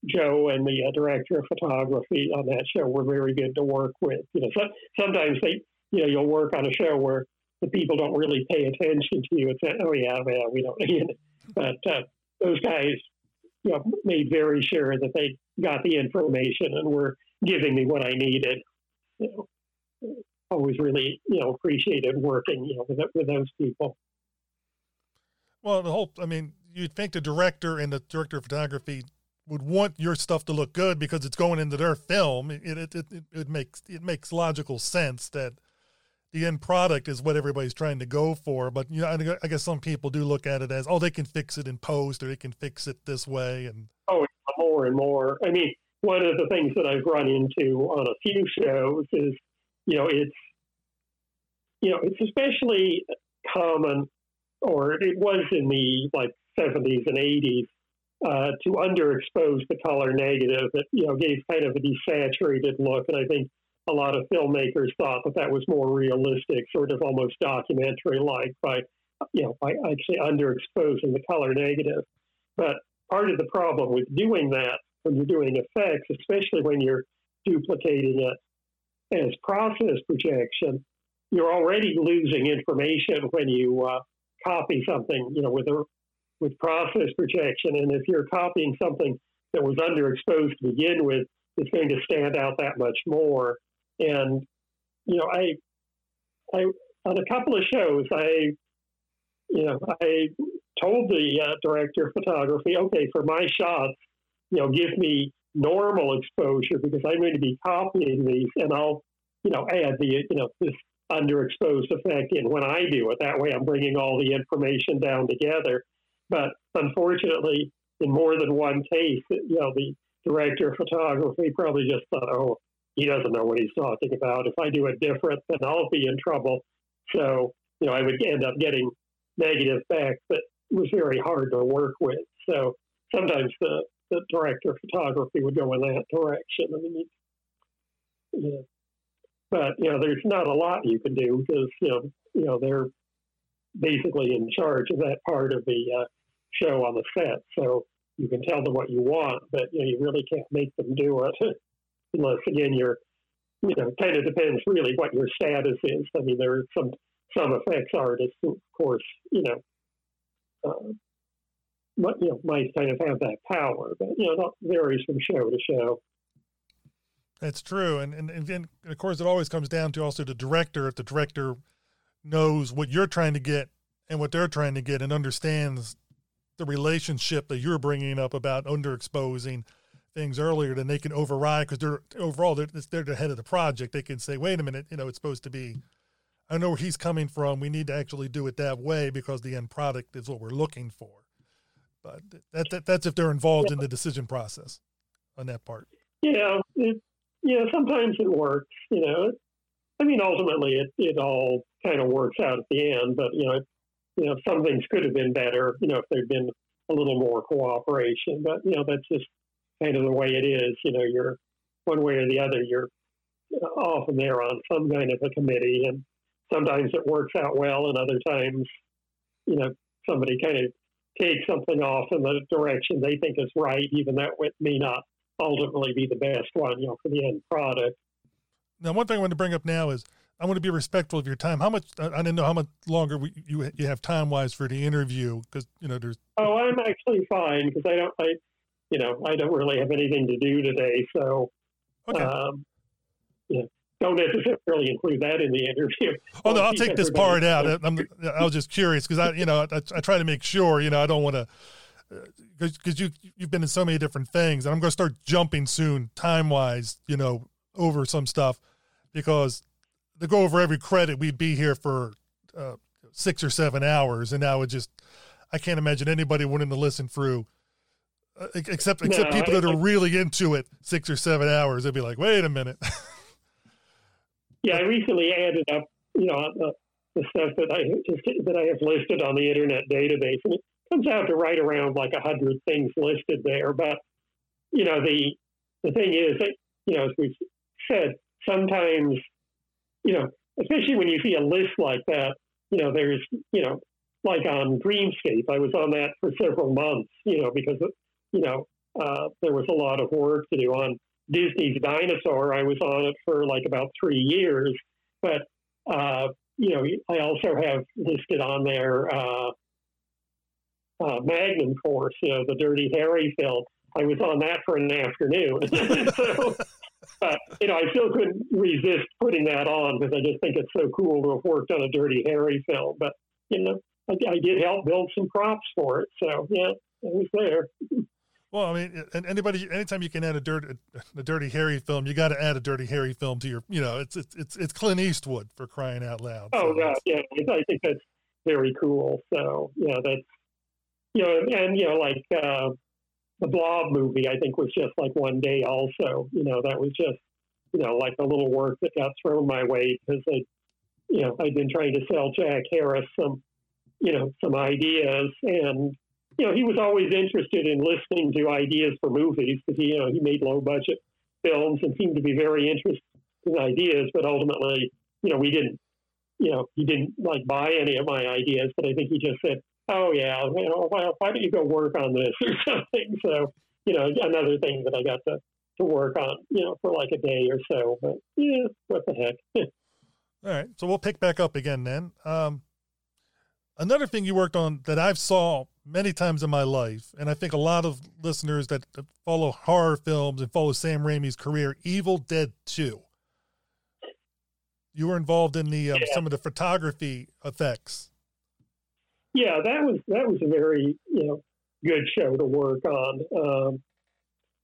Joe and the uh, director of photography on that show were very good to work with. You know, so, sometimes they, you know, you'll work on a show where the people don't really pay attention to you. It's oh yeah, yeah, we don't. You know. But uh, those guys, you know, made very sure that they got the information and were giving me what I needed. You know always really you know appreciated working you know with with those people. Well, the whole I mean, you'd think the director and the director of photography would want your stuff to look good because it's going into their film. It it it, it makes it makes logical sense that the end product is what everybody's trying to go for. But you know, I guess some people do look at it as, oh, they can fix it in post, or they can fix it this way, and oh, more and more. I mean, one of the things that I've run into on a few shows is you know, it's you know, it's especially common, or it was in the like 70s and 80s, uh, to underexpose the color negative. That you know gave kind of a desaturated look, and I think a lot of filmmakers thought that that was more realistic, sort of almost documentary-like, by you know by actually underexposing the color negative. But part of the problem with doing that when you're doing effects, especially when you're duplicating it as process projection you're already losing information when you uh, copy something, you know, with a with process projection. And if you're copying something that was underexposed to begin with, it's going to stand out that much more. And you know, I, I on a couple of shows, I, you know, I told the uh, director of photography, okay, for my shots, you know, give me normal exposure because I'm going to be copying these, and I'll, you know, add the, you know, this underexposed effect in when I do it. That way, I'm bringing all the information down together. But unfortunately, in more than one case, you know, the director of photography probably just thought, oh, he doesn't know what he's talking about. If I do it different, then I'll be in trouble. So, you know, I would end up getting negative back that was very hard to work with. So sometimes the, the director of photography would go in that direction. I mean, yeah. But, you know, there's not a lot you can do because, you know, you know, they're basically in charge of that part of the uh, show on the set. So you can tell them what you want, but you, know, you really can't make them do it unless, again, you're, you know, kind of depends really what your status is. I mean, there are some some effects artists, of course, you know, uh, you know, might kind of have that power, but you know, that varies from show to show. That's true, and and and, of course, it always comes down to also the director. If the director knows what you're trying to get and what they're trying to get, and understands the relationship that you're bringing up about underexposing things earlier, then they can override because they're overall they're, they're the head of the project. They can say, "Wait a minute, you know, it's supposed to be." I know where he's coming from. We need to actually do it that way because the end product is what we're looking for. But that, that that's if they're involved yeah. in the decision process on that part. Yeah, it, yeah. Sometimes it works. You know, I mean, ultimately, it it all kind of works out at the end. But you know, you know, some things could have been better, you know, if there'd been a little more cooperation. But, you know, that's just kind of the way it is. You know, you're one way or the other, you're often there on some kind of a committee. And sometimes it works out well, and other times, you know, somebody kind of takes something off in the direction they think is right, even though it may not ultimately be the best one, you know, for the end product. Now, one thing I want to bring up now is I want to be respectful of your time. How much? I didn't know how much longer we, you you have time wise for the interview because you know there's. Oh, I'm actually fine because I don't. I, you know, I don't really have anything to do today, so. Okay. Um, yeah. Don't necessarily include that in the interview. Oh no, I'll take this part out. I'm, I was just curious because I, you know, I, I, try to make sure. You know, I don't want to because you you've been in so many different things, and I'm going to start jumping soon, time wise. You know, over some stuff because to go over every credit, we'd be here for uh, six or seven hours, and now it just I can't imagine anybody wanting to listen through. Uh, except except no, people that are really into it, six or seven hours, they'd be like, "Wait a minute." yeah, I recently added up, you know, the, the stuff that I just that I have listed on the internet database, and it comes out to right around like a hundred things listed there. But you know, the the thing is that you know, as we've said, sometimes you know, especially when you see a list like that, you know, there's, you know, like on Dreamscape, I was on that for several months, you know, because, you know, uh, there was a lot of work to do on Disney's Dinosaur. I was on it for like about three years, but, uh, you know, I also have listed on there uh, uh, Magnum Force, you know, the Dirty Harry film. I was on that for an afternoon. so, but you know, I still couldn't resist putting that on because I just think it's so cool to have worked on a Dirty Harry film. But you know, I, I did help build some props for it, so yeah, it was there. Well, I mean, anybody, anytime you can add a dirty, a dirty Harry film, you got to add a dirty Harry film to your, you know, it's it's it's, it's Clint Eastwood for crying out loud. Oh so yeah, I think that's very cool. So yeah, that's you know, and you know, like uh, the Blob movie, I think, was just like one day. Also, you know, that was just you know like a little work that got thrown my way because I, you know, I'd been trying to sell Jack Harris some, you know, some ideas, and you know, he was always interested in listening to ideas for movies because he, you know, he made low budget films and seemed to be very interested in ideas, but ultimately, you know, we didn't, you know, he didn't like buy any of my ideas, but I think he just said, oh yeah, you know, well, why don't you go work on this or something? So, you know, another thing that I got to to work on, you know, for like a day or so. But yeah, what the heck. All right, so we'll pick back up again then. Um, another thing you worked on that I've saw many times in my life, and I think a lot of listeners that follow horror films and follow Sam Raimi's career, Evil Dead Two. You were involved in the um, yeah. some of the photography effects. Yeah, that was that was a very you know good show to work on. Um,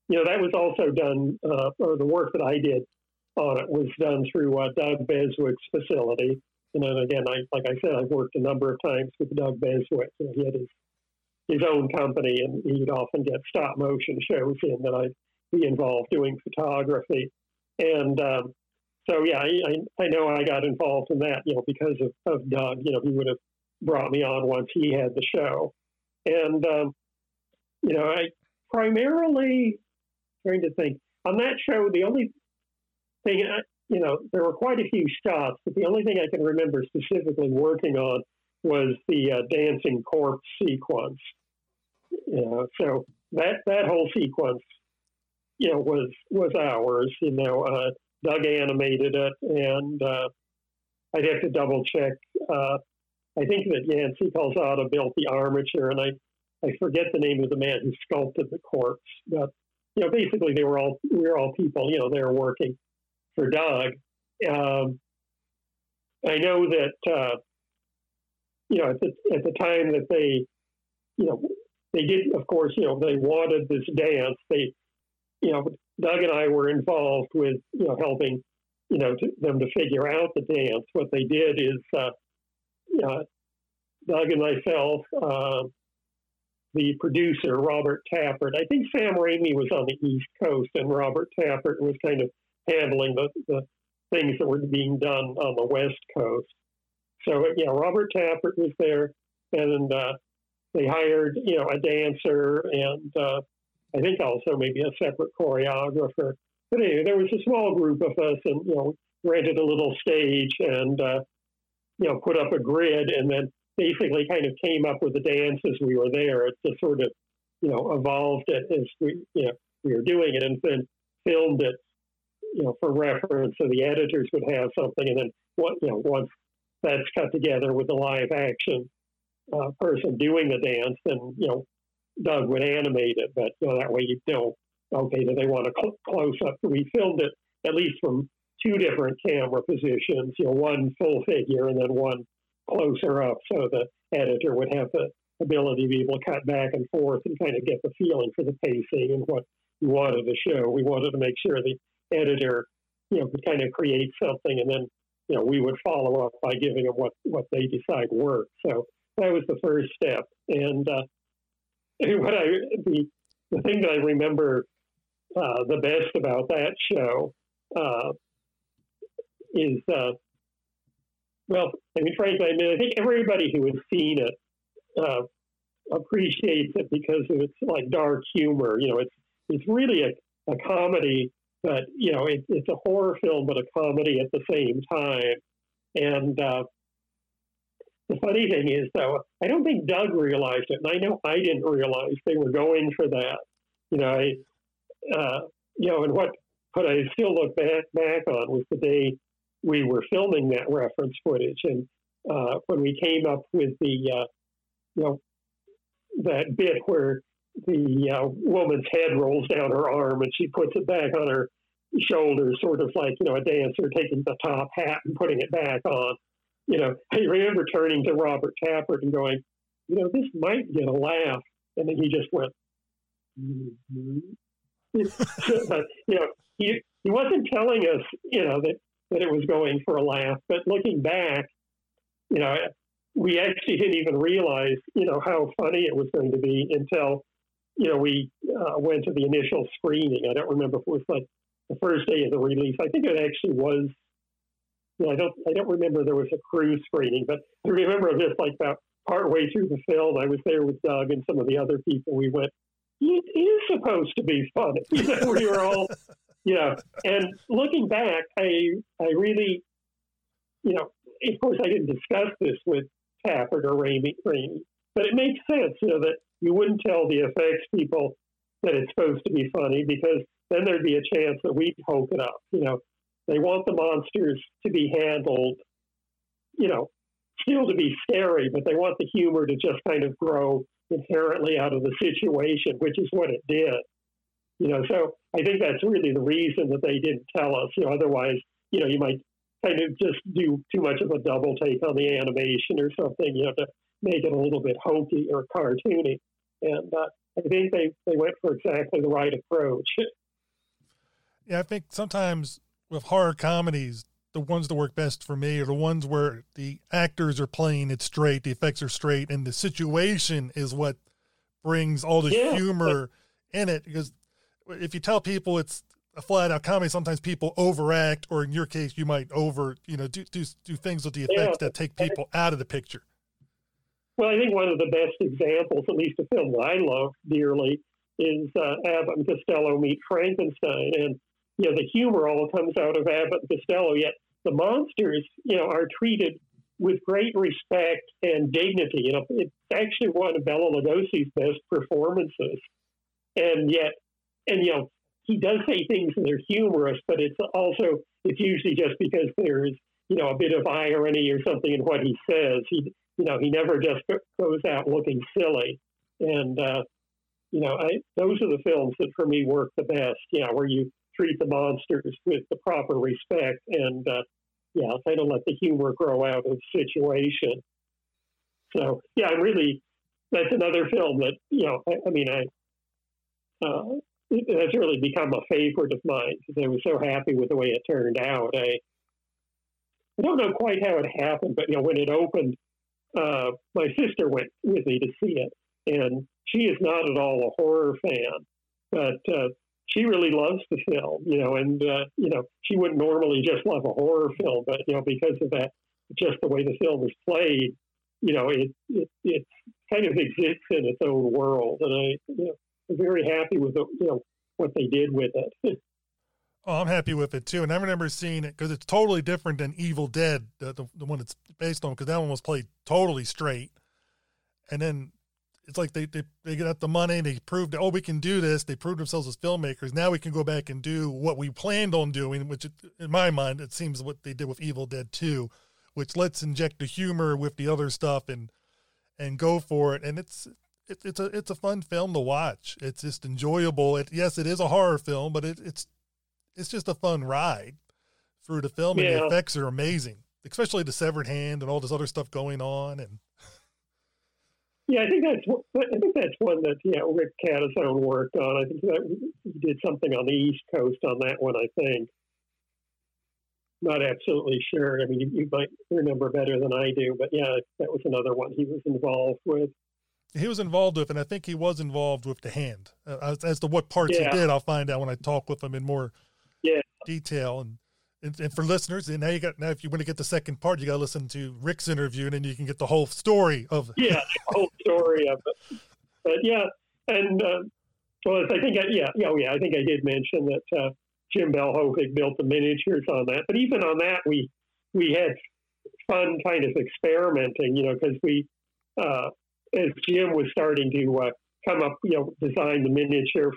you know, that was also done, uh, or the work that I did on it was done through uh, Doug Beswick's facility. And then again, I like I said, I've worked a number of times with Doug Beswick. You know, he had his his own company, and he'd often get stop motion shows in that I'd be involved doing photography. And um, so, yeah, I, I know I got involved in that, you know, because of, of Doug. You know, he would have brought me on once he had the show. And, um, you know, I primarily trying to think on that show, the only thing, you know, there were quite a few shots, but the only thing I can remember specifically working on was the uh, dancing corpse sequence. You know, so that that whole sequence, you know, was was ours. You know, uh, Doug animated it, and uh, I'd have to double check. Uh, I think that Yancey Calzada built the armature, and I I forget the name of the man who sculpted the corpse, but you know, basically they were all we were all people. You know, they were working for Doug. Um, I know that uh, you know at the at the time that they you know they did of course you know they wanted this dance. They you know Doug and I were involved with you know helping you know to, them to figure out the dance. What they did is uh, uh, Doug and myself. Uh, the producer, Robert Tapert. I think Sam Raimi was on the East Coast, and Robert Tapert was kind of handling the, the things that were being done on the West Coast. So, yeah, Robert Tapert was there, and uh, they hired, you know, a dancer and uh, I think also maybe a separate choreographer. But anyway, there was a small group of us, and you know, rented a little stage and uh, you know put up a grid, and then basically kind of came up with the dance as we were there. It just sort of, you know, evolved it as we, you know, we were doing it and then filmed it, you know, for reference so the editors would have something. And then what, you know, once that's cut together with the live action uh, person doing the dance, then, you know, Doug would animate it. But, you know, that way you know, okay, do they want a cl- close up? We filmed it at least from two different camera positions, you know, one full figure and then one closer up so the editor would have the ability to be able to cut back and forth and kind of get the feeling for the pacing and what we wanted to show. We wanted to make sure the editor, you know, could kind of create something and then, you know, we would follow up by giving them what, what they decide worked. So that was the first step. And uh, what I, the, the thing that I remember uh, the best about that show uh, is uh, well, I mean, frankly, I mean, I think everybody who has seen it uh, appreciates it because of its like dark humor. You know, it's it's really a, a comedy, but you know, it, it's a horror film, but a comedy at the same time. And uh, the funny thing is, though, I don't think Doug realized it, and I know I didn't realize they were going for that. You know, I, uh, you know, and what what I still look back back on was the day we were filming that reference footage. And uh, when we came up with the, uh, you know, that bit where the uh, woman's head rolls down her arm and she puts it back on her shoulder, sort of like, you know, a dancer taking the top hat and putting it back on. You know, I remember turning to Robert Tapert and going, you know, this might get a laugh. And then he just went, mm-hmm. but, you know, he, he wasn't telling us, you know, that that it was going for a laugh. But looking back, you know, we actually didn't even realize, you know, how funny it was going to be until, you know, we uh, went to the initial screening. I don't remember if it was like the first day of the release. I think it actually was. You know, I don't. I don't remember there was a crew screening, but I remember this like about partway through the film. I was there with Doug and some of the other people. We went. It is supposed to be funny. You know, we were all yeah. And looking back, I I really, you know, of course, I didn't discuss this with Tapert or Raimi, but it makes sense, you know, that you wouldn't tell the effects people that it's supposed to be funny because then there'd be a chance that we'd poke it up. You know, they want the monsters to be handled you know, still to be scary, but they want the humor to just kind of grow inherently out of the situation, which is what it did. You know, so I think that's really the reason that they didn't tell us. You know, otherwise, you know, you might kind of just do too much of a double take on the animation or something, you know, to make it a little bit hokey or cartoony. And uh, I think they, they went for exactly the right approach. Yeah, I think sometimes with horror comedies, the ones that work best for me are the ones where the actors are playing it straight, the effects are straight, and the situation is what brings all the Yeah. humor in it. Because if you tell people it's a flat out comedy, sometimes people overact, or in your case, you might over, you know, do do, do things with the effects Yeah. that take people out of the picture. Well, I think one of the best examples, at least a film that I love dearly, is uh, Abbott and Costello meet Frankenstein, and you know the humor all comes out of Abbott and Costello. Yet the monsters, you know, are treated with great respect and dignity. You know, it's actually one of Bela Lugosi's best performances, and yet, and you know, he does say things that are humorous, but it's also it's usually just because there's you know a bit of irony or something in what he says. He you know, he never just goes out looking silly. And, uh, you know, I, those are the films that for me work the best, you know, where you treat the monsters with the proper respect and, uh, yeah, don't let the humor grow out of the situation. So, yeah, really, that's another film that, you know, I, I mean, I, uh, it has really become a favorite of mine because I was so happy with the way it turned out. I, I don't know quite how it happened, but, you know, when it opened, uh, my sister went with me to see it, and she is not at all a horror fan, but uh, she really loves the film, you know, and uh, you know she wouldn't normally just love a horror film, but you know because of that, just the way the film is played, you know, it it, it kind of exists in its own world, and I you know I'm very happy with the, you know what they did with it. Oh, I'm happy with it too. And I remember seeing it because it's totally different than Evil Dead, the, the, the one it's based on, because that one was played totally straight. And then it's like they, they, they got the money, they proved, oh, we can do this. They proved themselves as filmmakers. Now we can go back and do what we planned on doing, which in my mind, it seems what they did with Evil Dead 2, which let's inject the humor with the other stuff and, and go for it. And it's, it, it's a, it's a fun film to watch. It's just enjoyable. It, yes, it is a horror film, but it, it's, it's just a fun ride through the film, and the effects are amazing, especially the severed hand and all this other stuff going on. And Yeah, I think that's one- I think that's one that yeah Rick Catizone worked on. I think that he did something on the East Coast on that one. I think. Not absolutely sure. I mean, you, you might remember better than I do, but yeah, that was another one he was involved with. he was involved with, and I think he was involved with the hand. Uh, as, as to what parts Yeah. he did, I'll find out when I talk with him in more Yeah. detail. And, and and for listeners, and now you got now if you want to get the second part, you got to listen to Rick's interview, and then you can get the whole story of Yeah, the whole story of it. But yeah, and uh, well, I think I, yeah, yeah, oh, yeah, I think I did mention that uh, Jim Belohovek built the miniatures on that. But even on that, we we had fun kind of experimenting, you know, because we uh, as Jim was starting to uh, come up, you know, design the miniature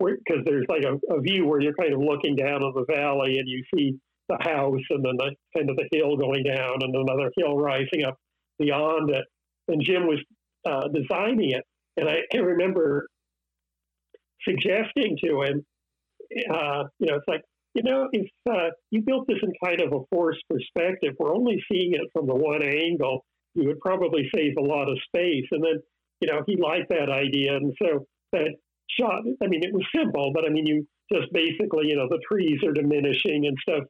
because there's like a, a view where you're kind of looking down on the valley and you see the house and then the kind of the hill going down and another hill rising up beyond it. And Jim was uh, designing it, and I, I remember suggesting to him, uh, you know, it's like, you know, if uh, you built this in kind of a forced perspective, we're only seeing it from the one angle, you would probably save a lot of space. And then, you know, he liked that idea. And so that shot, I mean, it was simple, but I mean, you just basically, you know, the trees are diminishing and stuff.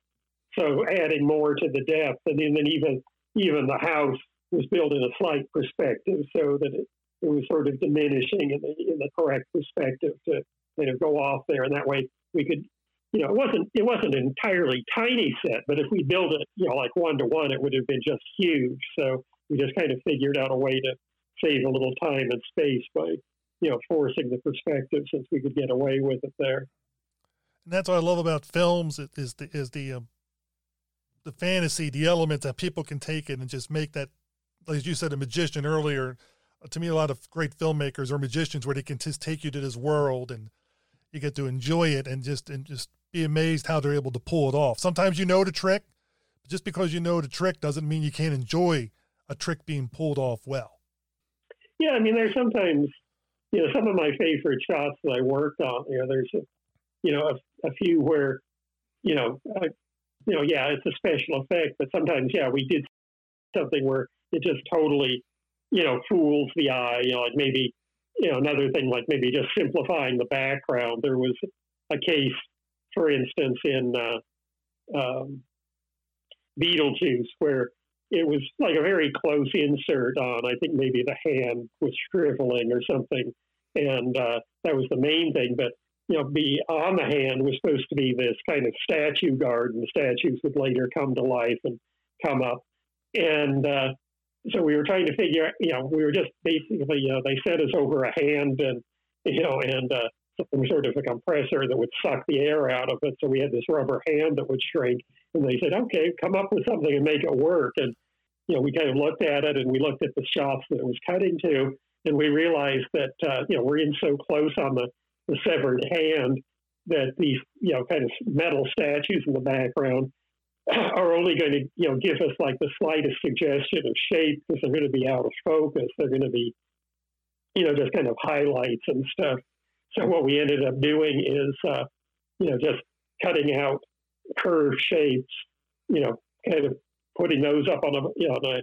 So adding more to the depth. And then, then even, even the house was built in a slight perspective so that it, it was sort of diminishing in the, in the correct perspective to kind of go off there. And that way we could, you know, it wasn't, it wasn't an entirely tiny set, but if we built it, you know, like one to one, it would have been just huge. So we just kind of figured out a way to save a little time and space by, you know, forcing the perspective since we could get away with it there. and that's what I love about films is- the is the um, the fantasy, the elements that people can take it and just make that, as you said, a magician earlier. uh, To me, a lot of great filmmakers are magicians where they can just take you to this world and you get to enjoy it and just and just be amazed how they're able to pull it off. Sometimes you know the trick, but just because you know the trick doesn't mean you can't enjoy a trick being pulled off well. Yeah, I mean, there's sometimes, you know, some of my favorite shots that I worked on. You know, there's, a, you know, a, a few where, you know, you know, yeah, it's a special effect, but sometimes, yeah, we did something where it just totally, you know, fools the eye. You know, like maybe, you know, another thing like maybe just simplifying the background. There was a case, for instance, in uh, um, Beetlejuice where it was like a very close insert on. I think maybe the hand was shriveling or something, and uh, that was the main thing. But you know, be on the hand was supposed to be this kind of statue garden. The statues would later come to life and come up, and uh, so we were trying to figure. You know, we were just basically, you know, they set us over a hand and you know, and uh, some sort of a compressor that would suck the air out of it. So we had this rubber hand that would shrink. And they said, okay, come up with something and make it work. And, you know, we kind of looked at it and we looked at the shots that it was cutting to. And we realized that, uh, you know, we're in so close on the, the severed hand that these, you know, kind of metal statues in the background are only going to, you know, give us like the slightest suggestion of shape because they're going to be out of focus. They're going to be, you know, just kind of highlights and stuff. So what we ended up doing is, uh, you know, just cutting out curved shapes, you know, kind of putting those up on a, you know, on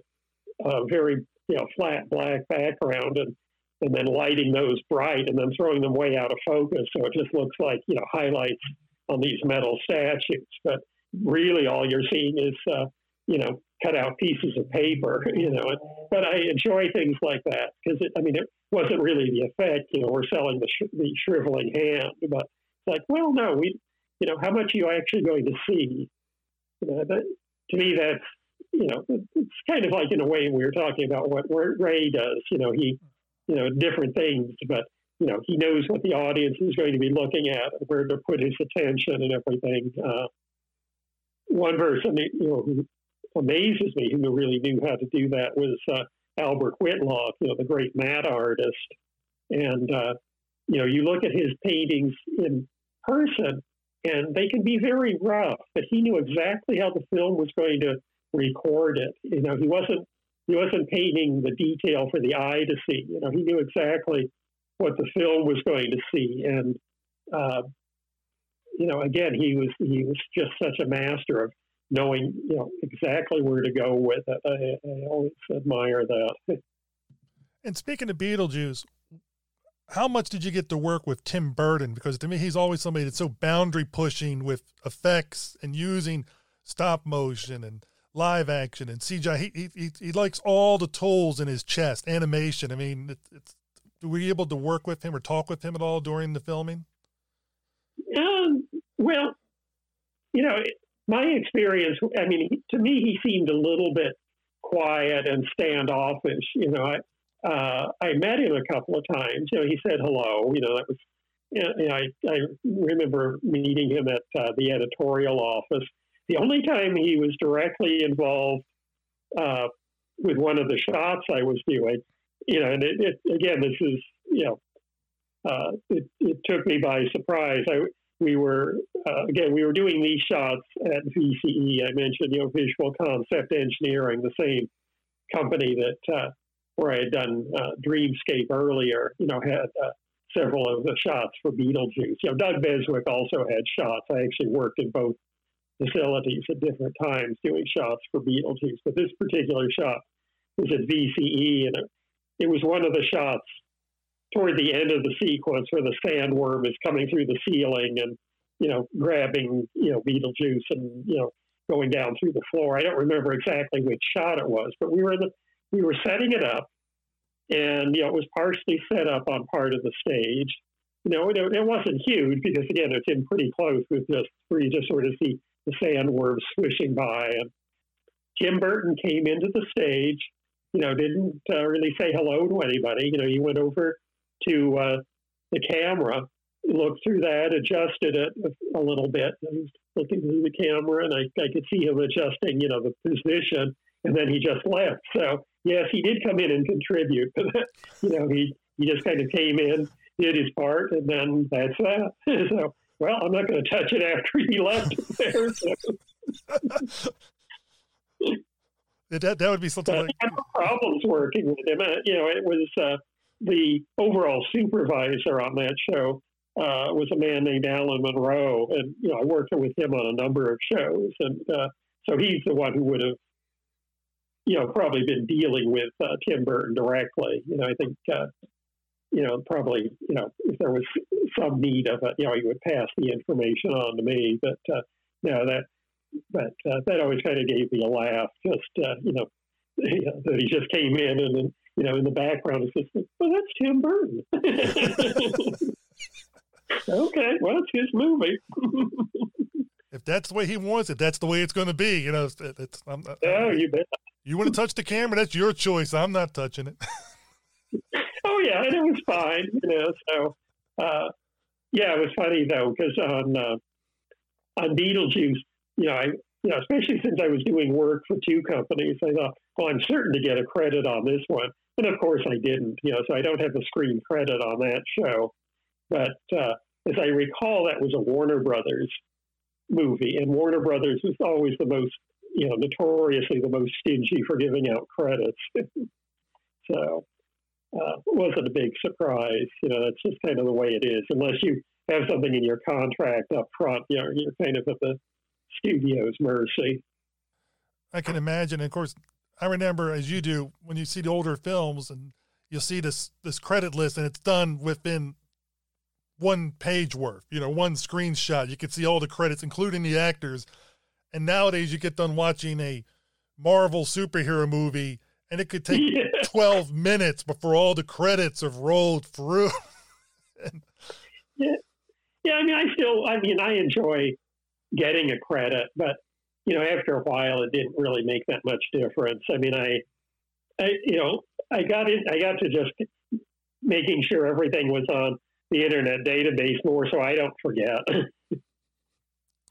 a, a very, you know, flat black background and, and then lighting those bright and then throwing them way out of focus. So it just looks like, you know, highlights on these metal statues. But really all you're seeing is, uh, you know, cut out pieces of paper, you know. But I enjoy things like that because, I mean, it wasn't really the effect. You know, we're selling the, sh- the shriveling hand, but it's like, well, no, we, you know, how much are you actually going to see? You know, that, to me, that's, you know, it's kind of like in a way we were talking about what Ray does. You know, he, you know, different things, but you know, he knows what the audience is going to be looking at, where to put his attention and everything. Uh, one person, you know, who amazes me, who really knew how to do that, was uh, Albert Whitlock, you know, the great matte artist. And, uh, you know, you look at his paintings in person and they can be very rough, but he knew exactly how the film was going to record it. You know, he wasn't he wasn't painting the detail for the eye to see. You know, he knew exactly what the film was going to see, and uh, you know, again, he was he was just such a master of knowing you know exactly where to go with it. I, I always admire that. And speaking of Beetlejuice, how much did you get to work with Tim Burton? Because to me, he's always somebody that's so boundary pushing with effects and using stop motion and live action and CGI. He he he, likes all the tools in his chest, animation. I mean, it, it's were you able to work with him or talk with him at all during the filming? Um, well, you know, my experience, I mean, to me, he seemed a little bit quiet and standoffish. You know, I, uh, I met him a couple of times. You know, he said hello. You know, that was, you know, I, I remember meeting him at uh, the editorial office. The only time he was directly involved uh, with one of the shots I was doing, you know, and it, it, again, this is, you know, uh, it, it took me by surprise. I, we were uh, again we were doing these shots at VCE. I mentioned you know Visual Concept Engineering, the same company that uh, where I had done uh, Dreamscape earlier. You know had uh, several of the shots for Beetlejuice. You know Doug Beswick also had shots. I actually worked in both facilities at different times doing shots for Beetlejuice, but this particular shot was at VCE, and it, it was one of the shots toward the end of the sequence where the sandworm is coming through the ceiling and you know grabbing you know Beetlejuice and you know going down through the floor. I don't remember exactly which shot it was, but we were the we were setting it up, and you know it was partially set up on part of the stage. You know, it, it wasn't huge because again it's in pretty close with just where you just sort of see the sandworm swishing by. And Tim Burton came into the stage. You know, didn't uh, really say hello to anybody. You know, he went over to uh, the camera, looked through that, adjusted it a little bit. Was looking through the camera, and I, I could see him adjusting, you know, the position, and then he just left. So yes, he did come in and contribute, but you know, he he just kind of came in, did his part, and then that's that. so well, I'm not going to touch it after he left there. So. that that would be something. Uh, like, I had no problems working with him. Uh, you know, it was uh, the overall supervisor on that show uh, was a man named Alan Munro, and you know I worked with him on a number of shows, and uh, so he's the one who would have, you know, probably been dealing with uh, Tim Burton directly. You know, I think. You know, probably, you know, if there was some need of it, you know, he would pass the information on to me. But uh, you know that, but uh, that always kind of gave me a laugh. Just uh, you know, you know, that he just came in and then you know in the background it's just like, well that's Tim Burton. okay, well it's his movie. if that's the way he wants it, that's the way it's going to be. You know, it's, it's I'm, oh, you bet. You want to touch the camera? That's your choice. I'm not touching it. Oh yeah, and it was fine. You know, so uh, yeah, it was funny though because on uh, on Beetlejuice, you know, I you know, especially since I was doing work for two companies, I thought, well, I'm certain to get a credit on this one, and of course I didn't. You know, so I don't have a screen credit on that show. But uh, as I recall, that was a Warner Brothers movie, and Warner Brothers was always the most, you know, notoriously the most stingy for giving out credits. so uh, wasn't a big surprise. You know, that's just kind of the way it is. Unless you have something in your contract up front, you know, you're kind of at the studio's mercy. I can imagine. And of course, I remember as you do when you see the older films and you'll see this this credit list and it's done within one page worth, you know, one screenshot. You can see all the credits, including the actors. And nowadays you get done watching a Marvel superhero movie and it could take yeah. 12 minutes before all the credits have rolled through. yeah. Yeah, I mean, I still, I mean, I enjoy getting a credit, but you know, after a while, it didn't really make that much difference. I mean, I, I, you know, I got it. I got to just making sure everything was on the internet database more, so I don't forget.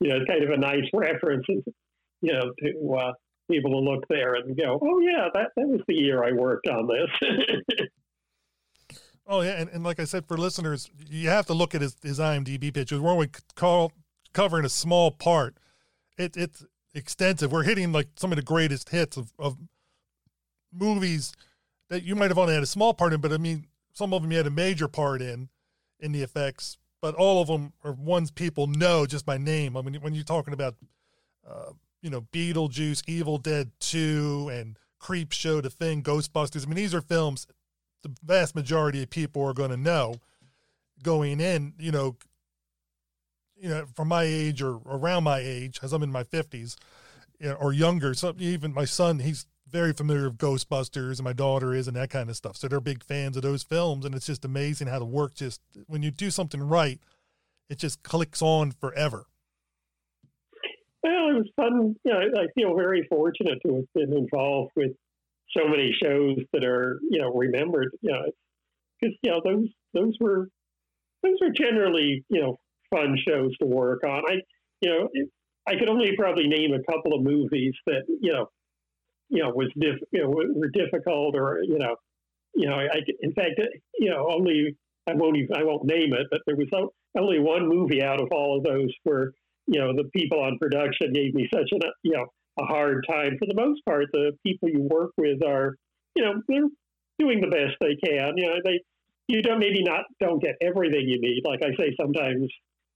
you know, it's kind of a nice reference, you know, to uh, be able to look there and go, "Oh yeah, that that was the year I worked on this." oh yeah, and, and like I said, for listeners, you have to look at his, his IMDb pictures. We're only call, covering a small part. It, it's extensive. We're hitting like some of the greatest hits of, of movies that you might have only had a small part in, but I mean, some of them you had a major part in, in the effects. But all of them are ones people know just by name. I mean, when you're talking about uh, you know, Beetlejuice, Evil Dead 2, and Creepshow, The Thing, Ghostbusters. I mean, these are films the vast majority of people are going to know going in, you know, you know, from my age or around my age, as I'm in my 50s you know, or younger. So even my son, he's very familiar with Ghostbusters, and my daughter is, and that kind of stuff. So they're big fans of those films, and it's just amazing how the work just when you do something right, it just clicks on forever. Well, it was fun. You know, I feel very fortunate to have been involved with so many shows that are, you know, remembered. You know, because you know those those were those were generally you know fun shows to work on. I you know I could only probably name a couple of movies that you know you know was diff, you know were difficult or you know you know I in fact you know only I won't even I won't name it, but there was only one movie out of all of those where you know, the people on production gave me such a, you know, a hard time. For the most part, the people you work with are, you know, they're doing the best they can. You know, they, you don't maybe not don't get everything you need. Like I say, sometimes,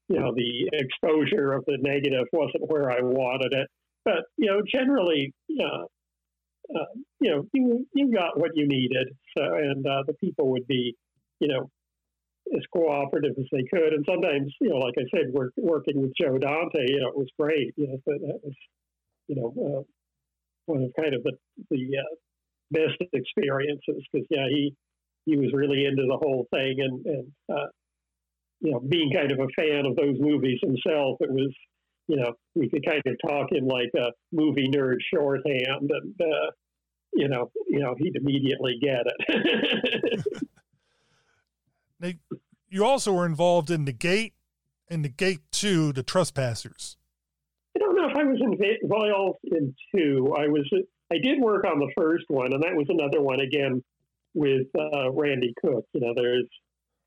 you know, the exposure of the negative wasn't where I wanted it. But you know, generally, uh, uh, you know, you you got what you needed. So, and uh, the people would be, you know, as cooperative as they could. And sometimes, you know, like I said, work, working with Joe Dante, you know, it was great. You know, that was, you know, uh, one of kind of the, the uh, best experiences because, yeah, he, he was really into the whole thing and, and uh, you know, being kind of a fan of those movies himself, it was, you know, we could kind of talk in like a movie nerd shorthand and, uh, you know, you know, he'd immediately get it. Now, you also were involved in the gate and the gate two, the trespassers. I don't know if I was involved in two. I was. I did work on the first one, and that was another one again with uh, Randy Cook. You know, there's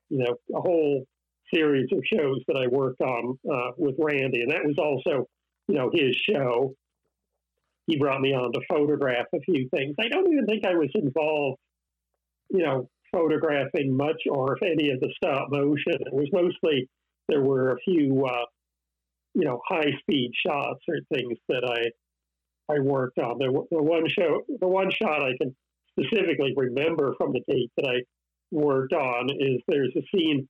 you know a whole series of shows that I worked on uh, with Randy, and that was also you know his show. he brought me on to photograph a few things. I don't even think I was involved, you know, photographing much or if any of the stop motion. It was mostly there were a few, uh, you know, high speed shots or things that I I worked on. The, the one show, the one shot I can specifically remember from the Gate that I worked on is there's a scene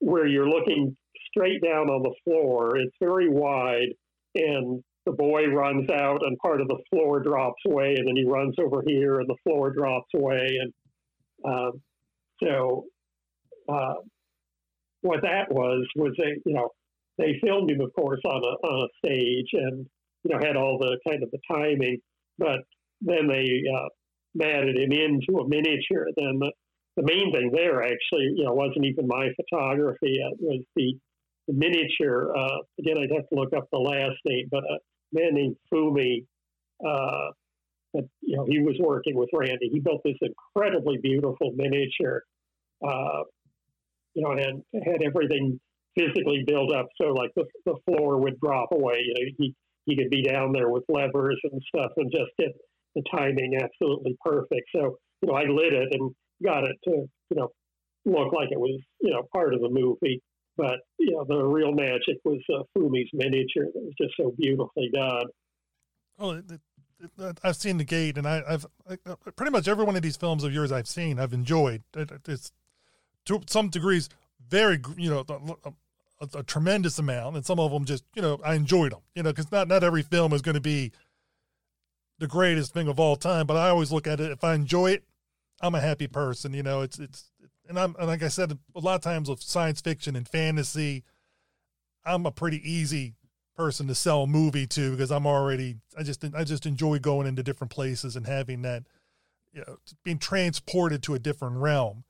where you're looking straight down on the floor. It's very wide, and the boy runs out, and part of the floor drops away, and then he runs over here, and the floor drops away, and um, so uh, what that was was a you know they filmed him, of course, on a on a stage, and you know had all the kind of the timing, but then they uh, matted him into a miniature. Then the, the main thing there actually, you know, wasn't even my photography. It was the, the miniature. Uh, again, I'd have to look up the last name, but a man named Fumi. Uh, you know, he was working with Randy. He built this incredibly beautiful miniature. Uh, you know, and had everything physically built up so like the, the floor would drop away. You know, he he could be down there with levers and stuff and just get the timing absolutely perfect. So, you know, I lit it and got it to, you know, look like it was, you know, part of the movie. But, you know, the real magic was uh, Fumi's miniature that was just so beautifully done. Oh, it, it, I've seen The Gate, and I, have pretty much every one of these films of yours I've seen, I've enjoyed. it's to some degrees very, you know, a, a, tremendous amount, and some of them just, you know, I enjoyed them, you know, because not not every film is going to be the greatest thing of all time, but I always look at it. If I enjoy it, I'm a happy person. You know, it's it's and I'm and like I said a lot of times with science fiction and fantasy, I'm a pretty easy person to sell a movie to because I'm already I just I just enjoy going into different places and having that you know being transported to a different realm.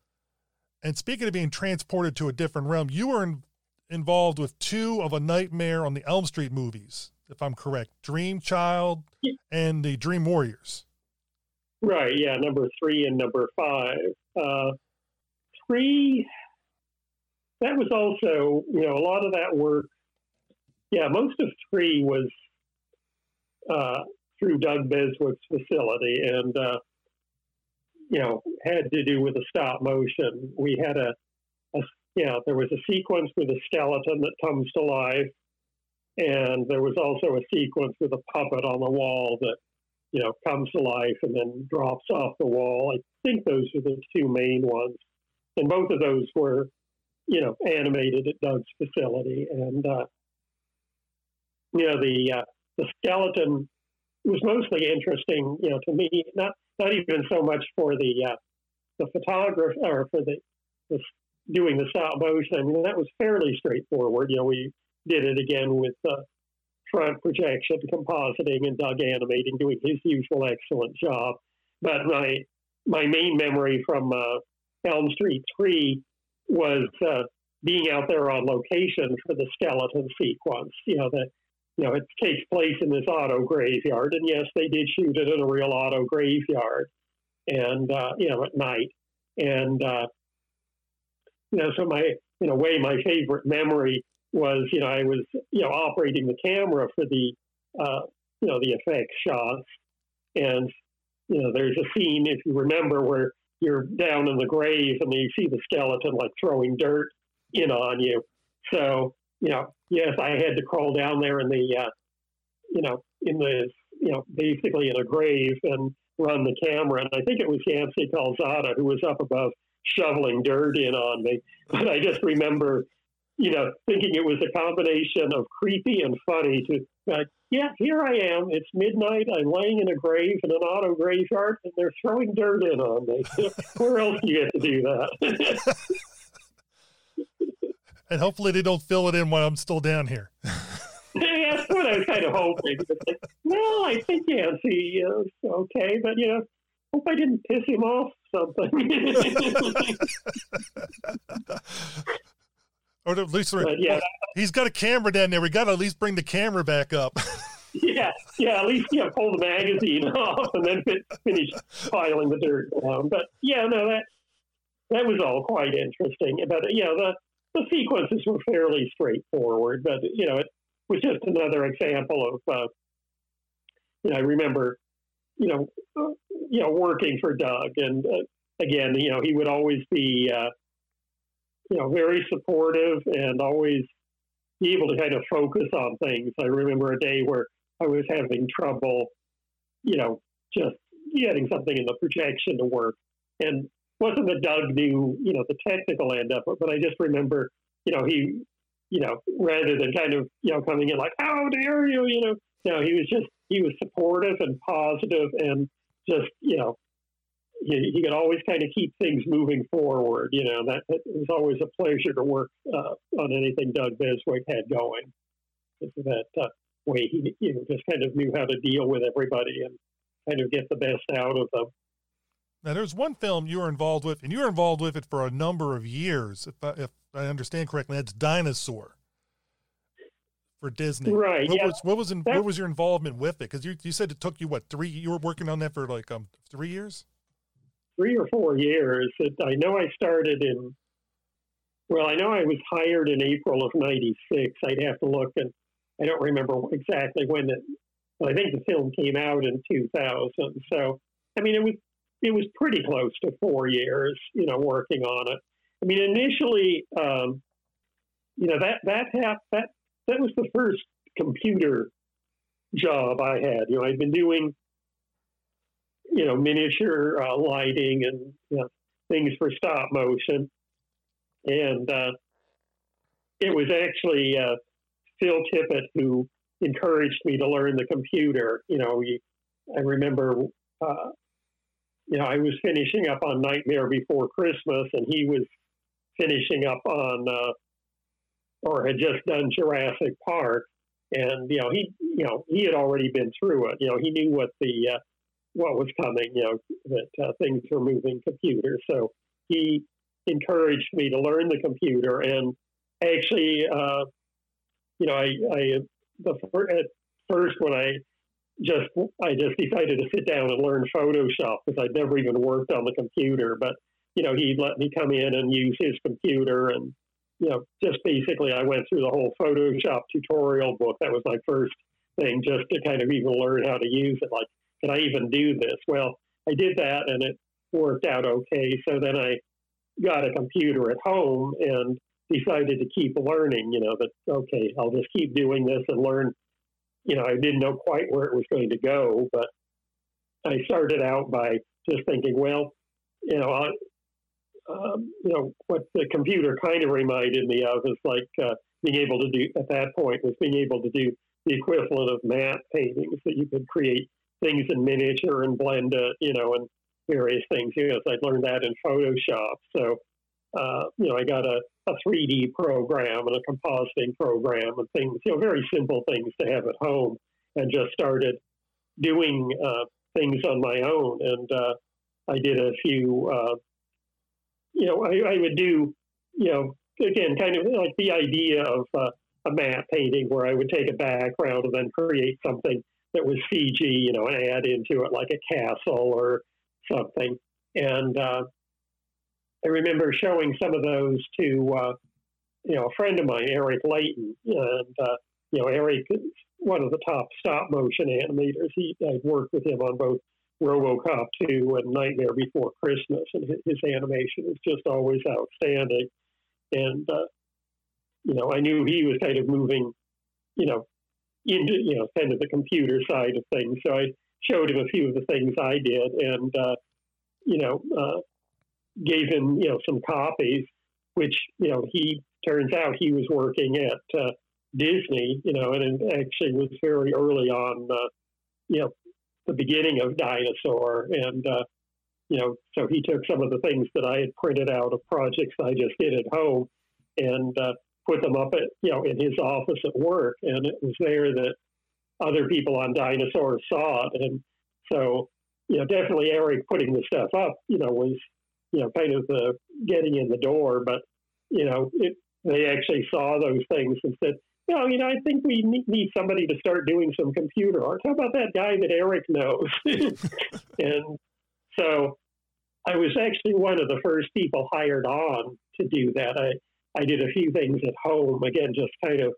And speaking of being transported to a different realm, you were in, involved with two of a Nightmare on the Elm Street movies if I'm correct. Dream Child and the Dream Warriors. Right. Yeah. Number three and number five. Uh, three. That was also, you know, a lot of that work. Yeah, most of three was uh, through Doug Beswick's facility, and uh, you know, had to do with the stop motion. We had a, a you know, there was a sequence with a skeleton that comes to life and there was also a sequence with a puppet on the wall that, you know, comes to life and then drops off the wall. I think those are the two main ones. And both of those were, you know, animated at Doug's facility. And, uh, you know, the, uh, the skeleton was mostly interesting, you know, to me, not, not even so much for the, uh, the photographer or for the, the doing the stop motion. I mean, that was fairly straightforward. You know, we did it again with uh, front projection, compositing, and Doug animating, doing his usual excellent job. But my my main memory from uh, Elm Street Three was uh, being out there on location for the skeleton sequence. You know that you know it takes place in this auto graveyard, and yes, they did shoot it in a real auto graveyard, and uh, you know at night, and uh, you know so my in a way my favorite memory was, you know, I was, you know, operating the camera for the, uh, you know, the effects shots. And, you know, there's a scene, if you remember, where you're down in the grave and you see the skeleton like throwing dirt in on you. So, you know, yes, I had to crawl down there in the, uh, you know, in the, you know, basically in a grave and run the camera. And I think it was Yancy Calzada who was up above shoveling dirt in on me. But I just remember you know, thinking it was a combination of creepy and funny to like, yeah, here I am. It's midnight. I'm laying in a grave in an auto graveyard, and they're throwing dirt in on me. Where else do you get to do that? and hopefully they don't fill it in while I'm still down here. yeah, that's what I was kind of hoping. Like, well, I think Yancy is okay, but you know, hope I didn't piss him off something. Or at least yeah. he's got a camera down there. We got to at least bring the camera back up. yeah, yeah. At least you know, pull the magazine off and then finish piling the dirt down. But yeah, no, that that was all quite interesting. But you know, the the sequences were fairly straightforward. But you know, it was just another example of uh, you know, I remember, you know, uh, you know, working for Doug, and uh, again, you know, he would always be, uh, you know, very supportive and always be able to kind of focus on things. I remember a day where I was having trouble, you know, just getting something in the projection to work, and wasn't that Doug knew, you know, the technical end of it, but I just remember, you know, he, you know, rather than kind of, you know, coming in like, how dare you, you know, no, he was just, he was supportive and positive and just, you know, he, he could always kind of keep things moving forward. You know, that, it was always a pleasure to work uh, on anything Doug Beswick had going. That uh, way, he you know, just kind of knew how to deal with everybody and kind of get the best out of them. Now, there's one film you were involved with, and you were involved with it for a number of years, if I, if I understand correctly. That's Dinosaur for Disney. Right. What yeah. was what was in, what was your involvement with it? Because you you said it took you what three? You were working on that for like um three years. Three or four years. It, I know I started in. Well, I know I was hired in April of '96. I'd have to look, and I don't remember exactly when it. Well, I think the film came out in 2000. So, I mean, it was it was pretty close to four years, you know, working on it. I mean, initially, um, you know, that that hap- that that was the first computer job I had. You know, I'd been doing, you know, miniature uh, lighting and you know, things for stop motion, and uh, it was actually uh, Phil Tippett who encouraged me to learn the computer. You know, we, I remember uh, you know, I was finishing up on Nightmare Before Christmas, and he was finishing up on, uh, or had just done Jurassic Park, and you know, he, you know, he had already been through it. You know, he knew what the uh, what was coming. You know, that uh, things were moving computer, so he encouraged me to learn the computer, and actually, uh, you know, I, I the at first when I just I just decided to sit down and learn Photoshop because I'd never even worked on the computer. But you know, he'd let me come in and use his computer, and you know, just basically I went through the whole Photoshop tutorial book. That was my first thing, just to kind of even learn how to use it. Like, can I even do this? Well, I did that, and it worked out okay. So then I got a computer at home and decided to keep learning. You know, that okay, I'll just keep doing this and learn you know, I didn't know quite where it was going to go, but I started out by just thinking, well, you know, I, um, you know, what the computer kind of reminded me of is like uh, being able to do at that point was being able to do the equivalent of matte paintings that you could create things in miniature and blend it, you know, and various things. You know, so I learned that in Photoshop. So, uh, you know, I got a a 3D program and a compositing program and things, you know, very simple things to have at home, and just started doing uh, things on my own. And uh, I did a few, uh, you know, I, I, would do, you know, again, kind of like the idea of uh, a matte painting where I would take a background and then create something that was CG, you know, and add into it like a castle or something. And uh, I remember showing some of those to uh, you know a friend of mine, Eric Leighton, and uh, you know Eric is one of the top stop motion animators. He I worked with him on both RoboCop 2 and Nightmare Before Christmas, and his, his animation is just always outstanding. And uh, you know, I knew he was kind of moving, you know, into you know kind of the computer side of things. So I showed him a few of the things I did, and uh, you know, uh, gave him, you know, some copies, which, you know, he turns out he was working at uh, Disney, you know, and it actually was very early on, uh, you know, the beginning of Dinosaur. And, uh, you know, so he took some of the things that I had printed out of projects I just did at home and uh, put them up at, you know, in his office at work. And it was there that other people on Dinosaur saw it. And so, you know, definitely Eric putting the stuff up, you know, was you know, kind of the getting in the door. But, you know, it, they actually saw those things and said, no, you know, I think we need somebody to start doing some computer art. How about that guy that Eric knows? and so I was actually one of the first people hired on to do that. I, I did a few things at home, again, just kind of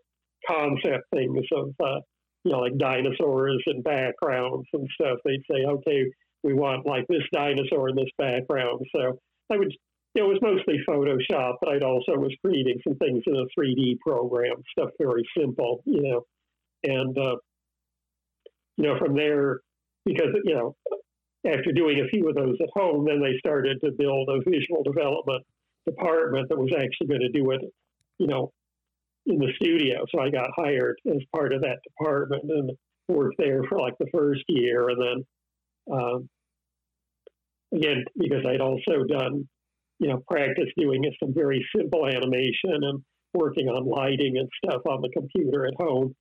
concept things of, uh, you know, like dinosaurs and backgrounds and stuff. They'd say, okay, we want like this dinosaur in this background. So I would, it was mostly Photoshop, but I'd also was creating some things in a 3D program, stuff very simple, you know, and uh, you know from there, because you know, after doing a few of those at home, then they started to build a visual development department that was actually going to do it, you know, in the studio. So I got hired as part of that department and worked there for like the first year. And then, um, again, because I'd also done, you know, practice doing some very simple animation and working on lighting and stuff on the computer at home,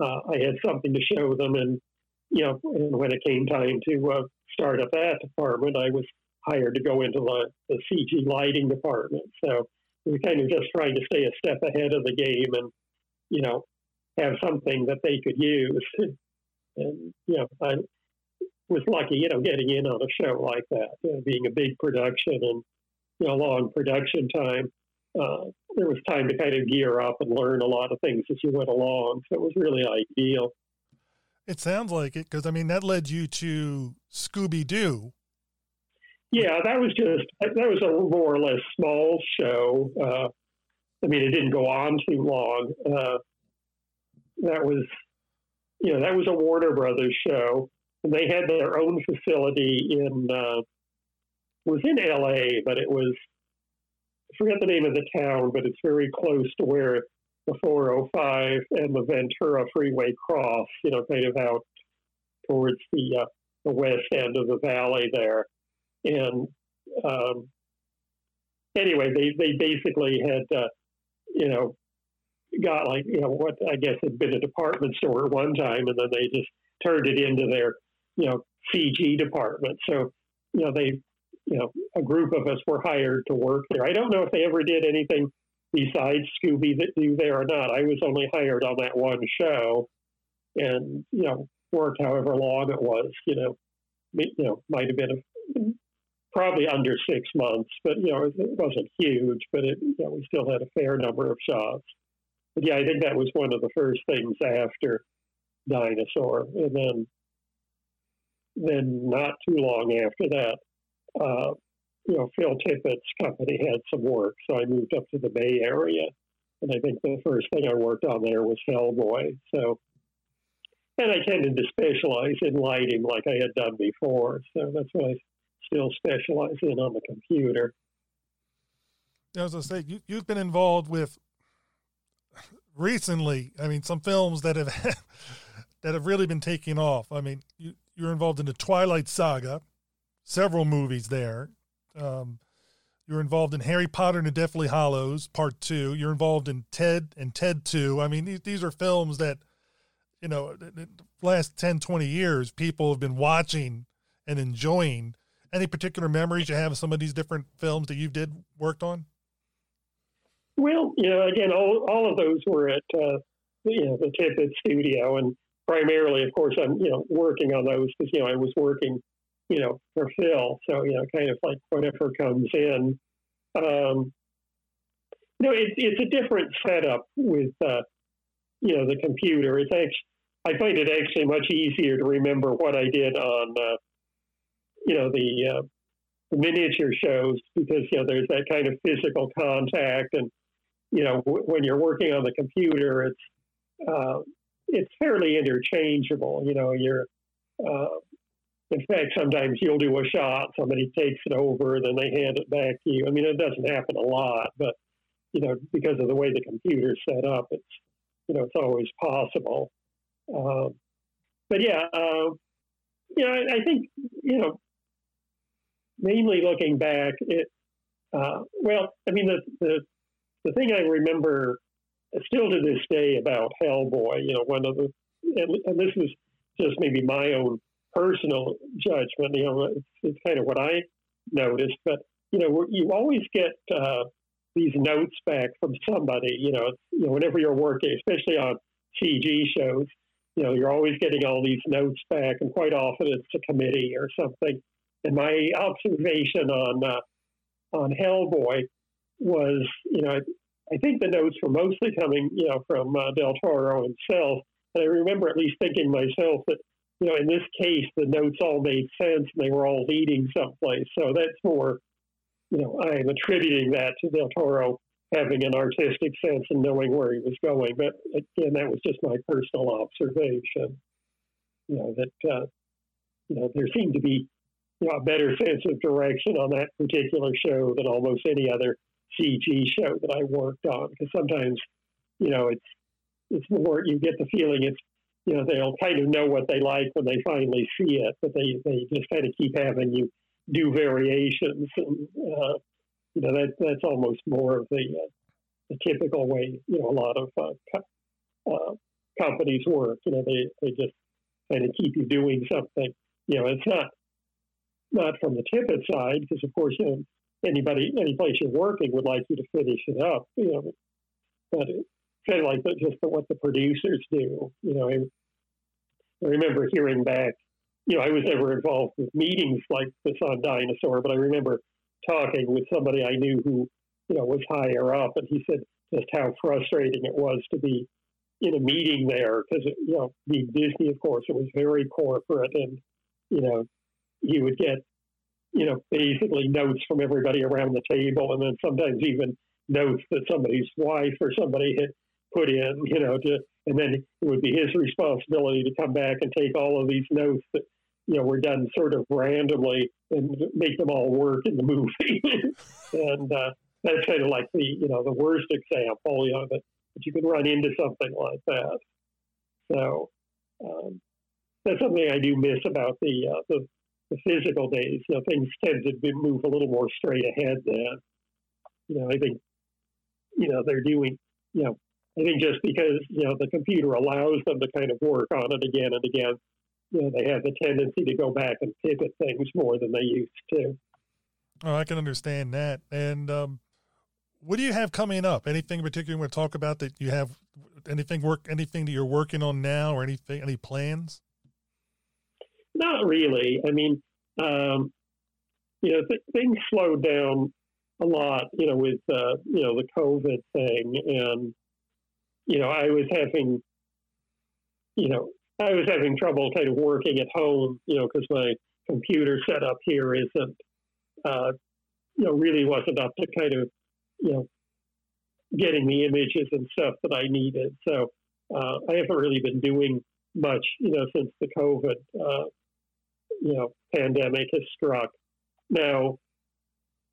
uh, I had something to show them. And, you know, and when it came time to uh, start up that department, I was hired to go into the, the CG lighting department. So we kind of just trying to stay a step ahead of the game and, you know, have something that they could use. and, you know, I was lucky, you know, getting in on a show like that, you know, being a big production and, you know, long production time. Uh, there was time to kind of gear up and learn a lot of things as you went along. So it was really ideal. It sounds like it because I mean that led you to Scooby Doo, yeah, that was just that was a more or less small show. Uh, I mean, it didn't go on too long. Uh, that was, you know, that was a Warner Brothers show, they had their own facility in uh, was in L.A., but it was I forget the name of the town, but it's very close to where the 405 and the Ventura Freeway cross. You know, kind of out towards the uh, the west end of the valley there and um, anyway, they they basically had uh, you know got like you know what I guess had been a department store at one time, and then they just turned it into their you know CG department. So you know they you know a group of us were hired to work there. I don't know if they ever did anything besides Scooby that do there or not. I was only hired on that one show, and you know worked however long it was. You know, you know might have been a probably under six months, but you know it wasn't huge, but it you know, we still had a fair number of shots. But yeah, I think that was one of the first things after Dinosaur, and then then not too long after that, uh, you know, Phil Tippett's company had some work, so I moved up to the Bay Area, and I think the first thing I worked on there was Hellboy. So, and I tended to specialize in lighting like I had done before, so that's what I still specialize in on the computer. As I say, you, you've been involved with recently. I mean, some films that have that have really been taking off. I mean, you you're involved in the Twilight Saga, several movies there. Um, you're involved in Harry Potter and the Deathly Hallows Part Two. You're involved in Ted and Ted Two. I mean, these these are films that, you know, the last 10, 20 years, people have been watching and enjoying any particular memories you have of some of these different films that you did worked on? Well, you know, again, all, all of those were at uh, you know the Tippett studio, and primarily, of course, I'm you know working on those because you know I was working you know for Phil, so you know kind of like whatever comes in. Um, you know, it, it's a different setup with uh, you know the computer. It's actually I find it actually much easier to remember what I did on uh, you know the, uh, the miniature shows because you know there's that kind of physical contact, and you know w- when you're working on the computer, it's uh, it's fairly interchangeable. You know, you're uh, in fact sometimes you'll do a shot, somebody takes it over, then they hand it back to you. I mean, it doesn't happen a lot, but you know because of the way the computer's set up, it's you know it's always possible. Uh, but yeah, uh, you know, I, I think you know mainly looking back, it uh, well, I mean the, the the thing I remember still to this day about Hellboy, you know, one of the and this is just maybe my own personal judgment. You know, it's, it's kind of what I noticed, but you know, you always get uh, these notes back from somebody. You know, you know, whenever you're working, especially on CG shows, you know, you're always getting all these notes back, and quite often it's a committee or something. And my observation on uh, on Hellboy was, you know, I, I, think the notes were mostly coming, you know, from uh, Del Toro himself. And I remember at least thinking myself that, you know, in this case, the notes all made sense and they were all leading someplace. So that's more, you know, I'm attributing that to Del Toro having an artistic sense and knowing where he was going. But again, that was just my personal observation. You know that uh, you know there seemed to be you know, a better sense of direction on that particular show than almost any other CG show that I worked on. Because sometimes, you know, it's it's more you get the feeling it's you know they'll kind of know what they like when they finally see it, but they they just kind of keep having you do variations and uh, you know that that's almost more of the uh, the typical way you know a lot of uh, co- uh, companies work. You know they they just kind of keep you doing something. You know it's not not from the Tippett side because of course you know anybody any place you're working would like you to finish it up. You know, but it's kind of like the, just the, what the producers do. You know, I, I remember hearing back. You know, I was never involved with meetings like this on Dinosaur, but I remember talking with somebody I knew who, you know, was higher up, and he said just how frustrating it was to be in a meeting there because, you know, being Disney, of course, it was very corporate, and you know, he would get, you know, basically notes from everybody around the table, and then sometimes even notes that somebody's wife or somebody had put in, you know, to, and then it would be his responsibility to come back and take all of these notes that you know, were done sort of randomly and make them all work in the movie. and uh, that's kind of like the, you know, the worst example, you know, that, that you can run into something like that. So um, that's something I do miss about the, uh, the, the physical days. You know, things tend to move a little more straight ahead then. You know, I think, you know, they're doing, you know, I think just because, you know, the computer allows them to kind of work on it again and again, you know, they have the tendency to go back and pivot things more than they used to. Oh, I can understand that. And um, what do you have coming up? Anything in particular you want to talk about that you have? Anything work? Anything that you're working on now, or anything? Any plans? Not really. I mean, um, you know, th- things slowed down a lot. You know, with uh, you know the COVID thing, and you know, I was having, you know, I was having trouble kind of working at home, you know, because my computer setup here isn't, uh, you know, really wasn't up to kind of, you know, getting the images and stuff that I needed. So uh, I haven't really been doing much, you know, since the COVID, uh, you know, pandemic has struck. Now,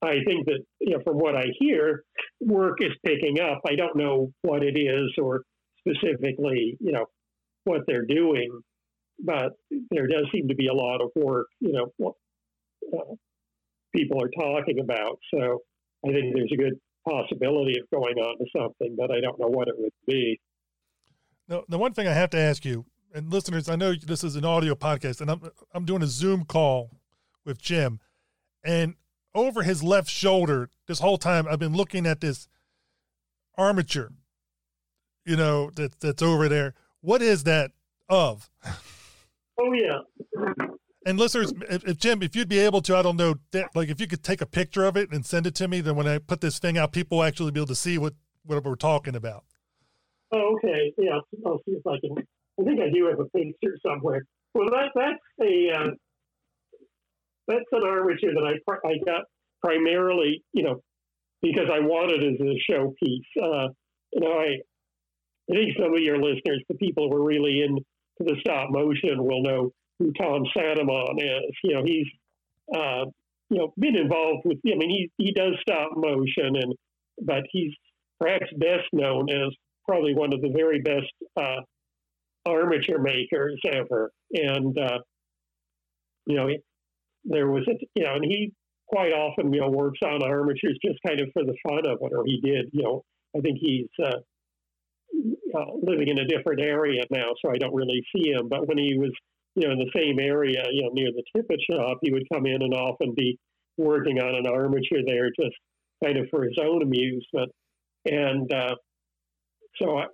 I think that, you know, from what I hear, work is picking up. I don't know what it is or specifically, you know, what they're doing, but there does seem to be a lot of work, you know, uh, people are talking about. So I think there's a good possibility of going on to something, but I don't know what it would be. No, the one thing I have to ask you, and listeners, I know this is an audio podcast, and I'm I'm doing a Zoom call with Jim, and over his left shoulder this whole time I've been looking at this armature, you know, that that's over there. What is that of? Oh yeah. And listeners, if, if, Jim, if you'd be able to, I don't know, that, like if you could take a picture of it and send it to me, then when I put this thing out, people will actually be able to see what what we're talking about. Oh, okay. Yeah, I'll see if I can. I think I do have a picture somewhere. Well, that that's a uh, that's an armature that I I got primarily, you know, because I wanted it as a showpiece. Uh, you know, I I think some of your listeners, the people who are really into the stop motion, will know who Tom St. Amand is. You know, he's uh, you know been involved with. I mean, he he does stop motion, and but he's perhaps best known as probably one of the very best uh, armature makers ever. And uh, you know, there was a you know, and he quite often you know works on armatures just kind of for the fun of it, or he did. You know, I think he's uh, uh, living in a different area now, so I don't really see him. But when he was, you know, in the same area, you know, near the Tippett shop, he would come in and often be working on an armature there, just kind of for his own amusement. And uh, so, I,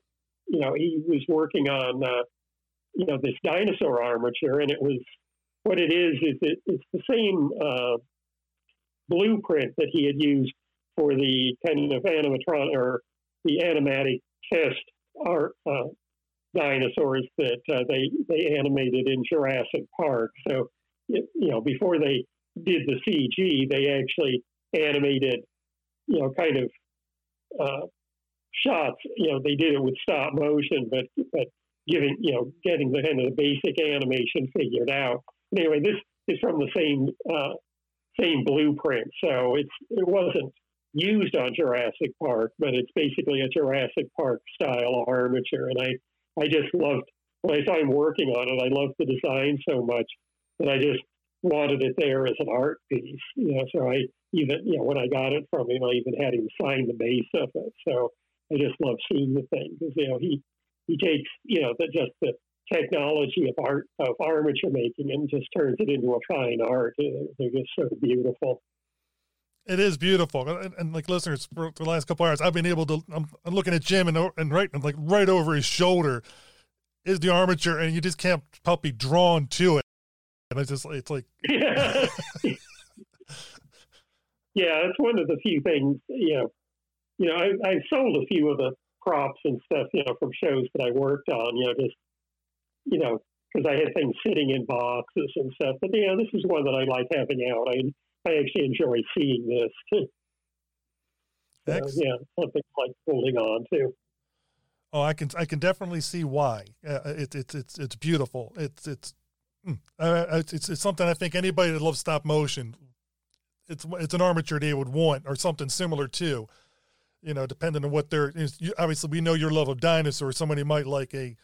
you know, he was working on, uh, you know, this dinosaur armature, and it was what it is is it, it's the same uh, blueprint that he had used for the kind of animatron or the animatic test art uh, dinosaurs that uh, they they animated in Jurassic Park. So you know before they did the CG, they actually animated you know kind of uh, shots. You know they did it with stop motion, but but giving you know getting the kind of the basic animation figured out. Anyway, this is from the same uh, same blueprint, so it's it wasn't used on Jurassic Park, but it's basically a Jurassic Park style armature. And I, I just loved when I saw him working on it. I loved the design so much that I just wanted it there as an art piece. You know, so I even you know when I got it from him, I even had him sign the base of it. So I just love seeing the thing because you know he he takes you know the, just the technology of art of armature making and just turns it into a fine art. They're just so beautiful. It is beautiful, and, and, like listeners, for the last couple hours, I've been able to. I'm, I'm looking at Jim, and and right, and like right over his shoulder is the armature, and you just can't help be drawn to it. And it's just, it's like, yeah, yeah, it's one of the few things. You know, you know, I, I've sold a few of the props and stuff, you know, from shows that I worked on. You know, just you know, because I had things sitting in boxes and stuff. But yeah, this is one that I like having out. I I actually enjoy seeing this too. So, yeah, something like holding on to. Oh, I can I can definitely see why. Uh, it's it's it's it's beautiful. It's it's uh, it's, it's it's something I think anybody that loves stop motion, it's it's an armature they would want or something similar to. You know, depending on what they're obviously we know your love of dinosaurs. Somebody might like a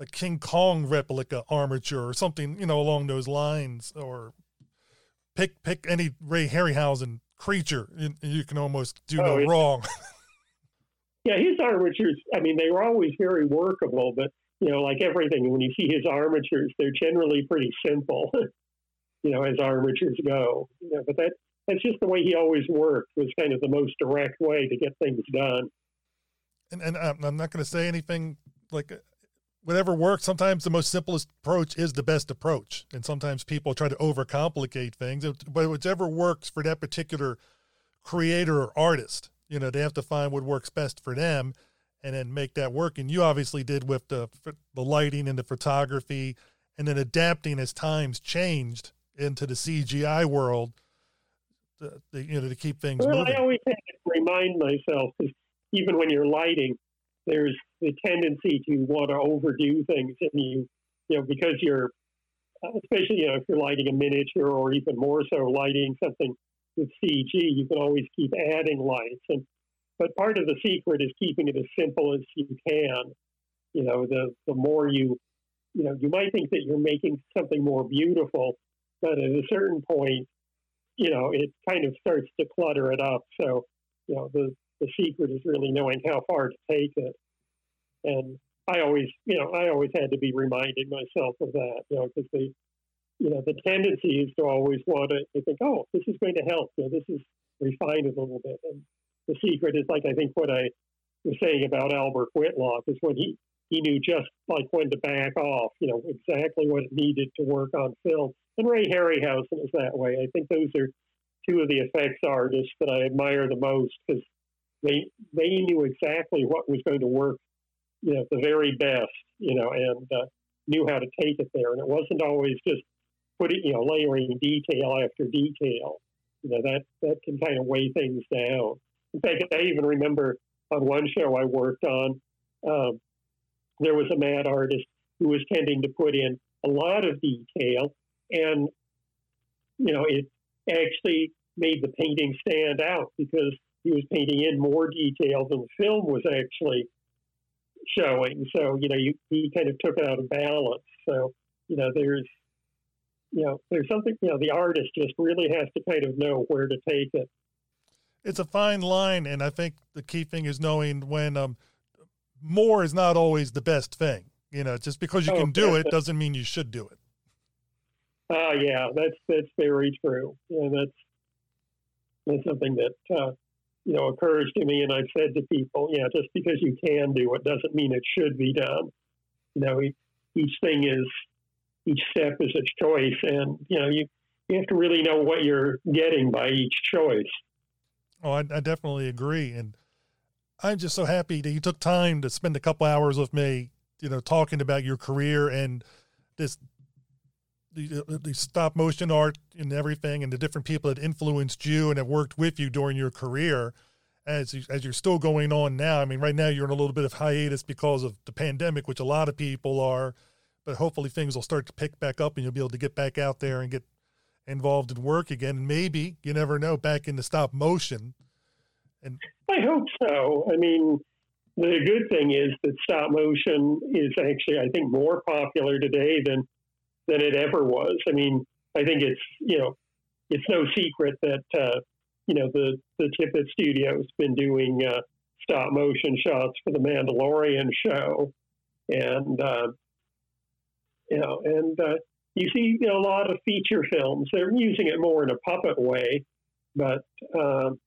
a King Kong replica armature or something, you know, along those lines, or pick pick any Ray Harryhausen creature, and you can almost do oh, no wrong. yeah, his armatures. I mean, they were always very workable, but you know, like everything, when you see his armatures, they're generally pretty simple. you know, as armatures go. You know, but that that's just the way he always worked. Was kind of the most direct way to get things done. And and I'm not going to say anything like whatever works, sometimes the most simplest approach is the best approach. And sometimes people try to overcomplicate things. But whichever works for that particular creator or artist, you know, they have to find what works best for them and then make that work. And you obviously did with the the lighting and the photography and then adapting as times changed into the CGI world, to, you know, to keep things well, moving. I always have to remind myself because even when you're lighting, there's the tendency to want to overdo things, and you, you know, because you're, especially you know, if you're lighting a miniature or even more so lighting something with CG, you can always keep adding lights. And but part of the secret is keeping it as simple as you can. You know, the the more you, you know, you might think that you're making something more beautiful, but at a certain point, you know, it kind of starts to clutter it up. So, you know, the the secret is really knowing how far to take it. And I always, you know, I always had to be reminding myself of that, you know, because the, you know, the tendency is to always want to, to think, oh, this is going to help. You know, this is refined a little bit. And the secret is like I think what I was saying about Albert Whitlock is when he he knew just like when to back off, you know, exactly what it needed to work on film. And Ray Harryhausen is that way. I think those are two of the effects artists that I admire the most because they they knew exactly what was going to work, you know, the very best, you know, and uh, knew how to take it there. And it wasn't always just putting, you know, layering detail after detail. You know, that that can kind of weigh things down. In fact, I even remember on one show I worked on, um, there was a matte artist who was tending to put in a lot of detail, and you know, it actually made the painting stand out because he was painting in more detail than the film was actually showing. So, you know, you, he kind of took it out of balance. So, you know, there's, you know, there's something, you know, the artist just really has to kind of know where to take it. It's a fine line. And I think the key thing is knowing when um, more is not always the best thing. You know, just because you oh, can do it doesn't mean you should do it. Oh, uh, yeah, that's, that's very true. Yeah, that's, that's something that, uh, you know, occurs to me, and I've said to people, yeah, just because you can do it doesn't mean it should be done. You know, each thing is, each step is a choice, and you know, you you have to really know what you're getting by each choice. Oh, I, I definitely agree, and I'm just so happy that you took time to spend a couple hours with me you know, talking about your career and this the, uh, the stop motion art and everything, and the different people that influenced you and have worked with you during your career. As you, as you're still going on now, I mean, right now you're in a little bit of hiatus because of the pandemic, which a lot of people are. But hopefully things will start to pick back up, and you'll be able to get back out there and get involved in work again. And maybe you never know, back into stop motion. And I hope so. I mean, the good thing is that stop motion is actually, I think, more popular today than than it ever was. I mean, I think it's you know, it's no secret that uh, you know the the Tippett Studio's been doing uh, stop motion shots for the Mandalorian show, and uh, you know, and uh, you see you know, a lot of feature films. They're using it more in a puppet way, but um,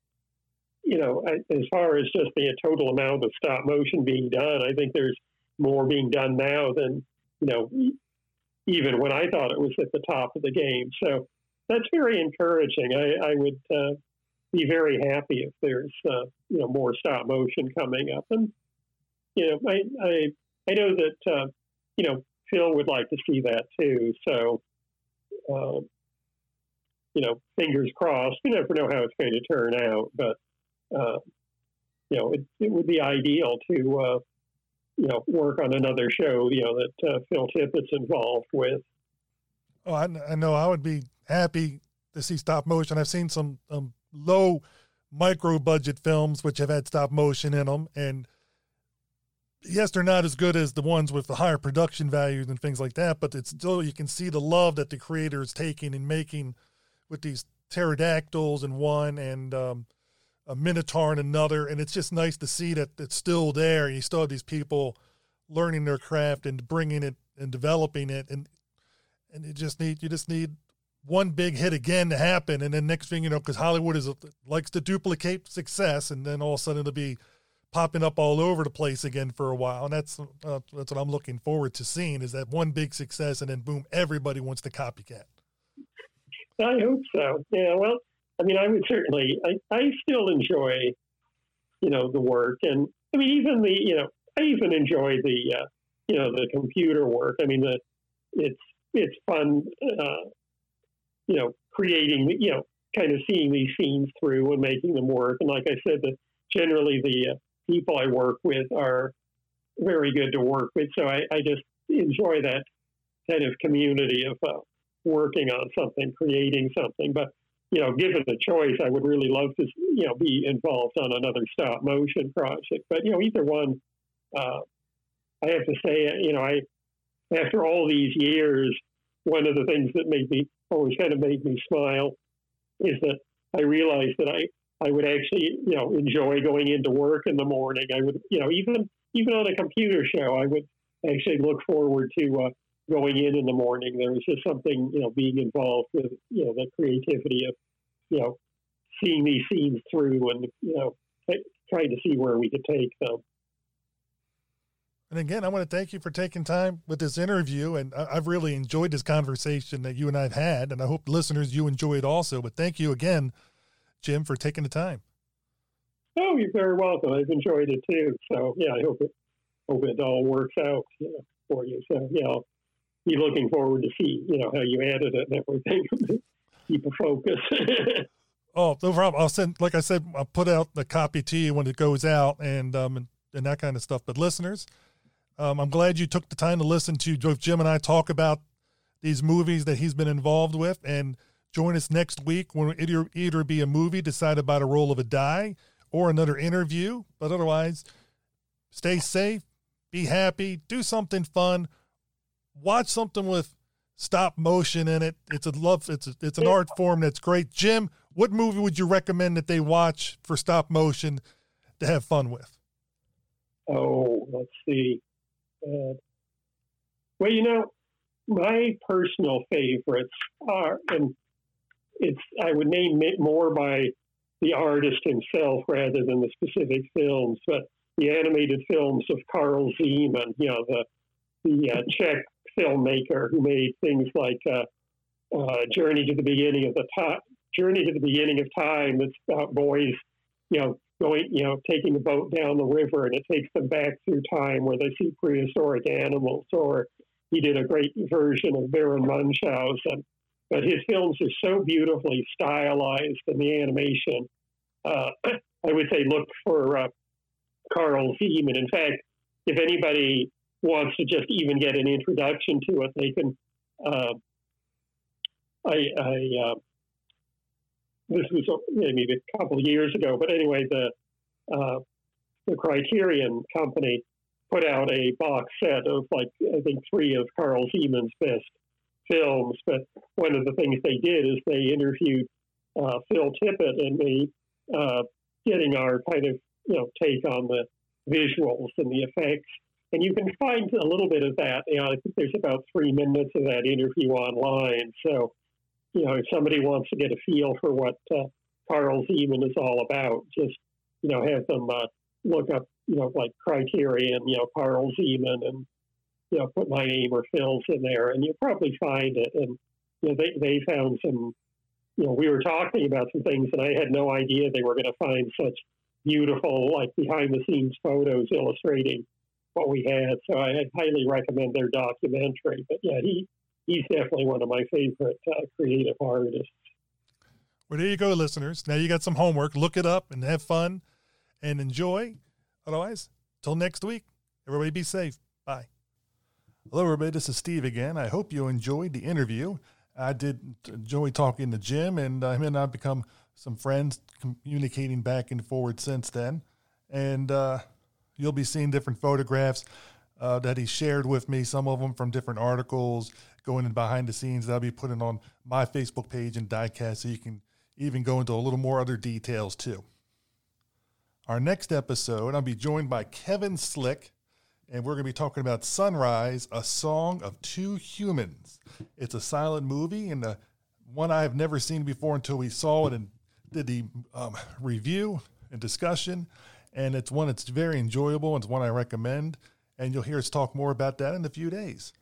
you know, as far as just the total amount of stop motion being done, I think there's more being done now than you know even when I thought it was at the top of the game. So that's very encouraging. I, I would uh, be very happy if there's uh, you know more stop motion coming up, and you know I I, I know that uh, you know Phil would like to see that too. So um, you know, fingers crossed. You never know how it's going to turn out, but uh, you know, it, it would be ideal to uh, you know, work on another show, you know, that uh, Phil Tippett's involved with. Oh, I, I, know. I would be happy to see stop motion. I've seen some um, low micro budget films which have had stop motion in them, and yes, they're not as good as the ones with the higher production values and things like that. But it's still you can see the love that the creator is taking and making with these pterodactyls and one and um, a minotaur in another, and it's just nice to see that it's still there. You still have these people learning their craft and bringing it and developing it, and and you just need you just need one big hit again to happen, and then next thing you know, because Hollywood is likes to duplicate success, and then all of a sudden it'll be popping up all over the place again for a while, and that's uh, that's what I'm looking forward to seeing is that one big success, and then boom, everybody wants to copycat. I hope so. Yeah, well, I mean, I would certainly, I, I still enjoy, you know, the work. And I mean, even the, you know, I even enjoy the, uh, you know, the computer work. I mean, the, it's, it's fun, uh, you know, creating, you know, kind of seeing these scenes through and making them work. And like I said, the, generally the uh, people I work with are very good to work with. So I, I just enjoy that kind of community of uh, working on something, creating something. But you know, given the choice, I would really love to, you know, be involved on another stop motion project. But you know, either one, uh, I have to say, you know, I after all these years, one of the things that made me always kind of made me smile is that I realized that I I would actually, you know, enjoy going into work in the morning. I would, you know, even even on a computer show, I would actually look forward to uh, going in in the morning. There was just something, you know, being involved with, you know, the creativity of, you know, seeing these scenes through and, you know, trying to see where we could take them. And again, I want to thank you for taking time with this interview. And I've really enjoyed this conversation that you and I've had. And I hope listeners, you enjoy it also. But thank you again, Jim, for taking the time. Oh, you're very welcome. I've enjoyed it too. So yeah, I hope it hope it all works out you know, for you. So yeah, I'll be looking forward to see, you know, how you added it and everything. Keep a focus. oh, no problem. I'll send, like I said, I'll put out the copy to you when it goes out and, um, and, and that kind of stuff. But listeners, um, I'm glad you took the time to listen to Jim and I talk about these movies that he's been involved with. And join us next week when it'll either be a movie decided by the roll of a die or another interview. But otherwise, stay safe, be happy, do something fun watch something with stop motion in it. It's a love. It's a, it's an art form that's great. Jim, what movie would you recommend that they watch for stop motion to have fun with? Oh, let's see. Uh, well, you know, my personal favorites are, and it's I would name it more by the artist himself rather than the specific films, but the animated films of Carl Zeman, you know, the the uh, Czech filmmaker who made things like uh, uh, Journey to the Beginning of the Time, Journey to the Beginning of Time. That's about boys, you know, going, you know, taking a boat down the river and it takes them back through time where they see prehistoric animals. Or he did a great version of Baron Munchausen. But his films are so beautifully stylized in the animation. Uh, I would say look for uh, Carl Zeman. In fact, if anybody wants to just even get an introduction to it, they can. Uh, I, I uh, this was maybe a couple of years ago, but anyway, the uh, the Criterion Company put out a box set of like I think three of Carl Zeman's best films. But one of the things they did is they interviewed uh, Phil Tippett and me, uh, getting our kind of you know take on the visuals and the effects. And you can find a little bit of that. You know, I think there's about three minutes of that interview online. So, you know, if somebody wants to get a feel for what uh, Carl Zeman is all about, just you know, have them uh, look up, you know, like Criterion, you know, Carl Zeman, and you know, put my name or Phil's in there, and you'll probably find it. And you know, they they found some. You know, we were talking about some things, and I had no idea they were going to find such beautiful, like behind the scenes photos illustrating what we had. So I highly recommend their documentary. But yeah, he he's definitely one of my favorite uh, creative artists. Well, there you go, listeners. Now you got some homework. Look it up and have fun and enjoy. Otherwise, till next week, everybody be safe. Bye. Hello, everybody. This is Steve again. I hope you enjoyed the interview. I did enjoy talking to Jim, and uh, him and I have become some friends, communicating back and forward since then. And uh, you'll be seeing different photographs uh, that he shared with me, some of them from different articles, going in behind the scenes that I'll be putting on my Facebook page and Diecast so you can even go into a little more other details too. Our next episode, I'll be joined by Kevin Slick, and we're going to be talking about Sunrise, a song of two humans. It's a silent movie and the one I have never seen before until we saw it and did the um, review and discussion. And it's one that's very enjoyable. And it's one I recommend. And you'll hear us talk more about that in a few days.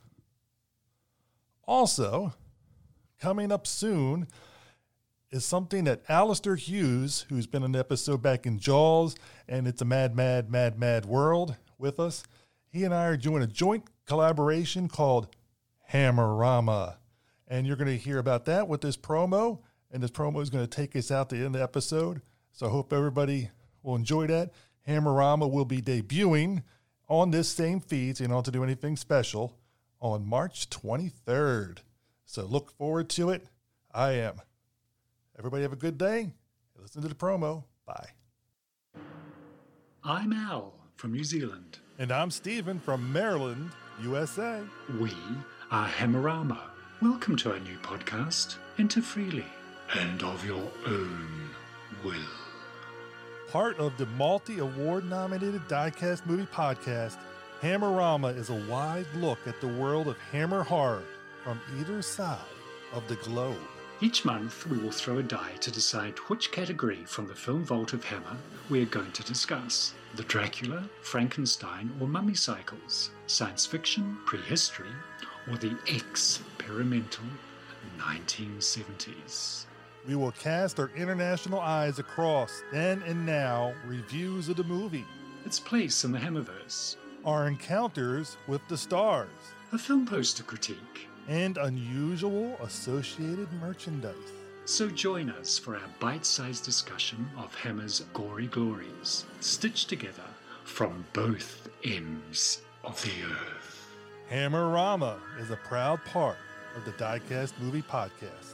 Also, coming up soon is something that Alistair Hughes, who's been an episode back in Jaws and It's a Mad, Mad, Mad, Mad World with us, he and I are doing a joint collaboration called Hammerama. And you're going to hear about that with this promo. And this promo is going to take us out to the end of the episode. So I hope everybody will enjoy that. Hammerama will be debuting on this same feed, so you don't have to do anything special, on March 23rd. So look forward to it. I am. Everybody have a good day. Listen to the promo. Bye. I'm Al from New Zealand. And I'm Stephen from Maryland, USA. We are Hammerama. Welcome to our new podcast, Enter Freely and of your own will. Part of the multi award nominated Diecast Movie Podcast, Hammerama is a wide look at the world of hammer horror from either side of the globe. Each month, we will throw a die to decide which category from the film vault of Hammer we are going to discuss the Dracula, Frankenstein, or Mummy cycles, science fiction, prehistory, or the experimental 1970s. We will cast our international eyes across then and now reviews of the movie, Its place in the Hammerverse, our encounters with the stars, a film poster critique. and unusual associated merchandise. So join us for our bite sized discussion of Hammer's gory glories, stitched together from both ends of the earth. Hammerama is a proud part of the Diecast Movie Podcast.